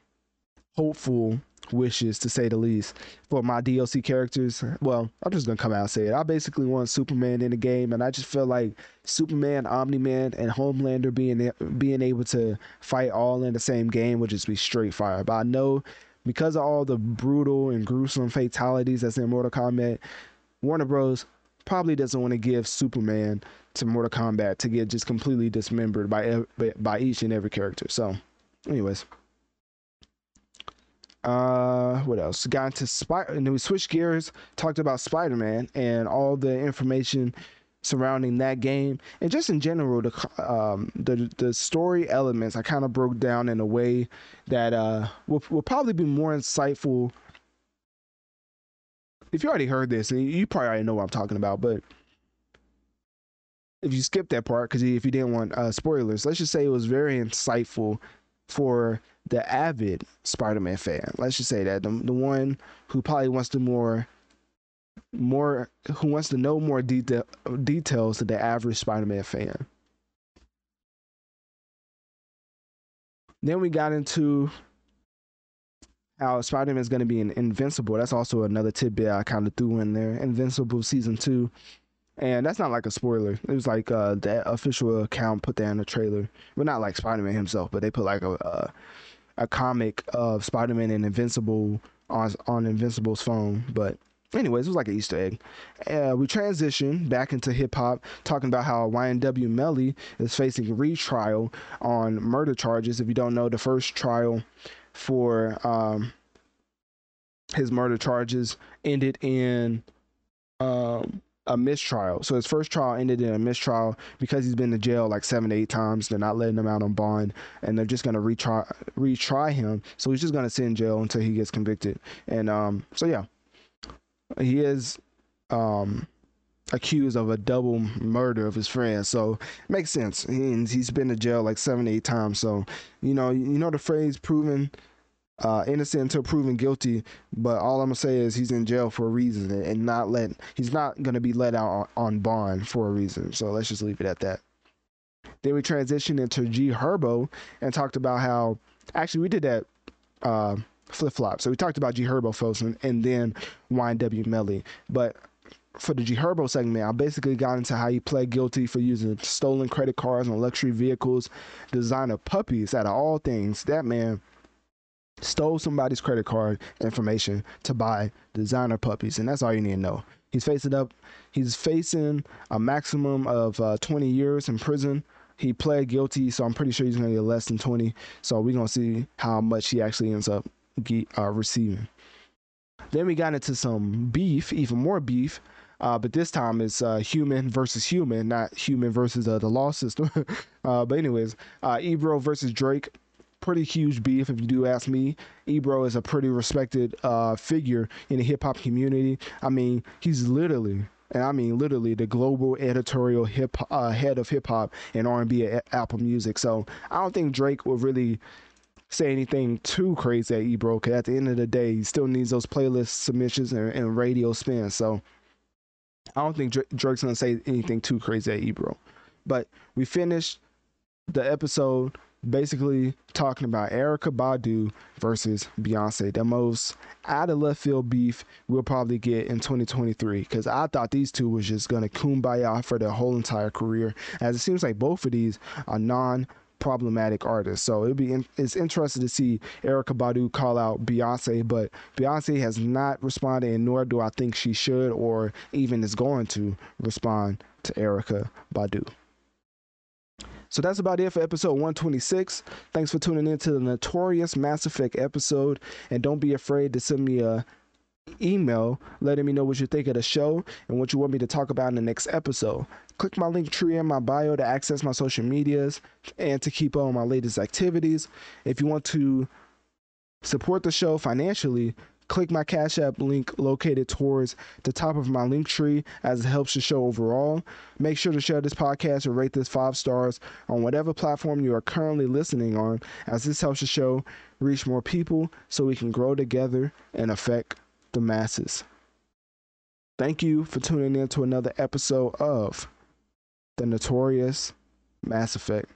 hopeful wishes to say the least for my DLC characters. Well, I'm just gonna come out and say it. I basically want Superman in the game, and I just feel like Superman, Omni Man, and Homelander being being able to fight all in the same game would just be straight fire. But I know because of all the brutal and gruesome fatalities that's in Mortal Kombat, Warner Bros. probably doesn't want to give Superman to Mortal Kombat to get just completely dismembered by by each and every character. So, anyways. Uh, what else? Got into Spider, and we switched gears, talked about Spider Man and all the information surrounding that game, and just in general, the um the the story elements I kind of broke down in a way that uh will will probably be more insightful. If you already heard this, you probably already know what I'm talking about, but if you skip that part because if you didn't want uh, spoilers, let's just say it was very insightful for the avid Spider-Man fan. Let's just say that the, the one who probably wants to more more who wants to know more detail details to the average Spider-Man fan. Then we got into how Spider-Man is going to be an Invincible. That's also another tidbit I kind of threw in there. Invincible season two and that's not like a spoiler. It was like uh, the official account put that in the trailer. Well, not like Spider Man himself, but they put like a a, a comic of Spider Man and Invincible on on Invincible's phone. But anyways, it was like an Easter egg. Uh, we transition back into hip hop, talking about how YNW Melly is facing retrial on murder charges. If you don't know, the first trial for um, his murder charges ended in um, a mistrial. So his first trial ended in a mistrial because he's been to jail like seven to eight times. They're not letting him out on bond, and they're just gonna retry retry him. So he's just gonna sit in jail until he gets convicted. And um, so yeah, he is um accused of a double murder of his friend. So it makes sense. He, he's been to jail like seven, eight times. So you know, you know the phrase "proven uh, innocent until proven guilty. But all I'm gonna say is he's in jail for a reason and not let he's not gonna be let out on, on bond for a reason. So let's just leave it at that. Then we transitioned into G Herbo and talked about how actually we did that uh, flip flop. So we talked about G Herbo first and, and then YNW Melly. But for the G Herbo segment, I basically got into how he pled guilty for using stolen credit cards on luxury vehicles, designer puppies out of all things. That man stole somebody's credit card information to buy designer puppies, and that's all you need to know. He's facing up. He's facing a maximum of uh, 20 years in prison. He pled guilty, so I'm pretty sure he's to get less than 20. So we're to see how much he actually ends up uh, receiving. Then we got into some beef, even more beef. Uh, but this time it's uh, human versus human, not human versus uh, the law system. Uh, but anyways, uh, Ebro versus Drake, pretty huge beef if you do ask me. Ebro is a pretty respected uh, figure in the hip hop community. I mean, he's literally and I mean literally the global editorial hip uh, head of hip hop and R&B at Apple Music. So I don't think Drake will really say anything too crazy at Ebro. Cause at the end of the day, he still needs those playlist submissions and, and radio spins. So I don't think Drake's gonna say anything too crazy at Ebro. But we finished the episode basically talking about Erykah Badu versus Beyonce, the most out of left field beef we'll probably get in 2023. Because I thought these two was just gonna kumbaya for their whole entire career, as it seems like both of these are non problematic artists. So it'll be in, it's interesting to see Erykah Badu call out Beyonce, but Beyonce has not responded, and nor do I think she should or even is going to respond to Erykah Badu. So that's about it for episode 126. Thanks for tuning in to the Notorious Mass Effect episode. And don't be afraid to send me a email letting me know what you think of the show and what you want me to talk about in the next episode. Click my Linktree in my bio to access my social medias and to keep on my latest activities. If you want to support the show financially, click my Cash App link located towards the top of my Linktree as it helps the show overall. Make sure to share this podcast or rate this five stars on whatever platform you are currently listening on, as this helps the show reach more people so we can grow together and affect the masses. Thank you for tuning in to another episode of The Notorious Mass Effect